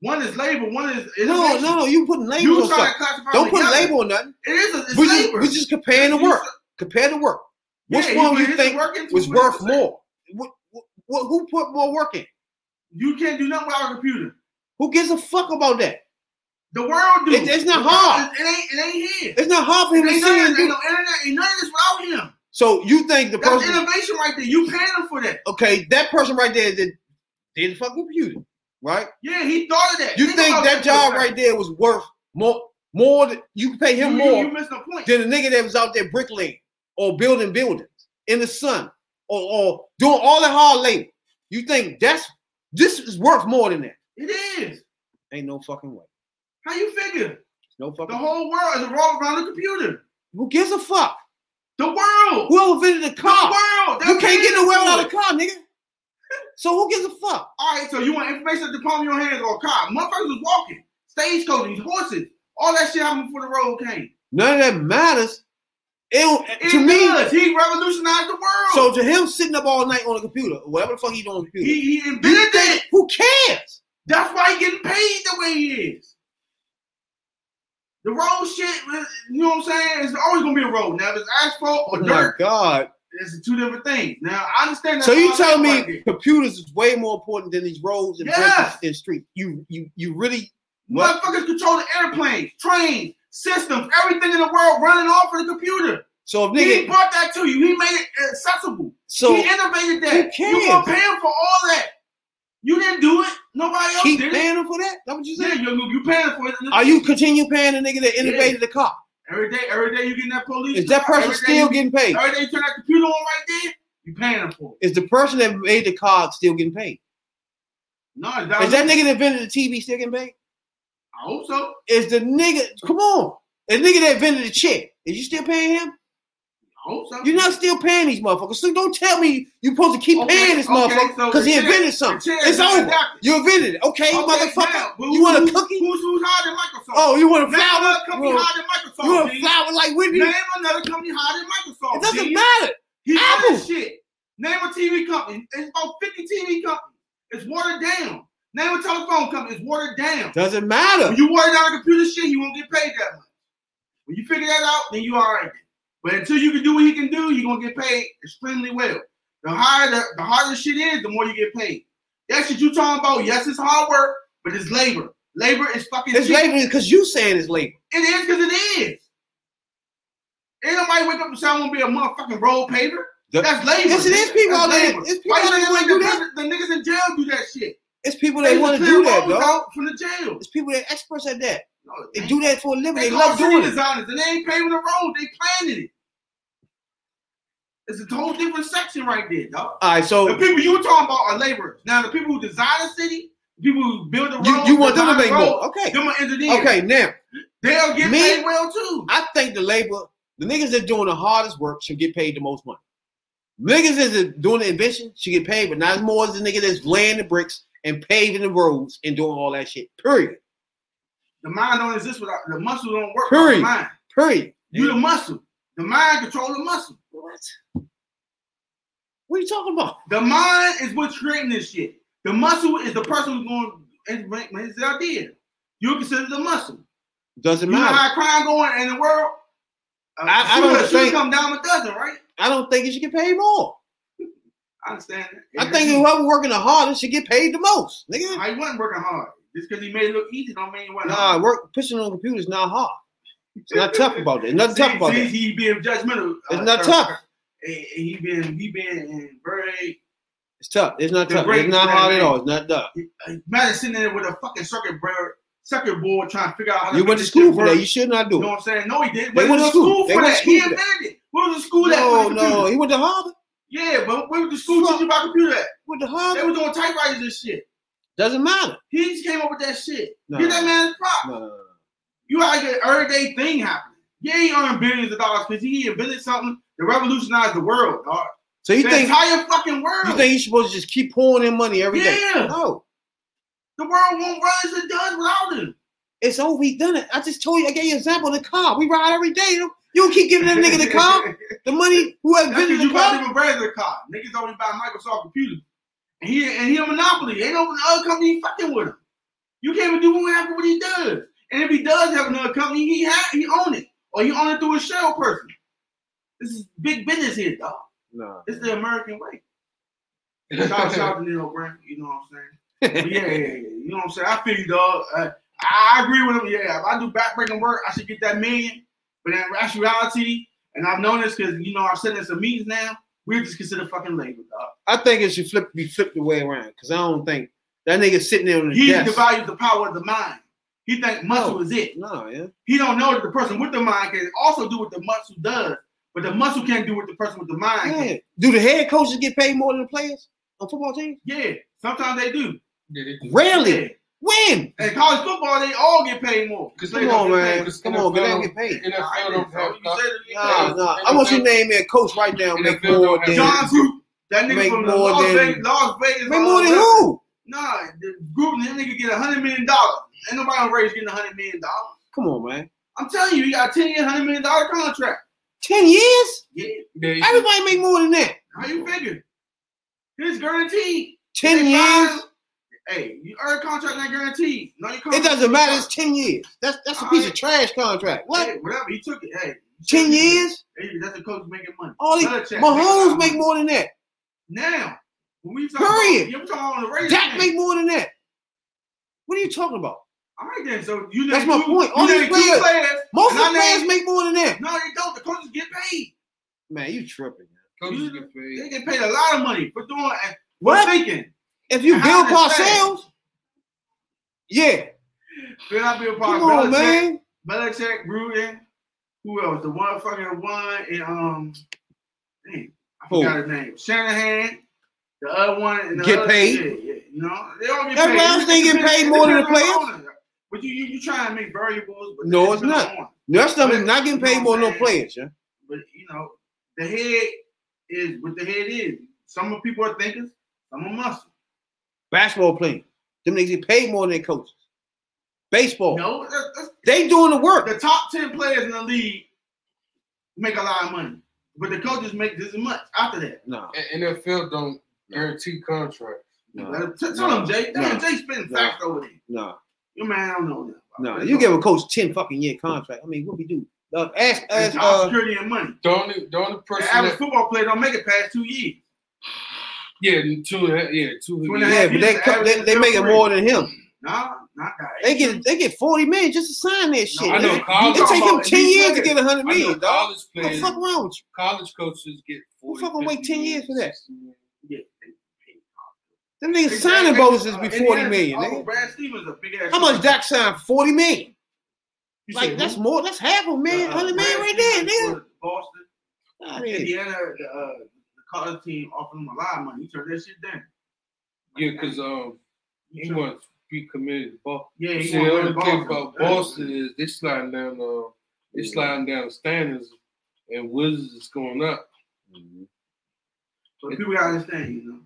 One is labor. One is No, no, no. You putting labels You on trying to something. classify Don't put together. label on nothing. It is. A, it's We're just, labor. we're just comparing the work. Compare the work. Which Yeah, one put you think was worth more? What, what, who put more work in? You can't do nothing without a computer. Who gives a fuck about that? The world do. It- it's not hard. It, it ain't. It ain't here. It's not hard for him to ain't sit and do. no internet. Ain't none of this without him. So you think the That's person? innovation right there. You paying him for that. Okay, that person right there did did the fucking computer, right? Yeah, he thought of that. You think about that job right there was worth more more? Than, you pay him You- you- more You missed the point. than a nigga that was out there bricklaying or building buildings in the sun or, or doing all that hard labor. You think that's this is worth more than that? It is. Ain't no fucking way. How you figure? No fucking. The whole world is revolved around the computer. Who gives a fuck? The world. Who invented the The car? world. You can't get in the world without a car, nigga. So who gives a fuck? All right, so you want information at the palm of your hands or a car? Motherfuckers was walking, stagecoaches, horses, all that shit happened before the road came. None of that matters. It It to me, does. he revolutionized the world. So to him sitting up all night on a computer, whatever the fuck he doing on the computer, he, he invented it. who cares? That's why he getting paid the way he is. The road shit, you know what I'm saying? It's always gonna be a road. Now, if it's asphalt Oh or my dirt, god! it's two different things. Now, I understand that. So you tell me like computers is way more important than these roads and Yes. and streets? You you you really what? motherfuckers control the airplanes, trains, systems, everything in the world running off of the computer. So if He brought that to you. He made it accessible. so he innovated that. You gonna cares? pay him for all that. You didn't do it. Nobody else Keep did it. paying them for that? That what you Yeah, saying? you you paying for it. Are you continue paying the nigga that innovated the car? every day? Every day you getting that police. Is that person still getting paid? Every day you turn that computer on right there. You paying them for it. Is the person that made the car still getting paid? No, Is that nigga that invented the TV still getting paid? I hope so. Is the nigga? Come on, the nigga that invented the chick. Is you still paying him? So. You're not still paying these motherfuckers. So don't tell me you're supposed to keep Okay, paying this okay, motherfucker because the he invented something. It's over. You invented it. Okay, Okay, motherfucker. now, you want a cookie? Who's who's higher than Microsoft? Oh, you want a flower? company want, higher than Microsoft. you want a flower like Whitney? Name another company higher than Microsoft. It doesn't G. matter. He Apple. Apple. shit. Name a TV company. It's about 50 TV companies. It's watered down. Name a telephone company. It's watered down. Doesn't matter. When you water down a computer shit, you won't get paid that much. When you figure that out, then you all right. But until you can do what he can do, you're gonna get paid extremely well. The higher the, the harder shit is, the more you get paid. That shit you talking about, yes, it's hard work, but it's labor. Labor is fucking It's cheap. labor because you saying it's labor. It is because it is. Ain't nobody wake up and say I want to be a motherfucking roll paver. The- That's labor. Yes, it is people That's out there. labor. It's people Why you out there think wanna like do the, that. the niggas in jail do that shit? It's people They that want to do that, roads dog. from the jail. It's people that experts at that. They do that for a living. They They love city doing it. designers and they ain't paving the road. They planted it. It's a whole different section right there, dog. All right, so The people you were talking about are laborers. Now the people who design a city, the people who build the road, you, you want them to make the more. Okay. Them are engineers. Okay, now They'll get Me- paid well too. I think the labor, the niggas that doing the hardest work should get paid the most money. Niggas that's doing the invention should get paid, but not as more as the nigga that's laying the bricks and paving the roads and doing all that shit. Period. The mind don't exist without the muscle don't work Period. without the mind. Period. You the muscle. The mind control the muscle. What? What are you talking about? The mind is what's creating this shit. The muscle is the person who's going to make his idea. You consider the muscle. Doesn't You know matter. how crime going in the world? Uh, I- I don't shooter think- come down a dozen, right? I don't think you should get paid more. *laughs* I understand that. I think whoever working the hardest should get paid the most. Nigga. I wasn't working hard. Just because he made it look easy don't mean he wasn't Nah, work pushing on computers not hard. It's not tough about that. It's nothing *laughs* tough about see, that. he being judgmental. It's uh, not sir. tough. Er, he, he been he been very It's tough. It's not tough. It's not hard at all. It's not tough. imagine uh, sitting there with a fucking circuit board circuit board trying to figure out how to You went to school for that. You should not do. You know what I'm saying? No, he didn't. They went was to the school. school They for went that? He school for invented it. Where was the school? No, the no. computer? He went to Harvard. Yeah, but where was the school teach you about computer at? Went to They Harvard. was doing typewriters and shit. Doesn't matter. He just came up with that shit. No. Get that man's prop. No. You gotta an everyday thing happening. Yeah, he earned billions of dollars because he invented something that revolutionized the world, dog. So you the think entire fucking world. you think he's supposed to just keep pouring in money every day? Yeah. No. the world won't run as it does without him? It's over. He done it. I just told you. I gave you an example of the car. We ride every day. You don't, you don't keep giving that nigga the car. *laughs* The money who invented because the you car. different brands of the car. Niggas only buy Microsoft computers. And he and he a monopoly. Ain't no other company fucking with him. You can't even do what happened what he does. And if he does have another company, he ha- he own it. Or he own it through a shell person. This is big business here, dog. No. It's the American way. *laughs* Shout out, to Neil Brand, you know what I'm saying? Yeah, yeah, yeah, you know what I'm saying? I feel you, dog. I I agree with him. Yeah, if I do backbreaking work, I should get that million. But in actuality, and I've known this because you know I've said in some meetings now, we're just considered fucking labor, dog. I think it should flip be flipped the way around because I don't think that nigga sitting there on the He desk. devalues the power of the mind. He think muscle No. is it. No, yeah. He don't know that the person with the mind can also do what the muscle does, but the muscle can't do what the person with the mind yeah. can. Do the head coaches get paid more than the players on football teams? Yeah, sometimes they do. Yeah, they do. Rarely. Yeah. When? And college football, they all get paid more. Because Come on, man. Because Come on, NFL get out don't- get paid. NFL don't have. You said it, you Nah, nah. I want you to name me a coach right now. Make more than Jon Gruden, that nigga Make from the more Las, than- Vegas, Las Vegas. make more than uh, who? Nah, the Gruden, that nigga get a hundred million dollars. Ain't nobody on Raiders getting a hundred million dollars. Come on, man. I'm telling you, he got a ten year, hundred million dollar contract. Ten years? Yeah, Everybody make more than that. how you figure? It's guaranteed. Ten They years? fine. Hey, you earn a contract not guaranteed. No, your It doesn't matter. It's ten years. That's that's a piece of trash contract. What? Hey, whatever. He took it. Hey, Ten years? Hey, that's the coach making money. All these Belichick Mahomes making make more than that. Now, when we talk Period. about, yeah, we talking on the Raiders. Dak make more than that. What are you talking about? All right then. So you That's name my two, point. You All these name two players- players. Most of the players name- make more than that. No, they don't. The coaches get paid. Man, you tripping. Man. coaches get paid. They get paid a lot of money for doing and for What? thinking. If you I Bill understand. Parcells, yeah, not Bill come Parcells. on, Belichick, man. Belichick, Gruden. Who else? The one fucking one and um, dang, I Who? forgot his name. Shanahan. The other one and the Get other, paid? Yeah, yeah. You know, they all get paid. else It ain't getting depends- paid more than the players. But you you, you try and make variables. But No, it's not. on owner. That stuff is not getting paid more than no players, yeah. But you know, the head is what the head is. Some of people are thinkers, some are muscle. Basketball players, them niggas get paid more than their coaches. Baseball, No, they doing the work. the top ten players in the league make a lot of money, but the coaches make this much after that. No, And NFL don't guarantee contracts. no, Tell tell them, Jay. Tell No. them, Jay spitting No. facts over there. no, Your man I don't know that. no. You give a coach ten fucking year contract. I mean, what we do? Uh, ask, ask, job uh, security and money. The only, the only The person average that, football player don't make it past two years. Yeah, two, and a half- yeah, two. Two and a yeah. but they, years, they, they make it more than him. Nah, not that. They get they get forty million just to sign that shit. I know college- It take him ten about years to get a hundred I know million, dog. college What the players, fuck wrong with you? college coaches get 40, fucking wait 10 years for that? 60 million. Yeah. Them niggas They- signing bonuses be Indiana- forty million. Oh, nigga. Brad Stevens a big ass. How much Dak signed? Forty million. You Like that's who? more. That's half a million, Uh, hundred million right there, Stevens nigga. for Boston. Outta here. Indiana, the, uh, the college team offered him a lot of money. He turned that shit down. Yeah, because um, he turned- wants to be committed to Boston. Yeah, he See, wanna the win only thing Boston. about Boston is they sliding down, uh, they sliding down the standards, and Wizards is going up. But people gotta understand, you know,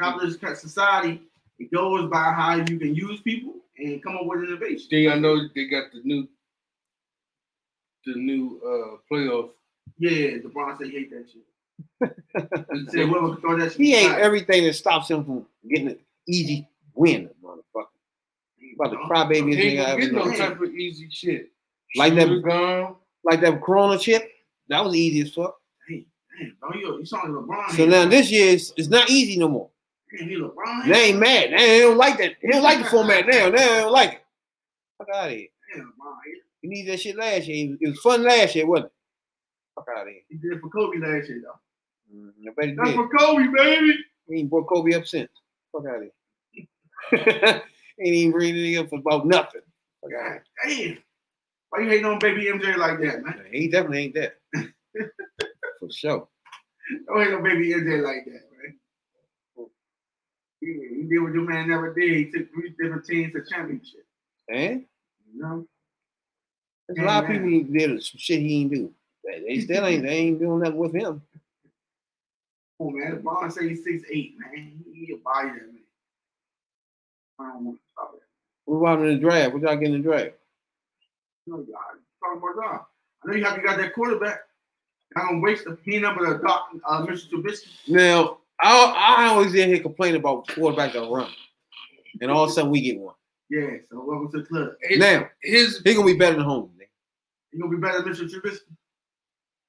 capitalist society it goes by how you can use people and come up with innovation. Then I know they got the new, the new uh playoff. Yeah, LeBron said he hate that shit. He said whoever can throw that shit. He ain't everything that stops him from getting an easy win, motherfucker. About the crybabiest He nigga I ever get no type of easy shit. Like that- Shooter gone. Like that Corona chip, that was easy as fuck. Hey, damn, bro, you you saw LeBron. So now this year it's, it's not easy no more. Damn, he LeBron. They ain't mad. They don't like that. They don't like the format now. They don't like it. Fuck out of here. Damn, LeBron. You need that shit last year. It was, it was fun last year, wasn't it? Fuck out of here. He did it for Kobe last year, though. Mm, I bet he That's for Kobe, baby. He ain't brought Kobe up since. Fuck out of here. *laughs* ain't even bringing it up for about nothing. Fuck out damn. Why you hating on baby MJ like that, man? He definitely ain't that. *laughs* for sure. Don't hate on baby MJ like that, man. He, he did what your man never did. He took three different teams to championship. And You know? there's a lot of people who did some shit he ain't do. They they *laughs* still ain't they ain't doing nothing with him. Oh man, LeBron say he's six eight, man. He a body that man. I don't want to stop it. What about in the draft? What y'all getting in the draft? No, y'all talking about y'all. I know you have you got that quarterback. Not gonna waste the he number the doc, uh, Mr. Trubisky. Now, I, I always in here complain about quarterback that run. And all of a sudden we get one. Yeah, so welcome to the club. His, Now, his he gonna be better than home. nigga. You gonna be better than Mr. Trubisky?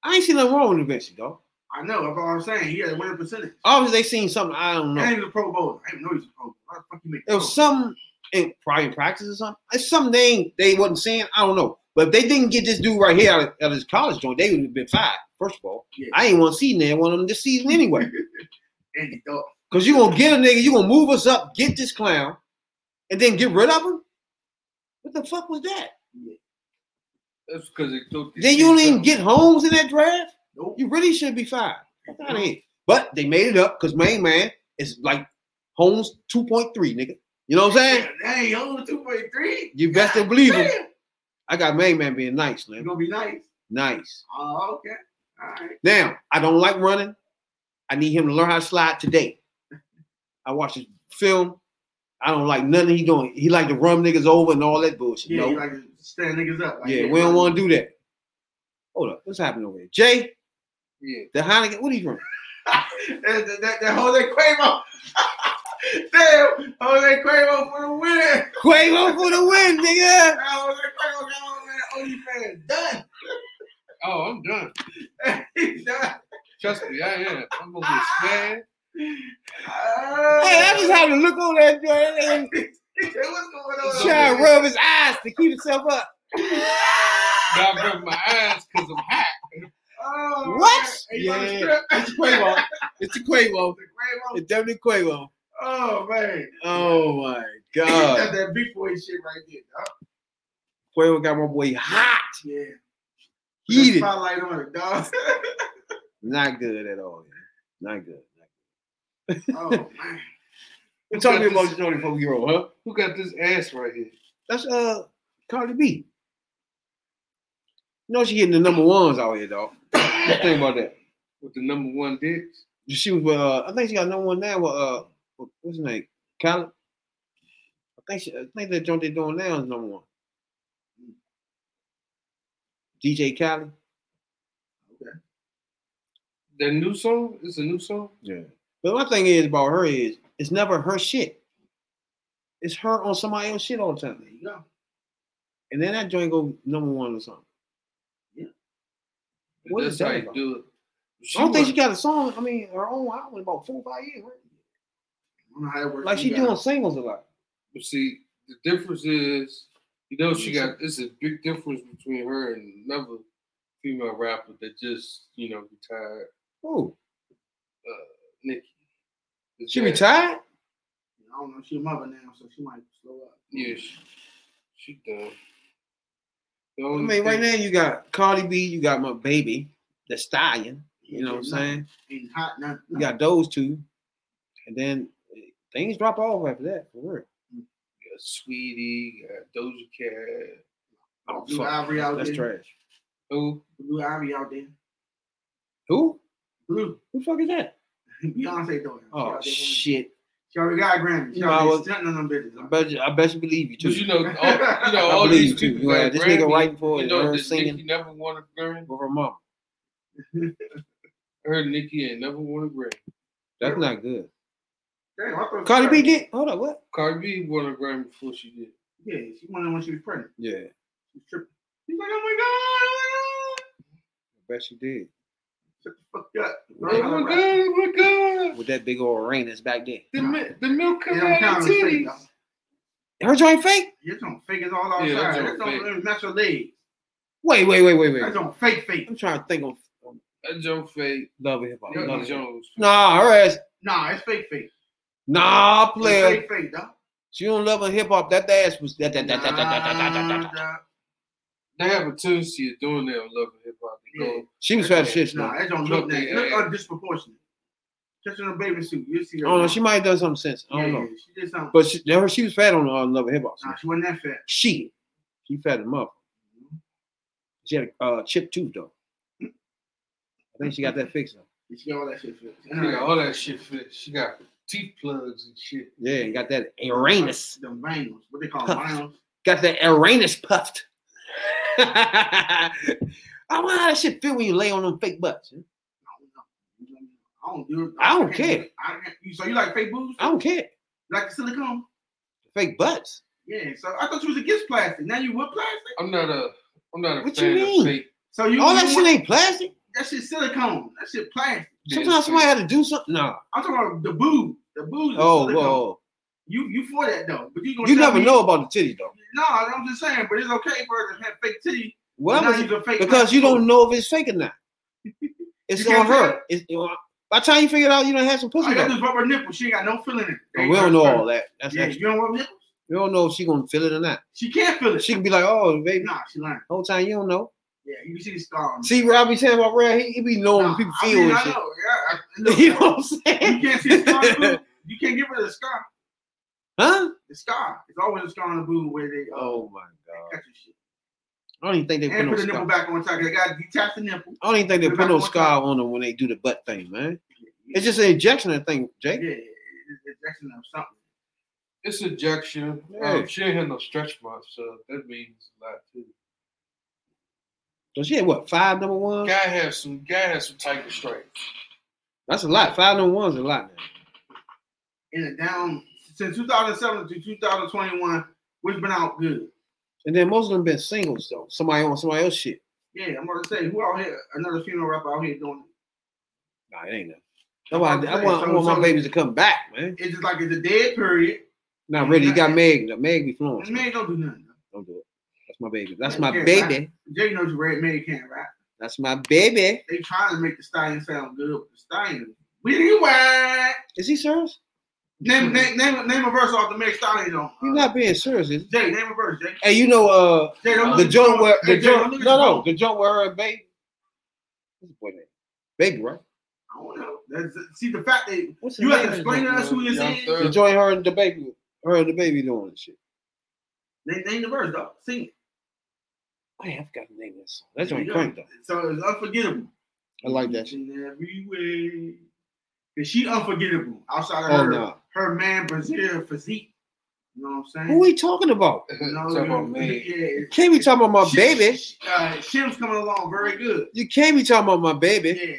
I ain't seen nothing wrong with Vinci, dog. I know, that's all I'm saying. He had a winning percentage. Obviously, they seen something I don't know. And he was a pro bowler. I didn't know he was a pro bowler. How the fuck you make It was something in probably in practice or something. It's something they ain't, they wasn't saying. I don't know. But if they didn't get this dude right here out of, out of his college joint, they would have been fired. First of all, Yeah. I ain't want to see near one of them this season anyway. *laughs* Andy Dalton. Cause you're gonna get a nigga, you're gonna move us up, get this clown, and then get rid of him. What the fuck was that? that's because they thought they Then you don't even get Holmes in that draft. Nope. You really should be fired. Fuck out here. But they made it up because main man is like Holmes 2.3, nigga. You know what I'm saying? You only 2.3? You best God believe him. I got main man being nice, You man. gonna be nice. Nice. Oh, okay. All right. Now, I don't like running. I need him to learn how to slide today. I watched his film. I don't like nothing he doing. He like to run niggas over and all that bullshit. Yeah, no. you like to stand niggas up. Like, yeah, we don't want to do that. Hold up. What's happening over here? Jay, Yeah. the Heineken, what are you running? *laughs* that, that, that, that Jose Cuervo. *laughs* Damn, Jose Cuervo for the win. Cuervo for the win, nigga. Jose Cuervo got on that OnlyFans. Done. *laughs* Oh, I'm done. He's done. Trust me, I am. I'm gonna get smashed. Ah. Hey, I just had to look on that joint and What's going on? try to rub his eyes to keep himself up. Now I rub my eyes because I'm hot. Oh, What? man. Hey, you on Yeah. It's *laughs* Cuervo. It's the Cuervo. The Cuervo. It's definitely Cuervo. Oh man. Oh my That's god. that big boy shit right there. dog. Cuervo got my boy hot. Yeah. Heated. Spotlight on it, dog. *laughs* Not good at all. Man. Not good. Not good. oh man. *laughs* We're talking about this 24 year old, huh? Who got this ass right here? That's uh Cardi B. You know she getting the number ones out here, dog. Think about that? With the number one dicks? She was with uh I think she got number one now with uh what- what's his name? Khaled. I think she, I think that joint they're doing now is number one. DJ Khaled. The new song? is a new song? Yeah. But one thing is about her is it's never her shit. It's her on somebody else's shit all the time. Go. And then that joint go number one or something. What That's is how that you about? do it. I don't think she got a song. I mean, her own album about four or five years. Right? I don't know how it works. Like she got- doing singles a lot. But see, the difference is, you know, she got it's a big difference between her and another female rapper that just, you know, retired, Oh, Nicki. Is she that- retired? I don't know. She's a mother now, so she might slow up. Yeah, she, she done. I mean, right now you got Cardi B, you got my baby, the stallion. You know what I'm saying? Ain't hot nothing. You got those two, and then things drop off after that. For real. got Saweetie, got Doja Cat. Oh, Blue fuck. Ivy out there. That's there. trash. Who? Blue Ivy out there. Who? Blue. Who the fuck is that? *laughs* Beyonce doing. Oh out there doing it. shit! She already got a Grammy. She You know, I already was- stunting on them bitches. I bet you, I bet you believe you too. But you know, all, you *laughs* know, I all believe these you too. people You know, got this nigga writing for You know, her singing Nicki never won a Grammy. with her mom. *laughs* I heard Nicki ain't never won a Grammy. That's not good. Damn, I Cardi B did. Hold on, what? Cardi B won a Grammy before she did. Yeah, she won it when she was pregnant. Yeah, She was tripping. She's like, oh my god, oh my god. I bet she did. My god. Shut the fuck up. Oh my god! Oh my god! With that big old Uranus back there. The mi- the milk coming don't out of as fake, titties. Her joint fake? You're on fake is all outside. Yeah, that's on That's on natural legs. Wait, wait, wait, wait, wait. That's on fake fake. I'm trying to think of of That Joe Fake, Love and Hip Hop. Love Jones. Nah, her ass. Nah, it's fake fake. Nah, It's player. fake fake, dog. She don't love and hip hop. That ass was that that that that that that that that. That, that. They have a tendency of doing that on Love and Hip Hop. They go, She was fat as shit. Nah, Nah. that don't Look, look that. Look yeah. uh, disproportionate. Just in a baby suit, you see her. don't know. now. She might have done something since. I don't Yeah, know. yeah, She did something. But she, her, she was fat on uh, Love and Hip Hop. nah, she wasn't that fat. She, she fat him up. She had a uh, chip tooth though. I think she got that fixed. Though. She got all that shit fixed. she got all that shit fit. She got teeth plugs and shit. Yeah, and got that Uranus. Them vinyls. What they call Puff. vinyls. Got that Uranus puffed. I wonder how that shit feel when you lay on them fake butts. huh? I don't do. I don't can't care. I you, so you like fake boobs? I don't care. Like silicone? Fake butts. Yeah. So I thought you was against plastic. Now you with plastic? I'm not a I'm not a What you mean? of fake. So you All you that shit want- ain't plastic. that shit silicone. That shit plastic. Sometimes somebody had to do something. No. I'm talking about the boob. The boob. Oh, silicone. whoa. You you for that though? But you gonna You never me- know about the titties though. No, I'm just saying. But it's okay for her to have fake titty. Well, Now I'm- you fake because you don't know if it's fake or not. *laughs* It's on her. It's, by the time you figure it out, you don't have some pussy. you gotta though. do is nipple. She ain't got no feeling in it. But we don't know all that. That's Yeah, extra. you don't rub nipples. We don't know if she gonna feel it or not. She can't feel it. She can be like, "Oh, baby." nah, she learned. Whole time you don't know. Yeah, you see the scar. on See, I be saying about Red, he, he be knowing Nah, people I feel mean, and I know. Yeah, I, *laughs* look, you know what I'm saying. you can't see the scar. on the boob. You can't get rid of the scar. Huh? The scar. It's always a scar on the boob where they uh, Oh my god! cut your shit. I don't even think they put And no put the nipple back on top. They got to detach the nipple. I don't even think they put put no on scar top. on them when they do the butt thing, man. Yeah, It's just an injection of thing, Jake. yeah, Jake. it's injection of something. It's ejection. Yeah. Um, she ain't had no stretch marks, so that means a lot too. So she had what five number ones? Guy has some guy has some tiger stripes. That's a lot. Five number ones is a lot, man. In it down since 2007 to 2021, which been out good. And then most of them been singles though. Somebody on somebody else shit. Yeah, I'm gonna say who out here, another female rapper out here doing it. Nah, it ain't why I, I want, I so- want my so- babies to come back, man. It's just like it's a dead period. Not really. You got Meg. The Meg be flowing. Man don't do nothing. Don't do it. That's my baby. That's my yeah, baby. Jay knows you red man can't rap. That's my baby. They trying to make the stallion sound good, but the stallion really whack. Is he serious? Name, name, name, name a verse off the Meg Stallion on. You're not being serious. is? Jay, name a verse, Jay. Hey, you know uh Jay, the at joint where the Jay, don't joint no no the joint where her and baby. What's the boy name? Baby, right? I don't know. That's, see, the fact that What's you have to explain to us who joint, this Young is. Thug. The joint her and the baby, her and the baby doing this shit. Name, name the verse, dog. Sing it. Man, I forgot the name of that song. That There joint you go. cranked though. So it's unforgettable. I like that shit. In every way. Cause she unforgettable outside of Oh her, no. Her man Brazil physique. You know what I'm saying? Who we talking about? You know, Talking about yeah, yeah. Can't be talking about my Sh- baby. sh- Uh, Shim's coming along very good. You can't be talking about my baby. Yeah.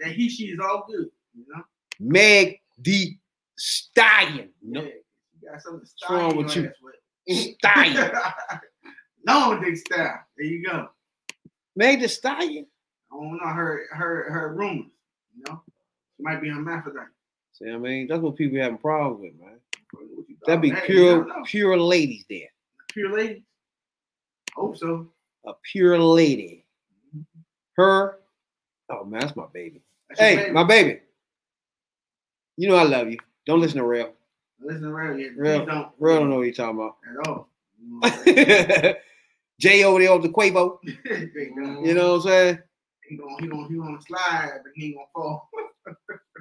That he, she is all good. You know? Meg the Stallion. No, Yeah. You got something What's wrong with you? you? Stallion. *laughs* Long dick style. There you go. Meg the Stallion. I don't know her her her rumors. You know, she might be on hermaphrodite. See, what I mean, that's what people having problems with, man. That'd be? Pure, pure ladies there. pure ladies? Hope so. A pure lady. Mm-hmm. Her. Oh man, that's my baby. That's Hey, baby. my baby. You know I love you. Don't listen to Real. Listen here. Real, Please don't. Real don't know what you're talking about. At all. *laughs* *laughs* You know what I'm saying? Jay over there off the Cuervo. You. You know what I'm saying? He gonna he gonna he gonna slide, but he ain't gonna fall. *laughs*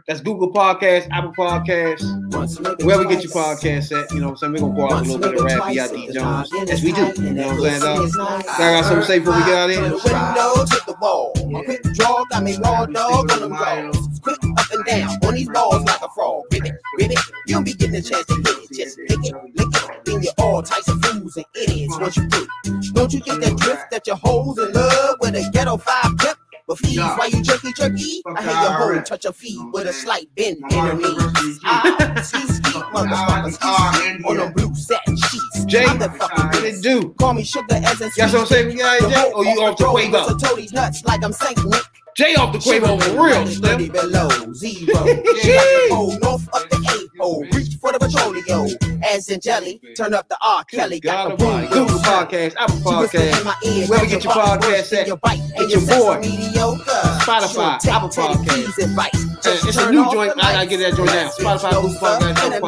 That's Google Podcasts, Apple Podcasts, Once, maybe wherever you get your podcast at. You know what I'm saying? We're gonna pour out a little bit of rap, B.I.D. Jones. Yes, we do. You know what I'm saying, dog? and that pussy Y'all got something to say before we get out of From here? the window to the wall. A quick draw got me raw dog on them draws. Quick up and down on these balls like a frog. Ribbit, ribbit. You don't be getting a chance to hit it. Just pick it, lick it. Then you're all types of fools and idiots once you do. Don't you get that drift that your hoes in love with a ghetto five pip? But fees while you jerky jerky, Fuck I hear your hoe alright. touch your feet what with a I'm saying? slight bend in her knees. Ah, ski ski, motherfucker, on them blue satin sheets. Jay, I'm the fucking What it do? Call me sugar as in Y'all what I'm saying? It, Jay? Or you off the Cuervo? So told these nuts like I'm Saint Nick. Jay off the Cuervo for real, Slim. below zero. *laughs* Yeah, north up the eight oh, reach for the petroleum. As in jelly, turn up the R. Kelly. Got the boom Google. Podcast, Apple She whisper in Podcast, Wherever you get your podcast at, your bite, get your mediocre. Spotify, Apple Podcast. P's advice. Just it's a new joint. I gotta get that joint now. Spotify, Google Podcast, Apple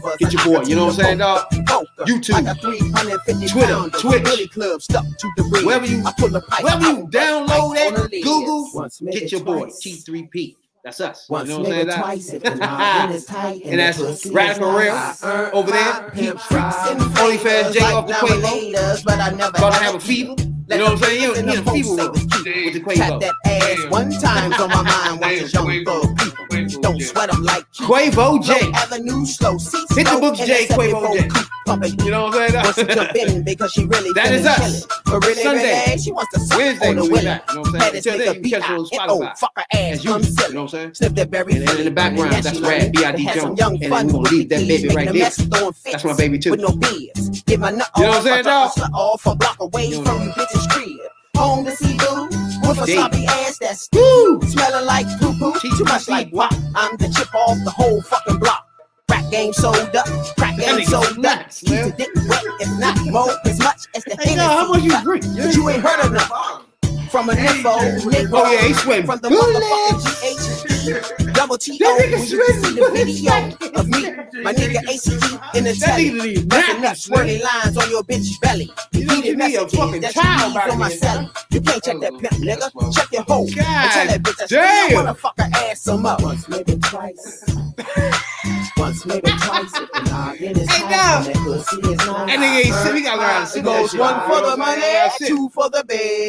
Podcast. Get your boy. You know what I'm saying, dog? YouTube. Like a 350 Twitter, Twitch. Club stuck to the ring. Wherever you- I pull the pipe Wherever you download right on that, the lid. Google, Once, get your boy. T3P. That's us. Once, you know what I'm saying? twice, if the dog? noggin is tight And that's Radical is Real nice. I earn over there. my pimp freaks and OnlyFans Jay off the Cuervo. navigators, But I never About to have a fever. You know what I'm saying? You bitches don't in need the a fever with, say Damn. with the Tap that ass one time on my mind *laughs* once young Quavo. thug. Quavo, Don't sweat them like Quavo J. Avenue, slow seats. Hit the books, a Quavo J. You know what I'm Wants to jump saying? in because she really That is us. But really, Sunday. really, she wants to suck Wednesday, on the we'll back. You know what I'm saying? Until then, you catch it on B.I.N.O. Spotify. Fuck her ass, come You know what I'm saying? Snip that berry. And in the background, that's Rad. B.I.D. Jones. And then fun we gonna leave that baby right there. mess, throwing fits That's my baby too. With no beers. Get my nut You know what I'm saying, dog? off a block away from what bitches' crib. Home to see boo with a sloppy ass that's Woo! smelling like poo poo. Too much like pop. I'm the chip off the whole fucking block. Crack game sold up, crack game sold up. Keep the dick wet, if not more, as much as the Hey, yo, how much you drink? But you ain't heard enough from a nympho, nigga. Oh, yeah, he sweating. From the motherfucking GHE, double T That nigga you can see sweating. the video of me, my nigga ACE in the That telly. nigga need Nothing but naps, man. swirly lines on your bitch's belly. You know, Heated you need a messages fucking that you child on my there. celly. You can't check that oh, pimp, nigga. Check your hoe. And tell that bitch that damn. I wanna fuck her ass some up. Once, maybe twice. Once, maybe twice. If the noggin is Hey, high, dog. that pussy is nice. That nigga ain't sit. We gotta learn how to sit goes one for the You know what I'm money, two for the bag.